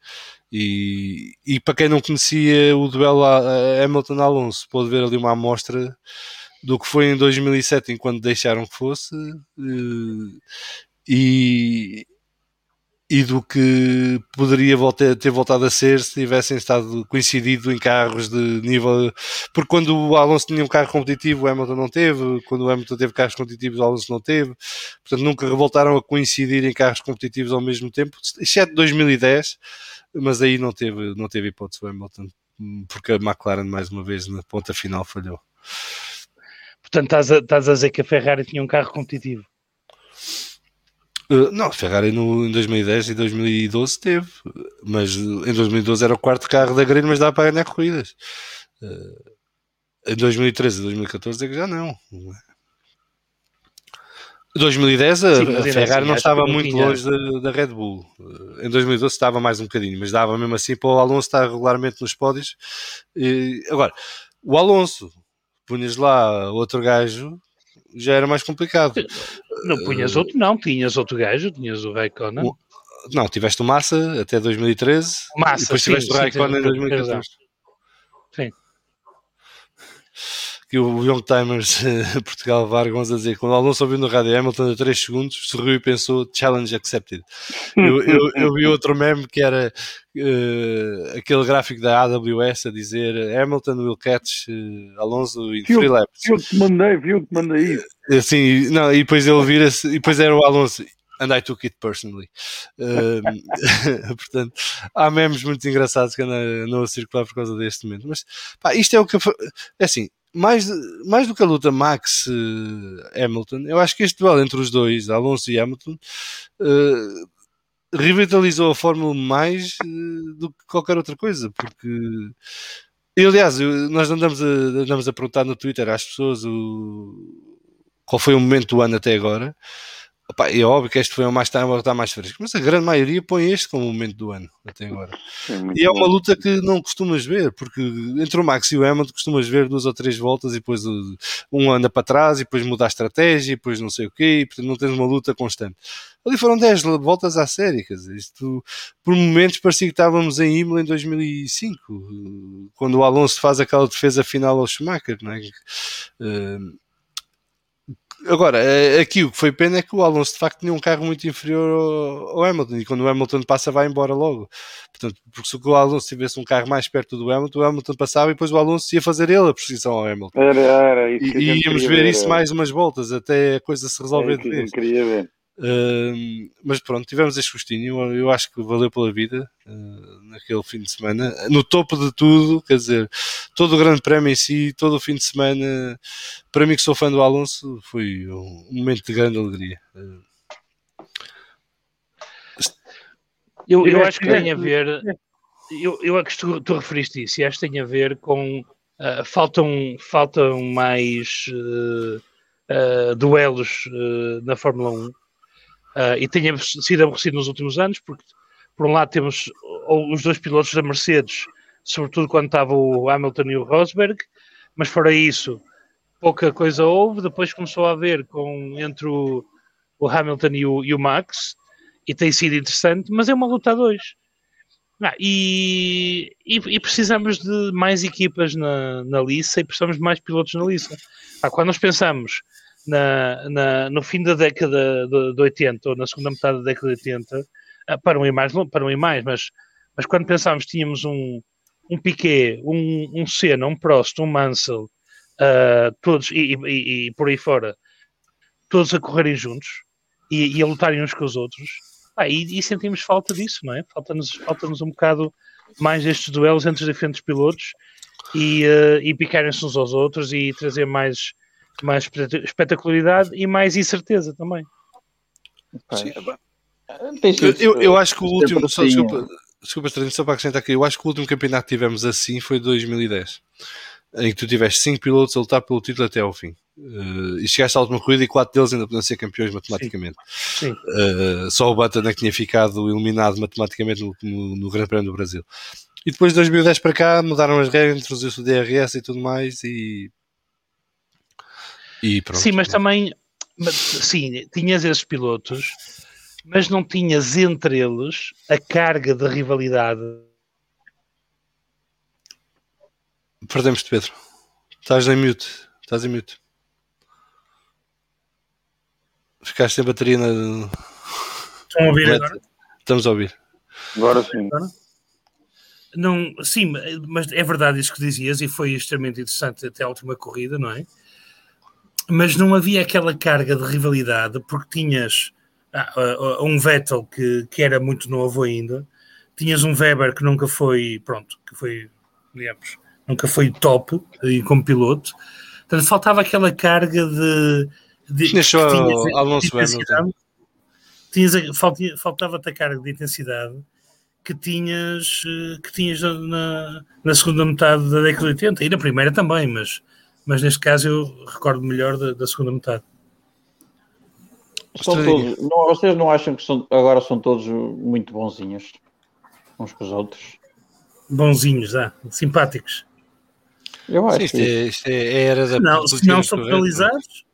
E, e para quem não conhecia o duelo Hamilton-Alonso, pode ver ali uma amostra do que foi em 2007, enquanto deixaram que fosse, eh, e, e do que poderia voltar, ter voltado a ser se tivessem estado coincidido em carros de nível. Porque quando o Alonso tinha um carro competitivo, o Hamilton não teve, quando o Hamilton teve carros competitivos, o Alonso não teve, portanto nunca voltaram a coincidir em carros competitivos ao mesmo tempo, exceto 2010, mas aí não teve, não teve hipótese o Hamilton, porque a McLaren mais uma vez na ponta final falhou. Portanto, estás a, estás a dizer que a Ferrari tinha um carro competitivo? Uh, não, Ferrari no, em 2010 e 2012 teve, mas em 2012 era o quarto carro da grelha, mas dava para ganhar corridas. Uh, em 2013 e 2014 é que já não. 2010 a, Sim, a Ferrari assim, não estava muito tinha... longe da, da, Red Bull. Em 2012 estava mais um bocadinho, mas dava mesmo assim para o Alonso estar regularmente nos pódios. E, agora, o Alonso, punhas lá outro gajo, já era mais complicado. Não punhas uh, outro, não, tinhas outro gajo, tinhas o Raikkonen. Não, tiveste o Massa até 2013. Massa, depois sim, tiveste o Raikkonen em 2014. Sim. Que o Young Timers Portugal Vargons a dizer quando o Alonso ouviu no rádio Hamilton a 3 segundos, sorriu e pensou challenge accepted. Eu, eu, eu vi outro meme que era uh, aquele gráfico da AWS a dizer Hamilton will catch uh, Alonso in 3 laps. Eu te mandei, viu que mandei isso. Assim, não, e depois ele vira-se, e depois era o Alonso and I took it personally. Uh, portanto, há memes muito engraçados que andam, a circular por causa deste momento. Mas pá, isto é o que. É assim, mais, mais do que a luta Max uh, Hamilton, eu acho que este duelo entre os dois, Alonso e Hamilton, uh, revitalizou a Fórmula mais uh, do que qualquer outra coisa, porque. E, aliás, nós andamos a, andamos a perguntar no Twitter às pessoas o, qual foi o momento do ano até agora. Opa, é óbvio que este foi o mais está, está mais fresco, mas a grande maioria põe este como o momento do ano até agora. É e é uma luta que não costumas ver, porque entre o Max e o Hamilton costumas ver duas ou três voltas e depois um anda para trás e depois muda a estratégia e depois não sei o quê, e portanto não tens uma luta constante. Ali foram 10 voltas à série, quer dizer, isto por momentos parecia que estávamos em Imola em 2005, quando o Alonso faz aquela defesa final ao Schumacher, não é? Uh, Agora, eh, aqui o que foi pena é que o Alonso de facto tinha um carro muito inferior ao, Hamilton e quando o Hamilton passa vai embora logo. Portanto, porque se o Alonso tivesse um carro mais perto do Hamilton, o Hamilton passava e depois o Alonso ia fazer ele a precisão ao Hamilton. Era, era, e, e íamos ver, ver isso mais umas voltas até a coisa se resolver é de vez. Queria ver. Uh, mas pronto, tivemos este gostinho. Eu, acho que valeu pela vida uh, naquele fim de semana. No topo de tudo, quer dizer, todo o Grande Prémio em si, todo o fim de semana, para mim que sou fã do Alonso, foi um, momento de grande alegria. Uh, eu, eu acho que tem a ver. Eu, eu acho que tu, tu referiste isso, e acho que tem a ver com. Uh, faltam, faltam mais duelos na Fórmula 1 uh, e tenha sido aborrecido nos últimos anos, porque por um lado temos os dois pilotos da Mercedes, sobretudo quando estava o Hamilton e o Rosberg, mas fora isso, pouca coisa houve. Depois começou a haver com, entre o, o Hamilton e o, e o, Max, e tem sido interessante, mas é uma luta a dois. Ah, e, e, e, precisamos de mais equipas na, na liça e precisamos de mais pilotos na liça. Ah, quando nós pensamos na, na, no fim da década de, de 80, ou na segunda metade da década de 80, ah, para um ir mais, para um ir mais mas, mas quando pensámos tínhamos um, um Piquet, um, um Senna, um Prost, um Mansell, uh, todos, e, e, e, por aí fora, todos a correrem juntos e, e a lutarem uns com os outros, ah, e, sentimos falta disso, não é? Falta-nos falta um bocado mais estes duelos entre os diferentes pilotos e, uh, e picarem-se uns aos outros e trazer mais, mais espetacularidade e mais incerteza também. Sim, eu, eu, eu, acho que o último, só, desculpa, desculpa, só para acrescentar aqui, eu acho que o último campeonato que tivemos assim foi 2010 em que tu tiveste 5 pilotos a lutar pelo título até ao fim. Uh, e chegaste à última corrida e 4 deles ainda podiam ser campeões matematicamente. Sim. Sim. Uh, só o Button é que tinha ficado eliminado matematicamente no, no, no Grande Prémio do Brasil. E depois de 2010 para cá mudaram as regras, introduziu-se o DRS e tudo mais e. E pronto. Sim, mas também. Sim, tinhas esses pilotos, mas não tinhas entre eles a carga de rivalidade Perdemos-te, Pedro. Estás em mute. Estás em mute. Ficaste sem bateria na. Estão a ouvir agora? Estamos a ouvir. Agora sim. Não, sim, mas é verdade isso que dizias e foi extremamente interessante até a última corrida, não é? Mas não havia aquela carga de rivalidade porque tinhas ah, ah, ah um Vettel que, que era muito novo ainda, tinhas um Weber que nunca foi, pronto, que foi, digamos, nunca foi top e como piloto. Portanto, faltava aquela carga de. de Deixou Alonso Hamilton. Tinhas, faltava-te a carga de intensidade que tinhas, eh, que tinhas na, na segunda metade da década de 80 e na primeira também, mas, mas neste caso eu recordo melhor da, da segunda metade. São todos, não, vocês não acham que são, agora são todos muito bonzinhos uns com os outros? Bonzinhos, ah, simpáticos. Eu acho Sim, isto, é, isto é a era da não, Se não são penalizados.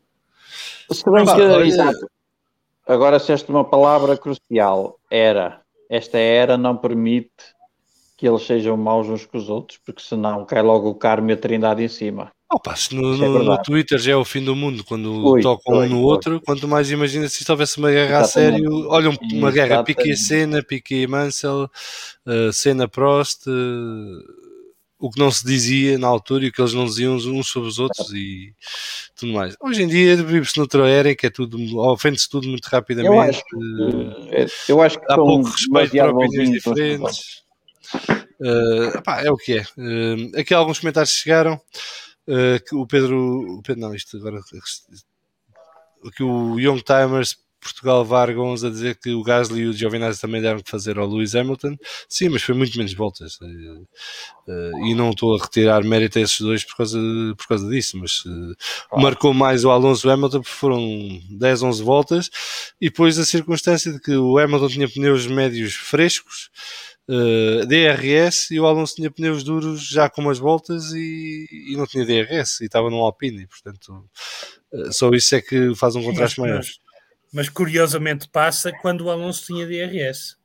Se bem que, exato. Agora, se esta é uma palavra crucial, era. Esta era não permite que eles sejam maus uns com os outros, porque senão cai logo o Carmo e a Trindade em cima. Opa, se no, é no, no, Twitter já é o fim do mundo quando ui, tocam um no outro, quanto mais imagina se houvesse uma guerra Exatamente. a sério. Olha, uma guerra Piquet Senna, Piquet Mansell, uh, Senna Prost. Uh, o que não se dizia na altura e o que eles não diziam uns sobre os outros e tudo mais. Hoje em dia vive-se noutra era em que é tudo, ofende-se tudo muito rapidamente. Eu acho que, eh, eu acho que há pouco respeito para opiniões diferentes. Uh, epá, é o que é. Uh, aqui alguns comentários chegaram. Uh, que o Pedro, o Pedro, não, isto agora que o Young Timers Portugal Vargons a dizer que o Gasly e o Giovinazzi também deram que fazer ao Lewis Hamilton. Sim, mas foi muito menos voltas. Eh, eh, e não estou a retirar mérito a esses dois por causa, por causa disso, mas ah. marcou mais o Alonso Hamilton porque foram 10, 11 voltas. E depois a circunstância de que o Hamilton tinha pneus médios frescos. Uh, DRS e o Alonso tinha pneus duros já com umas voltas e, e não tinha DRS e estava num Alpine, portanto uh, só isso é que faz um contraste maior mas curiosamente passa quando o Alonso tinha DRS.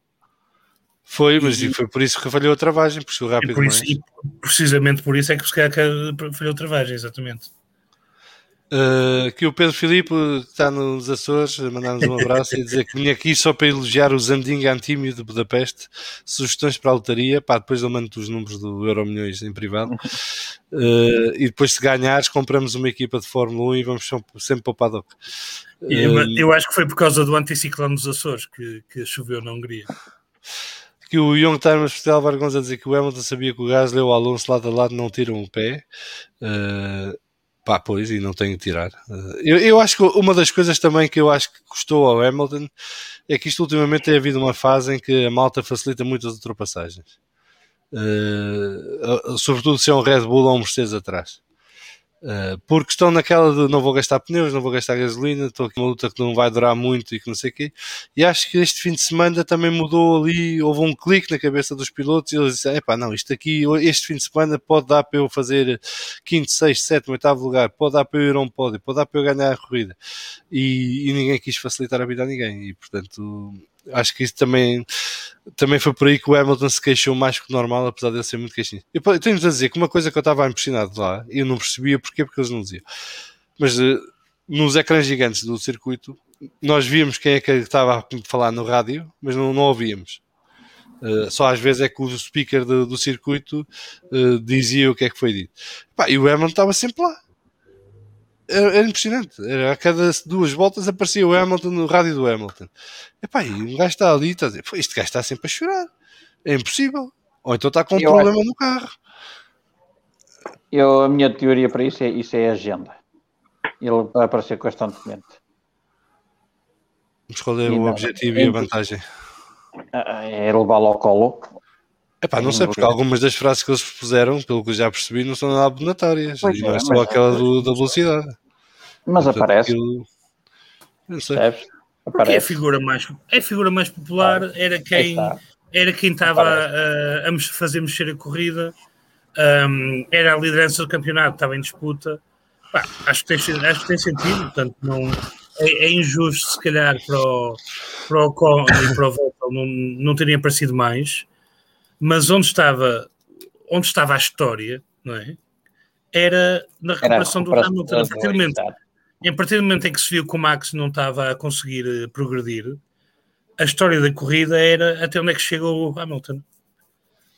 Foi, mas e, foi por isso que falhou a travagem, porque chegou rápido. Por isso, e precisamente por isso é que se calhar falhou a travagem, exatamente. Uh, que o Pedro Filipe que está nos Açores mandar-nos um abraço e dizer que vinha aqui só para elogiar o Zandinga Antímio de Budapeste sugestões para a lotaria pá, depois eu mando os números do Euro Milhões em privado uh, e depois se ganhares compramos uma equipa de Fórmula 1 e vamos sempre para o paddock eu, eu acho que foi por causa do anticiclone dos Açores que, que choveu na Hungria. Que o Young Times Portugal Vargões a dizer que o Hamilton sabia que o Gasly ou o Alonso lado a lado não tiram o pé. Uh, pá, pois, e não tenho que tirar. Uh, eu, eu acho que uma das coisas também que eu acho que custou ao Hamilton é que isto ultimamente tem havido uma fase em que a malta facilita muito as ultrapassagens. Uh, sobretudo se é um Red Bull ou um Mercedes atrás. Uh, porque estão naquela de não vou gastar pneus, não vou gastar gasolina, estou aqui numa luta que não vai durar muito e que não sei o quê. E acho que este fim de semana também mudou ali, houve um clique na cabeça dos pilotos e eles disseram: epá, não, isto aqui, este fim de semana pode dar para eu fazer quinto, sexto, sétimo, oitavo lugar, pode dar para eu ir a um pódio, pode dar para eu ganhar a corrida. E, e ninguém quis facilitar a vida a ninguém. E portanto, acho que isso também, também foi por aí que o Hamilton se queixou mais que o normal, apesar de ele ser muito queixinho. Eu tenho-vos a dizer que uma coisa que eu estava impressionado lá, e eu não percebia porquê, porque eles não diziam, mas uh, nos ecrãs gigantes do circuito, nós víamos quem é que estava a falar no rádio, mas não, não ouvíamos. Uh, só às vezes é que o speaker do, do circuito uh, dizia o que é que foi dito. Pá, e o Hamilton estava sempre lá era, era, impressionante. Era, a cada duas voltas aparecia o Hamilton no rádio do Hamilton. Epá, e um gajo está ali e está a dizer: este gajo está sempre a chorar. É impossível. Ou então está com um eu problema acho... no carro. Eu, a minha teoria para isso é, isso é agenda. Ele vai aparecer constantemente. Vamos qual é o objetivo e a vantagem? É levá-lo ao colo. Epá, não sei, porque algumas das frases que eles propuseram, pelo que eu já percebi, não são nada abonatórias. Pois e não é, é só aquela do, da velocidade. Mas Portanto, aparece. Aquilo... Não sei. Porque é a figura mais, é a figura mais popular, ah, era quem era quem estava a, a, fazer mexer a corrida, um, era a liderança do campeonato, estava em disputa. Pá, acho, que tem, acho que tem sentido, portanto, não, é, é, injusto se calhar para o, para o Con e para o Vettel não, não terem aparecido mais, mas onde estava, onde estava a história, não é? Era na recuperação, do Hamilton. A partir, do momento, a partir do momento em que se viu que o Max não estava a conseguir eh, progredir, a história da corrida era até onde é que chegou o Hamilton.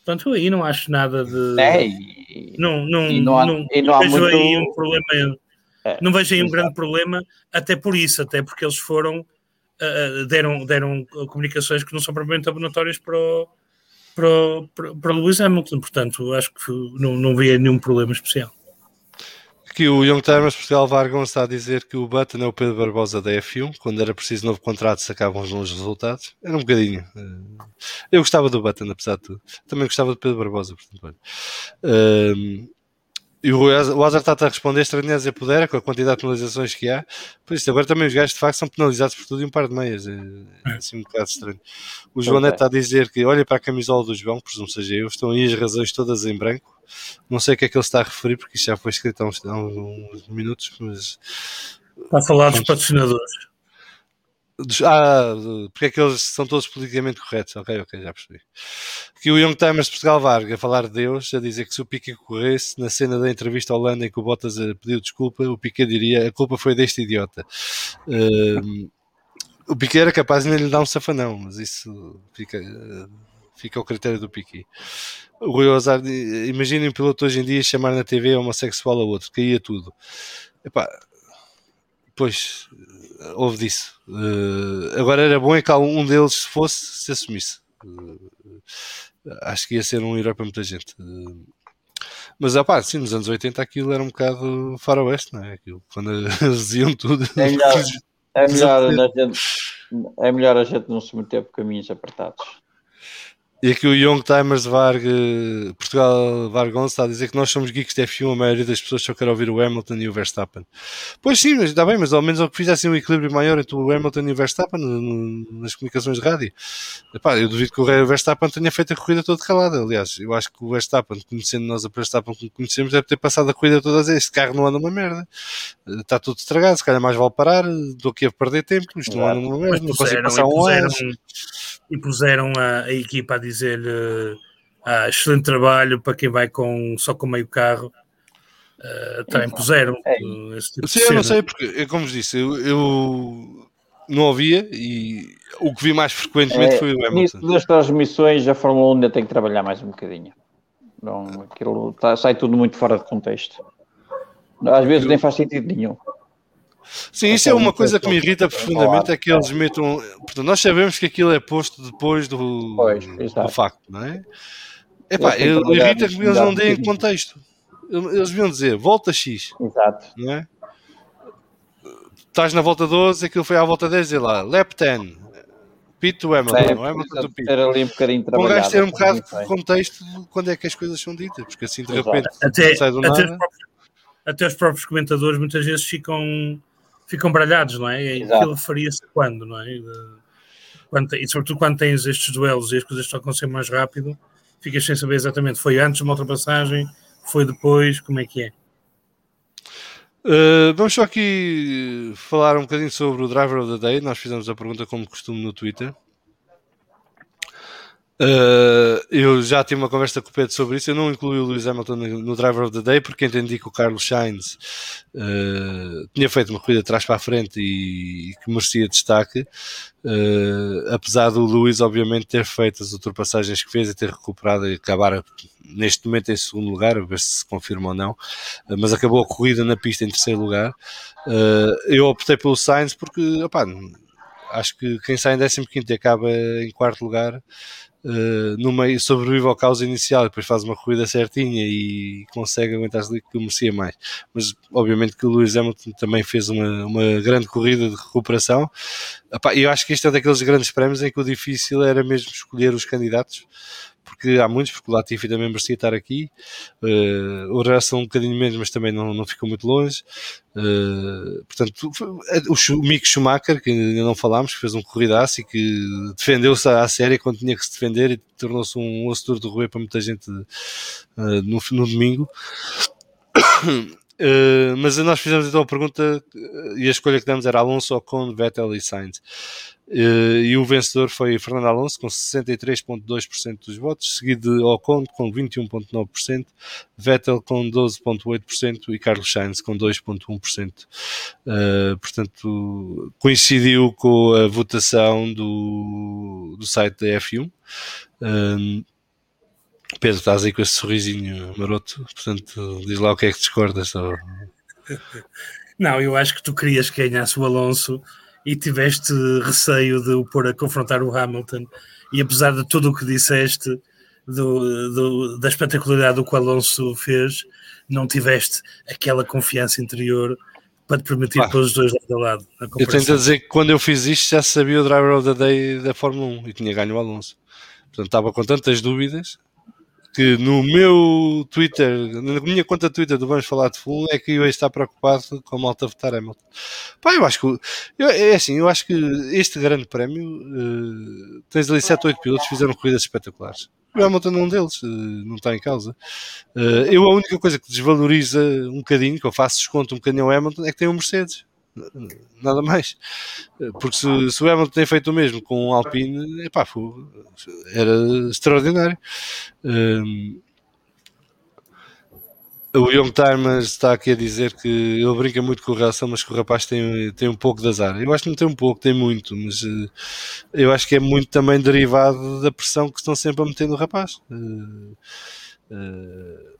Portanto, aí não acho nada de. É, e, não, não, e não, há, não, e não, não vejo muito... aí um problema. É, não vejo aí um grande problema, até por isso, até porque eles foram. Uh, deram, deram comunicações que não são propriamente abonatórias para o, para, o, para, para Lewis Hamilton, portanto, acho que não, não via nenhum problema especial. Aqui o Young Timers Portugal Vargon está a dizer que o Button é o Pedro Barbosa da F1. Quando era preciso novo contrato, sacavam os bons resultados. Era um bocadinho. Eh, eu gostava do Button, apesar de tudo. Também gostava do Pedro Barbosa, portanto. Um, e o Azar está a responder estranhas e pudera com a quantidade de penalizações que há. Por isso, agora também os gajos de facto são penalizados por tudo e um par de meias. É, é assim um bocado estranho. O João Neto está a dizer que olha para a camisola do João, presumo seja eu, estão aí as razões todas em branco. Não sei o que é que ele está a referir, porque isto já foi escrito há uns, há uns minutos, mas. Está a falar dos patrocinadores. Ah, porque é que eles são todos politicamente corretos? Ok, ok, já percebi. Que o Young Timers de Portugal Varga a falar de Deus, a dizer que se o Piquet corresse na cena da entrevista ao Holanda em que o Bottas pediu desculpa, o Piquet diria a culpa foi deste idiota. Uh, o Piquet era capaz de lhe dar um safanão, mas isso fica, fica ao critério do Piquet. O Rui Ozar, imaginem um piloto hoje em dia chamar na TV homossexual a outro, caía tudo. Epá, pois, houve disso. Uh, agora era bom é que um deles se fosse, se assumisse. Uh, acho que ia ser um herói para muita gente. Uh, mas, opá, sim, nos anos 80 aquilo era um bocado faroeste, não é? Aquilo, quando eles diziam tudo. É melhor, é melhor, a gente, é melhor a gente não se meter por caminhos apertados. E aqui o Young Timers Varg, Portugal Vargon está a dizer que nós somos geeks de F1, a maioria das pessoas só quer ouvir o Hamilton e o Verstappen. Pois sim, mas está bem, mas ao menos ao que fizessem um equilíbrio maior entre o Hamilton e o Verstappen nas comunicações de rádio. Epá, eu duvido que o Verstappen tenha feito a corrida toda calada. Aliás, eu acho que o Verstappen, conhecendo nós a Verstappen como conhecemos, deve ter passado a corrida toda a dizer: este carro não anda uma merda, está tudo estragado, se calhar mais vale parar, estou aqui a perder tempo, isto não anda uma merda, não consigo passar um ano e puseram a, a equipa a dizer-lhe ah, excelente trabalho para quem vai com, só com meio carro. Uh, também puseram é. esse tipo Sim, eu não sei, porque, como vos disse, eu, eu, não ouvia e o que vi mais frequentemente é, foi o Hamilton. das transmissões, a Fórmula 1 ainda tem que trabalhar mais um bocadinho. Não, aquilo tá, sai tudo muito fora de contexto. Às vezes eu... nem faz sentido nenhum. Sim, isso é uma coisa que me irrita profundamente, é que eles metam. Portanto, nós sabemos que aquilo é posto depois do, pois, do facto, não é? Epá, irrita que eles não deem contexto. Eles deviam dizer volta X. Exato. Não é? Estás na volta 12, aquilo foi à volta 10 e lá, lap 10, Pit do Hamilton, é, o Hamilton do Pit. ali um bocadinho trabalhado. ter um bocado de contexto de quando é que as coisas são ditas, porque assim de repente até, sai do até nada. Os próprios, até os próprios comentadores muitas vezes ficam ficam baralhados, não é? E aquilo faria-se quando, não é? Quando, e sobretudo quando tens estes duelos e as coisas estão a acontecer mais rápido, ficas sem saber exatamente. Foi antes de uma ultrapassagem? Foi depois? Como é que é? Uh, vamos só aqui falar um bocadinho sobre o Driver of the Day. Nós fizemos a pergunta como costume no Twitter. Uh, eu já tive uma conversa com o Pedro sobre isso. Eu não incluí o Lewis Hamilton no, Driver of the Day porque entendi que o Carlos Sainz uh, tinha feito uma corrida de trás para a frente e, e que merecia destaque. Uh, apesar do Lewis, obviamente, ter feito as ultrapassagens que fez e ter recuperado e acabar neste momento em segundo lugar, a ver se se confirma ou não, mas acabou a corrida na pista em terceiro lugar. eu optei pelo Sainz porque, opa, acho que quem sai em 15 e acaba em quarto lugar uh, no meio, sobrevive ao caos inicial e depois faz uma corrida certinha e consegue aguentar-se ali que merecia mais. Mas obviamente que o Lewis Hamilton também fez uma, uma grande corrida de recuperação. E eu acho que este é daqueles grandes prémios em que o difícil era mesmo escolher os candidatos porque há muitos, porque o Latifi também merecia estar aqui, uh, o Russell um bocadinho menos, mas também não, não ficou muito longe. Uh, portanto, o, Mick Schumacher, que ainda não falámos, que fez um corridaço e que defendeu-se à série quando tinha que se defender e tornou-se um osso duro de roer para muita gente uh, no, no domingo. Uh, mas nós fizemos então a pergunta e a escolha que demos era Alonso, Ocon, Vettel e Sainz. Uh, e o vencedor foi Fernando Alonso com 63,2% dos votos, seguido de Ocon com 21,9%, Vettel com 12,8% e Carlos Sainz com 2,1%. Uh, portanto, coincidiu com a votação do, do site da F1. Um, Pedro, estás aí com esse sorrisinho maroto, portanto, diz lá o que é que discordas. Não, eu acho que tu querias que ganhasse o Alonso e tiveste receio de o pôr a confrontar o Hamilton, e apesar de tudo o que disseste, do, do, da espetacularidade do que o Alonso fez, não tiveste aquela confiança interior para te permitir ah, pôr os dois lado a lado. Eu tento dizer que quando eu fiz isto já sabia o Driver of the Day da Fórmula 1 e tinha ganho o Alonso. Portanto, estava com tantas dúvidas que no meu Twitter, na minha conta Twitter do Vamos Falar de Full, é que eu estou preocupado com a malta votar Hamilton. Pá, eu acho que, eu, é assim, eu acho que este grande prémio, uh, tens ali 7 ou 8 pilotos que fizeram corridas espetaculares. O Hamilton é um deles, uh, não está em causa. Uh, eu, a única coisa que desvaloriza um bocadinho, que eu faço desconto um bocadinho ao Hamilton, é que tem um Mercedes nada mais. Porque se, se o Hamilton tem feito o mesmo com o Alpine, epá, era extraordinário. Um, o Young Timers está aqui a dizer que ele brinca muito com o Russell, mas que o rapaz tem, tem um pouco de azar. Eu acho que não tem um pouco, tem muito, mas uh, eu acho que é muito também derivado da pressão que estão sempre a meter no rapaz. Uh, uh,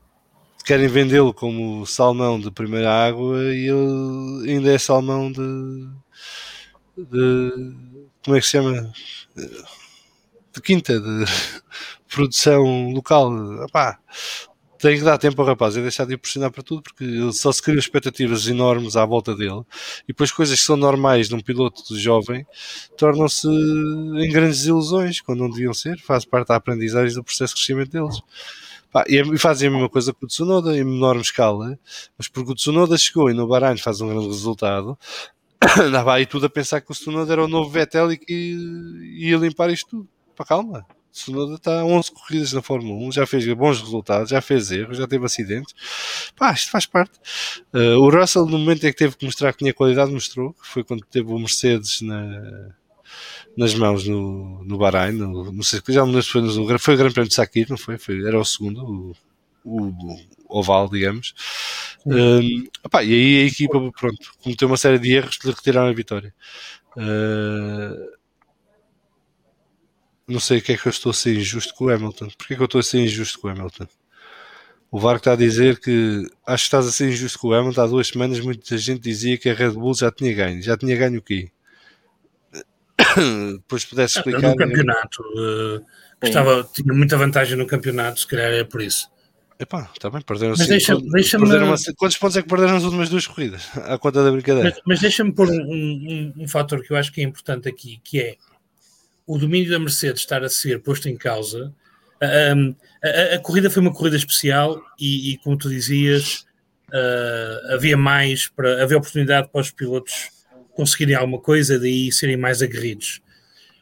querem vendê-lo como salmão de primeira água e ele ainda é salmão de, de como é que se chama? De quinta, de produção local. Epá, tem que dar tempo ao rapaz e deixar de impressionar para tudo, porque ele só se cria expectativas enormes à volta dele e depois coisas que são normais num piloto jovem tornam-se em grandes ilusões quando não deviam ser, faz parte da aprendizagem do processo de crescimento deles. Pá, e é, fazem a mesma coisa com o Tsunoda em menor escala, mas porque o Tsunoda chegou e no Bahrein faz um grande resultado, andava aí tudo a pensar que o Tsunoda era o novo Vettel e que ia limpar isto tudo. Pá, calma. Tsunoda está 11 corridas na Fórmula 1, já fez bons resultados, já fez erros, já teve acidentes. Pá, isto faz parte. Uh, o Russell, no momento em que teve que mostrar que tinha qualidade, mostrou, que foi quando teve o Mercedes na, nas mãos no, no Bahrein, no, não sei, já me foi, no, foi o Grande Prémio de Sakir, não foi? foi era o segundo, o, o oval, digamos. Um, opá, e aí a equipa, pronto, cometeu uma série de erros que lhe retiraram a vitória. Uh, não sei o que é que eu estou a ser injusto com o Hamilton. Porquê que eu estou a ser injusto com o Hamilton? O VAR está a dizer que acho que estás a ser injusto com o Hamilton. Há duas semanas muita gente dizia que a Red Bull já tinha ganho. Já tinha ganho o quê? depois pudesse explicar. No campeonato, uh, estava, tinha muita vantagem no campeonato, se calhar é por isso. Epá, está bem, perderam mas deixa, deixa perderam uma, Quantos pontos é que perderam nas últimas duas corridas? À conta da brincadeira. Mas, mas deixa-me pôr um, um, um, fator que eu acho que é importante aqui, que é o domínio da Mercedes estar a ser posto em causa. A, a, a corrida foi uma corrida especial e, e como tu dizias, uh, havia mais para havia oportunidade para os pilotos conseguirem alguma coisa, daí serem mais aguerridos.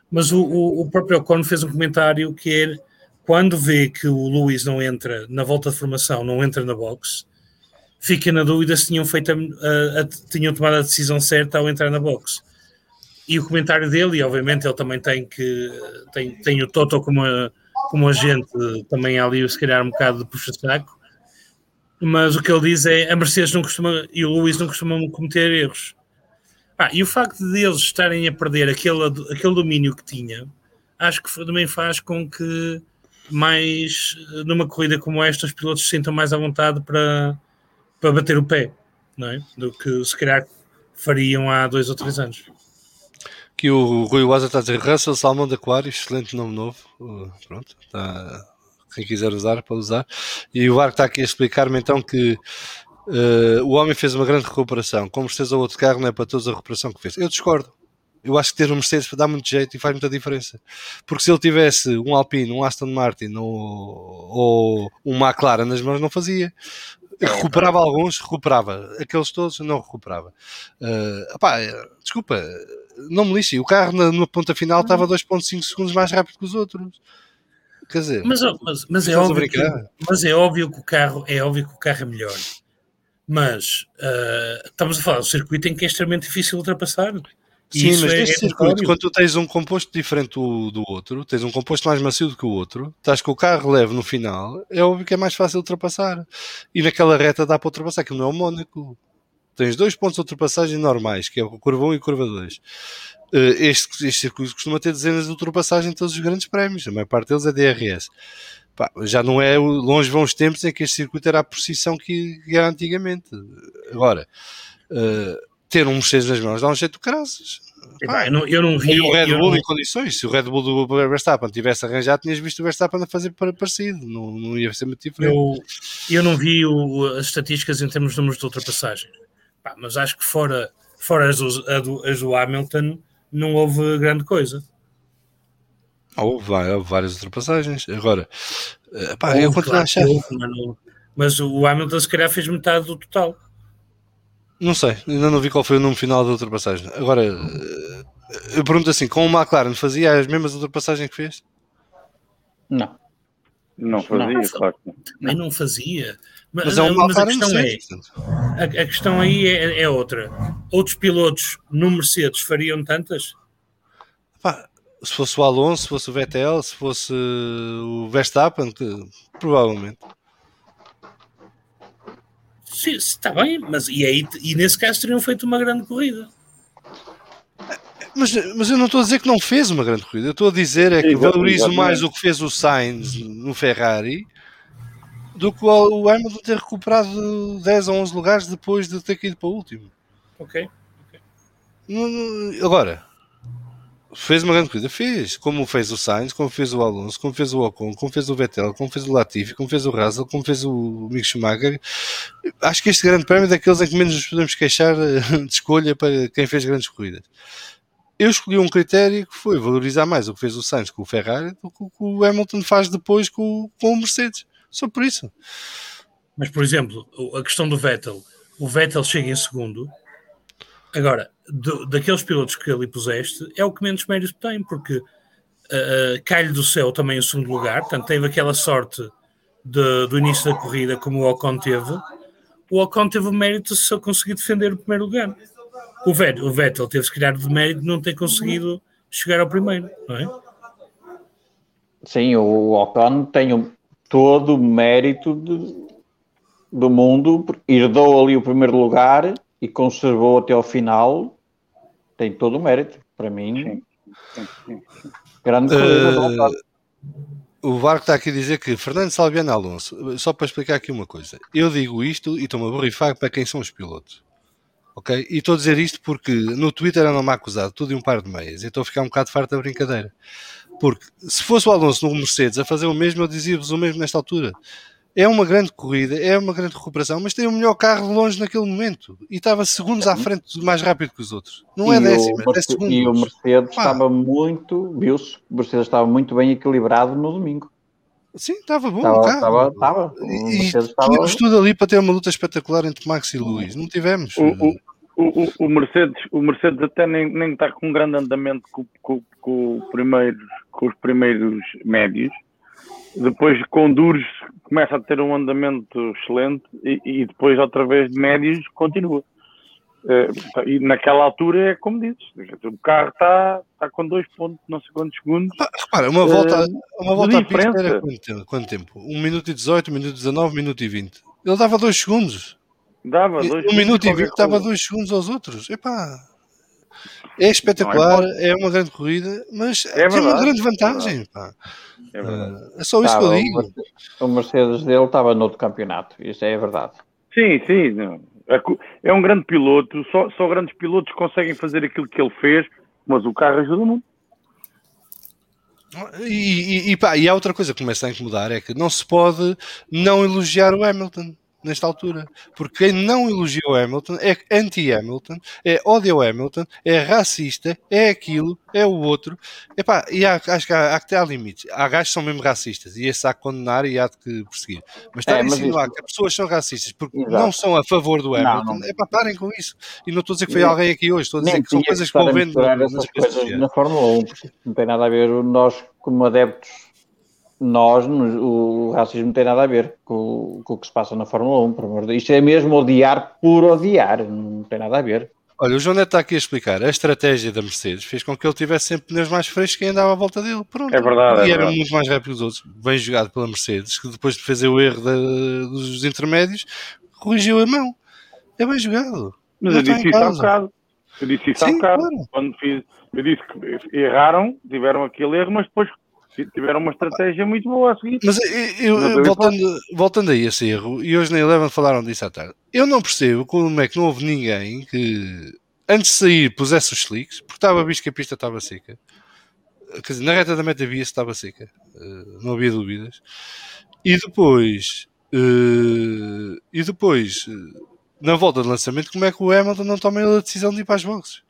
Mas o, o, o próprio Ocon fez um comentário que é quando vê que o Luís não entra na volta de formação, não entra na box, fica na dúvida se tinham, feito a, a, a, tinham tomado a decisão certa ao entrar na box. E o comentário dele, e obviamente ele também tem que tem, tem o Toto como, como agente, também ali se calhar um bocado de puxa-saco, mas o que ele diz é a Mercedes não costuma e o Luís não costumam cometer erros. Ah, e o facto de eles estarem a perder aquele, aquele domínio que tinha, acho que também faz com que mais numa corrida como esta os pilotos se sintam mais à vontade para, para bater o pé, não é? Do que se calhar fariam há dois ou três anos. Que o Rui Waza está a dizer Russell Salmão de Aquário, excelente nome novo. Uh, pronto, está, quem quiser usar, pode usar. E o Arco está aqui a explicar-me então que uh, o homem fez uma grande recuperação. Como Mercedes ou outro carro, não é para todos a recuperação que fez. Eu discordo. Eu acho que ter um Mercedes dá muito jeito e faz muita diferença. Porque se ele tivesse um Alpine, um Aston Martin ou, ou um McLaren nas mãos, não fazia. Recuperava alguns, recuperava. Aqueles todos, não recuperava. Uh, opá, desculpa, não me lixe. O carro na, na ponta final estava 2,5 segundos mais rápido que os outros. Quer dizer, mas, mas, mas é óbvio que, mas é óbvio que o carro é óbvio que o carro é melhor. Mas uh, estamos a falar do circuito em que é extremamente difícil ultrapassar. Sim, mas é, neste é circuito, quando tu tens um composto diferente do, do outro, tens um composto mais macio do que o outro, estás com o carro leve no final, é óbvio que é mais fácil ultrapassar. E naquela reta dá para ultrapassar, que não é o Mónaco. Tens dois pontos de ultrapassagem normais, que é o curva 1 e curva 2. Eh, este, este circuito costuma ter dezenas de ultrapassagens em todos os grandes prémios, a maior parte deles é DRS. Pá, já não é longe vão os tempos em que este circuito era a precisão que era antigamente. Agora, uh, ter um Mercedes nas mãos dá um jeito de graças. eu, não, eu não vi. E o Red Bull não... em condições. Se o Red Bull do Verstappen tivesse arranjado, tinhas visto o Verstappen a fazer parecido. Não, não ia ser muito diferente. Eu, eu não vi o, as estatísticas em termos de números de ultrapassagem. Pá, mas acho que fora, fora as, do, as do Hamilton, não houve grande coisa. Houve, houve várias ultrapassagens. Agora, eh, pá, houve, eu continuo claro, a achar. Houve, mas o Hamilton, se calhar, fez metade do total. Não sei, ainda não vi qual foi o número final da ultrapassagem. Agora, eh, eu pergunto assim: com o McLaren fazia as mesmas ultrapassagens que fez? Não. Não fazia, não, claro. Também não fazia. Mas, mas, é um mas a questão é, a, a, questão aí é, é, outra. Outros pilotos no Mercedes fariam tantas? Pá, se fosse o Alonso, se fosse o Vettel, se fosse o Verstappen, que, provavelmente. Sim, está bem, mas e, aí, e nesse caso teriam feito uma grande corrida. Mas, mas eu não estou a dizer que não fez uma grande corrida, eu estou a dizer é que valorizo mais o que fez o Sainz no Ferrari do que o Hamilton ter recuperado 10 ou 11 lugares depois de ter caído para o último. Ok. okay. Agora, fez uma grande corrida, fez, como fez o Sainz, como fez o Alonso, como fez o Ocon, como fez o Vettel, como fez o Latifi, como fez o Russell, como fez o Mick Schumacher. Acho que este grande prémio é daqueles em que menos nos podemos queixar de escolha para quem fez grandes corridas. Eu escolhi um critério que foi valorizar mais o que fez o Sainz com o Ferrari do que o que o Hamilton faz depois com, com o Mercedes. Só por isso. Mas, por exemplo, a questão do Vettel. O Vettel chega em segundo. Agora, do, daqueles pilotos que ali puseste, é o que menos méritos tem, porque uh, cai-lhe do céu também o segundo lugar. Portanto, teve aquela sorte de, do início da corrida, como o Ocon teve. O Ocon teve o mérito de só conseguir defender o primeiro lugar. O Vettel, o Vettel teve, se calhar, de mérito de não ter conseguido chegar ao primeiro, não é? Sim, o Ocon tem todo o mérito de, do mundo, herdou ali o primeiro lugar e conservou até ao final, tem todo o mérito, para mim. Grande corrida uh, O Varco está aqui a dizer que Fernando Salviano Alonso, só para explicar aqui uma coisa, eu digo isto e estou-me a borrifar para quem são os pilotos. Ok? E estou a dizer isto porque no Twitter andam-me acusado tudo e um par de meias e estou a ficar um bocado farto da brincadeira. Porque se fosse o Alonso no Mercedes a fazer o mesmo, eu dizia-vos o mesmo nesta altura. É uma grande corrida, é uma grande recuperação, mas tem o melhor carro de longe naquele momento e estava segundos à frente, mais rápido que os outros. Não é décimo, é segundos. E o Mercedes Pá. estava muito, viu-se, o Mercedes estava muito bem equilibrado no domingo. Sim, estava bom. Estava, estava, estava. E tínhamos tudo ali para ter uma luta espetacular entre Max e Luís. Não tivemos. O, o, o, o, Mercedes, o Mercedes até nem, nem está com um grande andamento com, com, com, primeiro, com os primeiros médios. Depois, com duros, começa a ter um andamento excelente e, e depois, outra vez, de médios, continua. Uh, e naquela altura é como dizes, o carro está tá com dois pontos, não sei quantos segundos. Ah, repara, uma volta, uh, uma volta a pista era quanto tempo, quanto tempo? 1 minuto e 18, 1 minuto e 19, 1 minuto e 20. Ele dava 2 segundos. Dava dois Um minuto e vinte dava dois segundos aos outros. Epá, é espetacular, é, é, uma grande corrida, mas é tem uma grande vantagem. É, é, só isso que eu digo. O Mercedes dele estava no outro campeonato, isso é verdade. Sim, sim. É um grande piloto, só, só grandes pilotos conseguem fazer aquilo que ele fez mas o carro ajuda muito. E, e, e, pá, e há outra coisa que começa a incomodar: é que não se pode não elogiar o Hamilton nesta altura. Porque quem não elogia o Hamilton é anti-Hamilton, é odia o Hamilton, é racista, é aquilo, é o outro. Epá, e há, acho que há, há que ter limites. Há gajos que são mesmo racistas e esse há que condenar e há de que perseguir. Mas está é, a insinuar que as pessoas são racistas porque Exato. não são a favor do Hamilton, não, não. epá, parem com isso. E não estou a dizer que foi alguém aqui hoje, estou a dizer que são coisas que vão vendo na Fórmula 1, porque não tem nada a ver nós como adeptos nós, o racismo não tem nada a ver com, com, o que se passa na Fórmula 1, por amor de Isto é mesmo odiar por odiar, não tem nada a ver. Olha, o João Neto está aqui a explicar. A estratégia da Mercedes fez com que ele tivesse sempre pneus mais frescos e andava à volta dele. Pronto. É verdade. E é era verdade. muito mais rápido que os outros. Bem jogado pela Mercedes, que depois de fazer o erro da, dos intermédios, corrigiu a mão. É bem jogado. Mas Não eu disse isso há bocado. Eu disse isso Sim, há bocado. Claro. Quando fiz, eu disse que erraram, tiveram aquele erro, mas depois tiveram uma estratégia muito boa a seguir. Mas eu, eu, voltando, voltando a esse erro, e hoje na Eleven falaram disso à tarde, eu não percebo como é que não houve ninguém que antes de sair pusesse os slicks, porque estava visto que a pista estava seca. Quer dizer, na reta da meta via estava seca, eh, não havia dúvidas. E depois, eh, e depois, eh, na volta de lançamento, como é que o Hamilton não toma a decisão de ir para as boxes?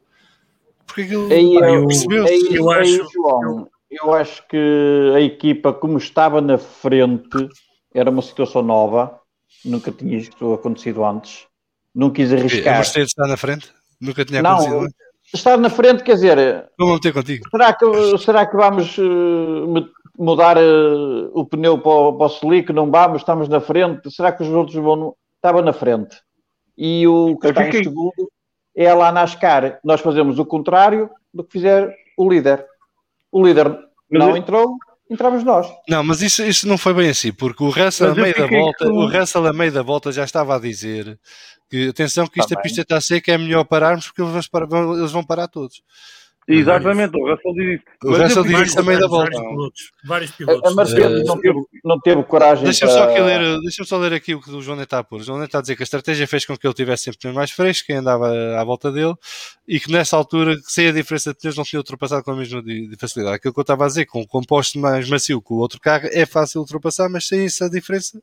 Porque aquilo percebeu-se. Eu, eu, acho, João, eu acho que a equipa, como estava na frente, era uma situação nova, nunca tinha isto acontecido antes, não quis arriscar. A Mercedes está na frente? Nunca tinha acontecido não, Estar na frente, quer dizer. Vamos ter contigo. Será que, será que vamos uh, mudar uh, o pneu para o, para o slick? Não vamos, estamos na frente. Será que os outros vão. Estava na frente. E o que está em segundo é lá na Ascar. Nós fazemos o contrário do que fizer o líder. O líder mas não eu... entrou, entramos nós. Não, mas isso, isso não foi bem assim, porque o Russell, a meio da volta, que... o Russell a meio da volta já estava a dizer que atenção que esta tá pista está seca, é melhor pararmos porque eles vão, eles vão parar todos. Exatamente, o Russell diz isso. O Russell diz isso também da volta. Vários pilotos. Vários pilotos. A Mercedes não, teve, não teve coragem Deixa-me só, aqui ler, deixa só ler aqui o que o João está a pôr. O João está a dizer que a estratégia fez com que ele tivesse sempre pneus mais frescos, quem andava à volta dele, e que nessa altura, sem a diferença de pneus, não tinha ultrapassado com a mesma de, de facilidade. Aquilo que eu estava a dizer, com o composto mais macio que o outro carro, é fácil ultrapassar, mas sem essa diferença,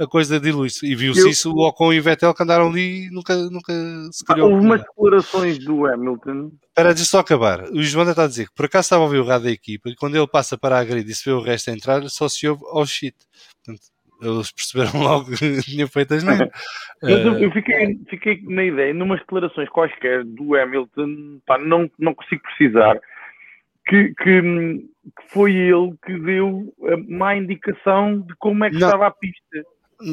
a coisa dilui-se. E viu-se eu... isso o Ocon e o Vettel que andaram ali e nunca, nunca se criou. Houve umas declarações do Hamilton. Espera, deixa só acabar. O João está a dizer que por acaso estava a ouvir o rádio da equipa e quando ele passa para a grid e se vê o resto a entrar, só se ouve oh shit. Portanto, eles perceberam logo que tinha feito as neiras. eu, eu fiquei, fiquei na ideia, numas declarações quaisquer do Hamilton, pá, não, não consigo precisar, que, que, que, foi ele que deu a má indicação de como é que não. estava a pista.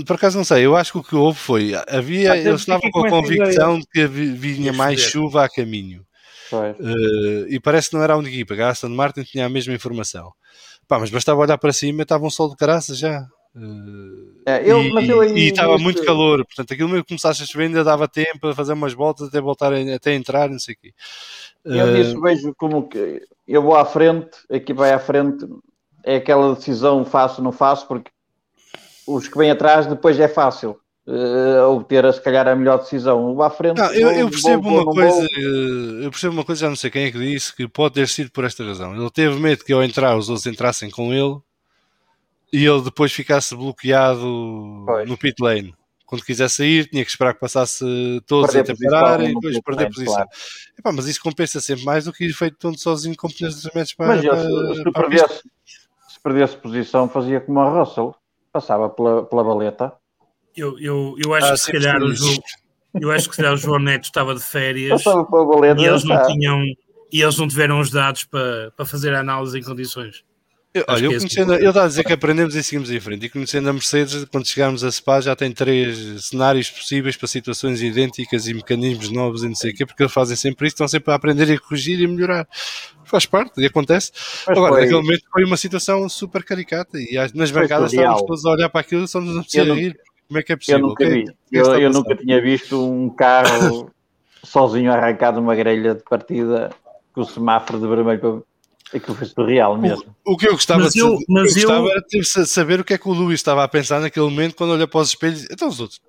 Por acaso não sei, eu acho que o que houve foi, havia, eles estavam com a convicção de que vinha mais chuva a caminho. Uh, e parece que não era a única equipa, a Aston Martin tinha a mesma informação. Pá, mas bastava olhar para cima e estava um sol de caraça já. Uh, é, eu, e, eu e estava muito calor, portanto aquilo mesmo que começasse a chover ainda dava tempo a fazer umas voltas até voltar a, até entrar, não sei o quê. Eu uh, nisso vejo como que eu vou à frente, a equipa vai à frente, é aquela decisão faço não faço, porque os que vêm atrás depois é fácil uh, obter, se calhar, a melhor decisão. Vá à frente. Não, eu, eu, percebo uma coisa, eh, eu percebo uma coisa, já não sei quem é que disse, que pode ter sido por esta razão. Ele teve medo que ao entrar os outros entrassem com ele e ele depois ficasse bloqueado pois. no pit lane. Quando quiser sair, tinha que esperar que passasse todos a parar e depois perder lane, posição. Claro. Epá, mas isso compensa sempre mais do que ir feito todo sozinho com pneus de metros para. Mas eu, se, se, perdesse, se perdesse posição, fazia como a Russell, passava pela, pela baleta eu, eu, eu acho ah, que se calhar o João, eu acho que se calhar o João Neto estava de férias e eles não tinham e eles não tiveram os dados para, para fazer a análise em condições. Eu, olha, eu, é conhecendo, eu estava a dizer que aprendemos e seguimos em frente. E conhecendo a Mercedes, quando chegarmos a Spa, já tem três cenários possíveis para situações idênticas e mecanismos novos e não sei o quê, porque eles fazem sempre isso, estão sempre a aprender e a corrigir e a melhorar. Faz parte e acontece. Mas Agora, foi... naquele momento foi uma situação super caricata e nas bancadas estávamos todos a olhar para aquilo e só nos apetecia rir. Como é que é possível? Eu nunca, vi. eu, eu nunca tinha visto um carro sozinho arrancado uma grelha de partida com o semáforo de vermelho para. Aquilo foi surreal mesmo. O, o que eu gostava, mas de, eu, mas eu gostava eu... era saber o que é que o Luís estava a pensar naquele momento quando olha para os espelhos. Então os outros.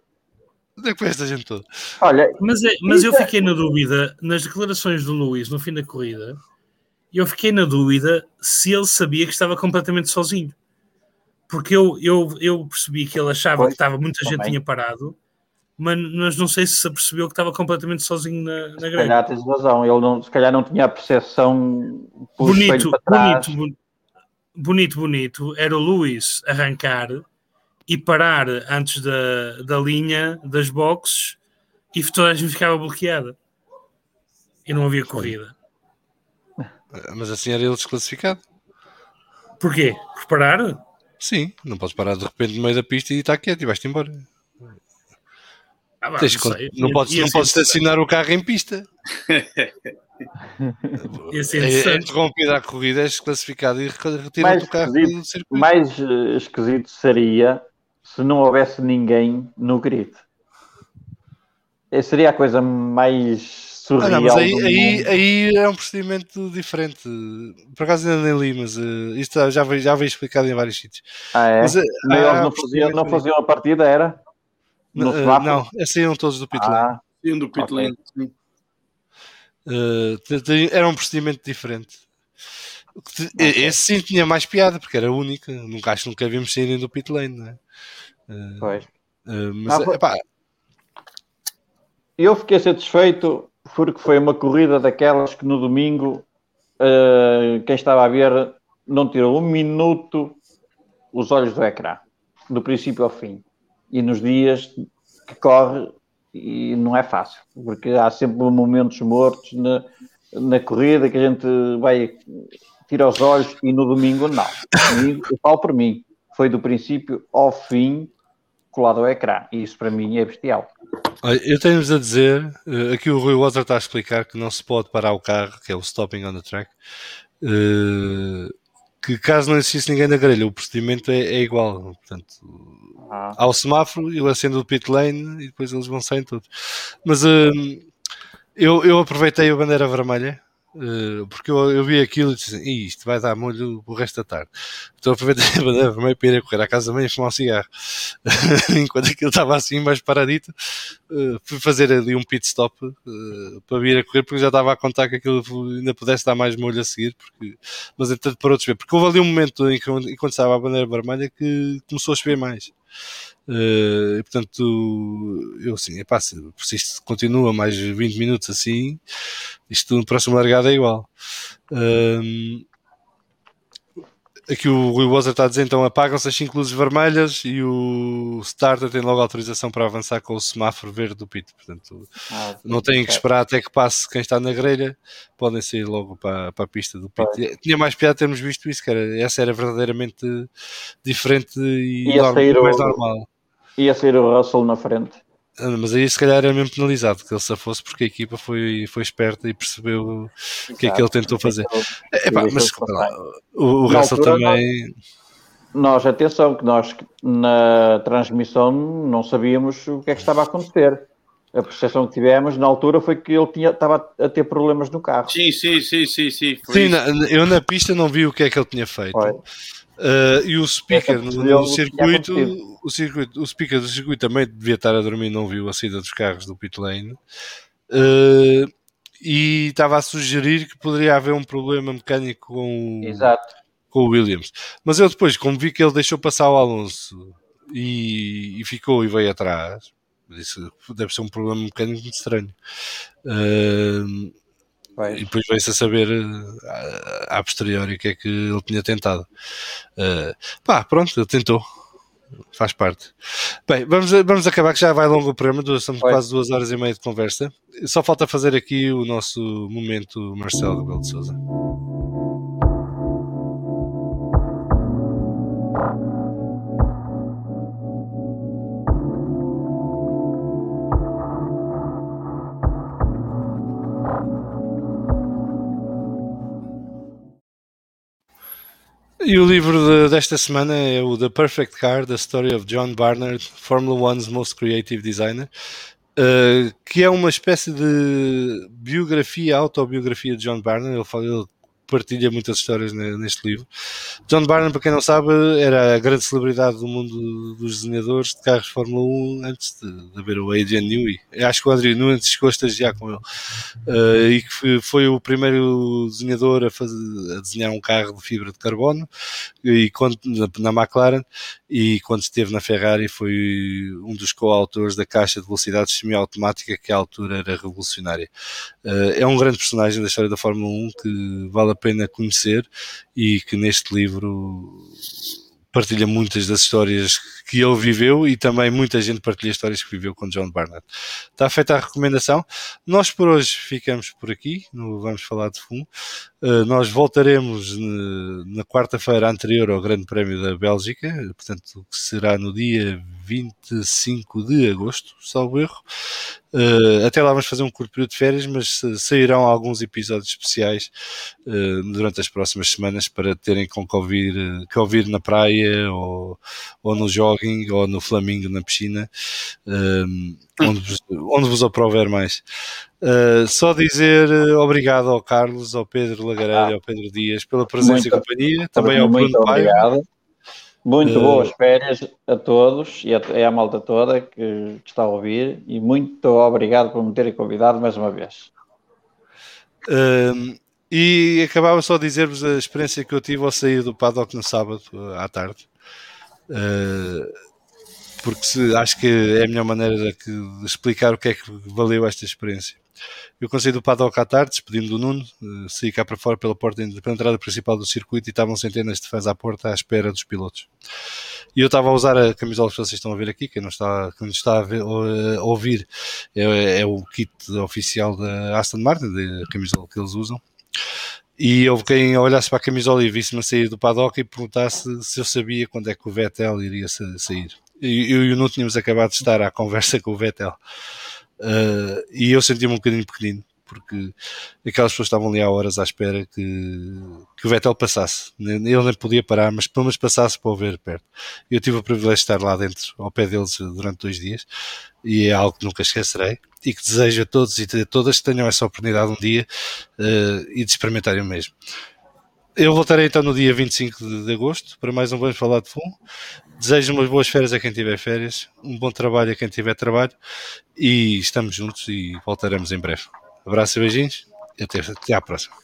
Onde é que foi esta gente toda? Olha, mas, é, mas eu é- fiquei na dúvida, nas declarações do Luís no fim da corrida, eu fiquei na dúvida se ele sabia que estava completamente sozinho. Porque eu, eu, eu percebi que ele achava pois, que estava, muita gente tinha parado, mas, mas não sei se se apercebeu que estava completamente sozinho na, na grelha. Se calhar tens razão, ele não, se calhar não tinha a percepção bonito, bonito, bonito, bonito, era o Luís arrancar e parar antes da, da linha das boxes e toda a gente ficava bloqueada. E não havia corrida. Mas assim era ele desclassificado. Porquê? Por parar? Sim, não podes parar de repente no meio da pista e está quieto e vais-te embora. Ah, não, sei, não, podes, não podes estacionar o carro em pista. é, é interrompida a corrida, és classificado e retira o carro do circuito. Mais uh, esquisito seria se não houvesse ninguém no grid. É, seria a coisa mais surreal. Ah, não, mas aí, aí, aí, é um procedimento diferente. Por acaso ainda nem li, mas uh, isto já veio, já veio explicado em vários sítios. Ah, é? Mas, uh, não, faziam, não faziam a partida, era? No uh, não, saíam todos do pit lane. Ah, saíam do pit lane, okay. Uh, era um procedimento diferente. Esse sim tinha mais piada, porque era única. Nunca acho que nunca vimos saírem do pit lane, não é? Uh, pois. Uh, mas, ah, epá, eu fiquei satisfeito porque foi uma corrida daquelas que no domingo uh, quem estava a ver não tirou um minuto os olhos do ecrã, do princípio ao fim. E nos dias que corre, e não é fácil, porque há sempre momentos mortos na, na corrida que a gente vai tirar os olhos e no domingo não. Domingo, eu falo por mim, foi do princípio ao fim colado ao ecrã. E isso para mim é bestial. Eu tenho-vos a dizer, eh, aqui o Rui Water está a explicar que não se pode parar o carro, que é o stopping on the track, eh, que caso não existisse ninguém na grelha, o procedimento é, é igual. Portanto, ah. há o semáforo, ele acende o pit lane e depois eles vão sair todos. Mas eh, eu, eu aproveitei a bandeira vermelha porque eu, eu, vi aquilo e disse isto vai dar molho o resto da tarde. Então aproveitei a bandeira vermelha para ir a correr à casa da mãe e fumar um cigarro. Enquanto aquilo estava assim mais paradito, uh, fui fazer ali um pit stop uh, para vir a correr, porque já estava a contar que aquilo ainda pudesse dar mais molho a seguir, porque... mas entretanto parou de chover. Porque houve ali um momento em que, enquanto estava a bandeira vermelha que começou a chover mais. Uh, portanto, eu assim, epá, se, se isto continua mais 20 minutos assim, isto no próximo largada é igual. Uh, aqui o Rui Bozer está a dizer então apagam-se as 5 luzes vermelhas e o starter tem logo autorização para avançar com o semáforo verde do pit. Portanto, ah, não têm que esperar até que passe quem está na grelha, podem sair logo para, para a pista do pit. Tinha mais piada termos visto isso, que era, essa era verdadeiramente diferente e normal, mais normal. Ia ser o Russell na frente. Ah, mas aí se calhar era mesmo penalizado que ele se fosse porque a equipa foi, foi esperta e percebeu o que é que ele tentou fazer. É, pá, mas o, o Russell também. Nós, atenção, que nós na transmissão não sabíamos o que é que estava a acontecer. A percepção que tivemos na altura foi que ele tinha, estava a ter problemas no carro. Sim, sim, sim, sim. Sim, sim na, eu na pista não vi o que é que ele tinha feito. Foi. Uh, e o speaker no, no circuito, o circuito, o speaker do circuito também devia estar a dormir, não viu a saída dos carros do pit lane. Uh, e estava a sugerir que poderia haver um problema mecânico com, com o Williams. Mas eu depois, como vi que ele deixou passar o Alonso e, e ficou e veio atrás, disse deve ser um problema mecânico muito estranho. Uh, E depois veio-se a saber uh, a posteriori o que é que ele tinha tentado. Uh, pá, pronto, ele tentou. Faz parte. Bem, vamos, vamos acabar que já vai longo o programa, estamos quase duas horas e meia de conversa. Só falta fazer aqui o nosso momento Marcelo Rebelo de Souza. E o livro de, desta semana é o The Perfect Car, The Story of John Barnard, Formula One's Most Creative Designer, uh, que é uma espécie de biografia, autobiografia de John Barnard. Ele, ele partilha muitas histórias neste livro. John Barnum, para quem não sabe, era a grande celebridade do mundo dos desenhadores de carros de Fórmula 1 antes de, de haver o Adrian Newey. Acho que o Adrian Newey chegou a estagiar com ele. Uh, e que foi o primeiro desenhador a, fazer, a desenhar um carro de fibra de carbono e quando, na, McLaren e quando esteve na Ferrari foi um dos coautores da caixa de velocidades semiautomática que à altura era revolucionária. Uh, é um grande personagem da história da Fórmula 1 que vale a pena conhecer e que neste livro partilha muitas das histórias que ele viveu e também muita gente partilha histórias que viveu com John Barnett. Está feita a recomendação. Nós por hoje ficamos por aqui, no Vamos Falar de Fumo. Uh, nós voltaremos na quarta-feira anterior ao Grande Prémio da Bélgica, portanto, que será no dia 25 de agosto, salvo erro. Uh, até lá vamos fazer um curto período de férias, mas sairão alguns episódios especiais uh, durante as próximas semanas para terem com que ouvir, que ouvir na praia ou, ou no jogging ou no flamingo na piscina, uh, onde, vos, onde vos aprover mais. só dizer obrigado ao Carlos, ao Pedro Lagareira, ah, ao Pedro Dias pela presença muito, e companhia, também ao Bruno Obrigado. Muito uh, boas férias a todos e a, a, malta toda que, está a ouvir e muito obrigado por me terem convidado mais uma vez. Uh, e acabava só de dizer-vos a experiência que eu tive ao sair do paddock no sábado à tarde. Uh, porque se, acho que é a melhor maneira de, de explicar o que é que valeu esta experiência. Eu consegui do paddock à tarde, despedindo do Nuno, uh, saí cá para fora pela porta, pela entrada principal do circuito e estavam centenas de fãs à porta à espera dos pilotos. E eu estava a usar a camisola que vocês estão a ver aqui, quem não está, quem não está a, ver, a ouvir é, é, o kit oficial da Aston Martin, a camisola que eles usam. E houve quem olhasse para a camisola e visse-me sair do paddock e perguntasse se eu sabia quando é que o Vettel iria sair. Eu e o Nuno tínhamos acabado de estar à conversa com o Vettel. Uh, e eu senti-me um bocadinho pequenino, porque aquelas pessoas estavam ali há horas à espera que, que o Vettel passasse. Ele nem podia parar, mas pelo menos passasse para o ver perto. Eu tive o privilégio de estar lá dentro, ao pé deles, durante dois dias, e é algo que nunca esquecerei. E que desejo a todos e a todas que tenham essa oportunidade um dia uh, e de experimentarem o mesmo. Eu voltarei então no dia 25 de, de agosto para mais um Vamos Falar de Fumo. Desejo umas boas férias a quem tiver férias, um bom trabalho a quem tiver trabalho e estamos juntos e voltaremos em breve. Abraço e beijinhos e até, até à próxima.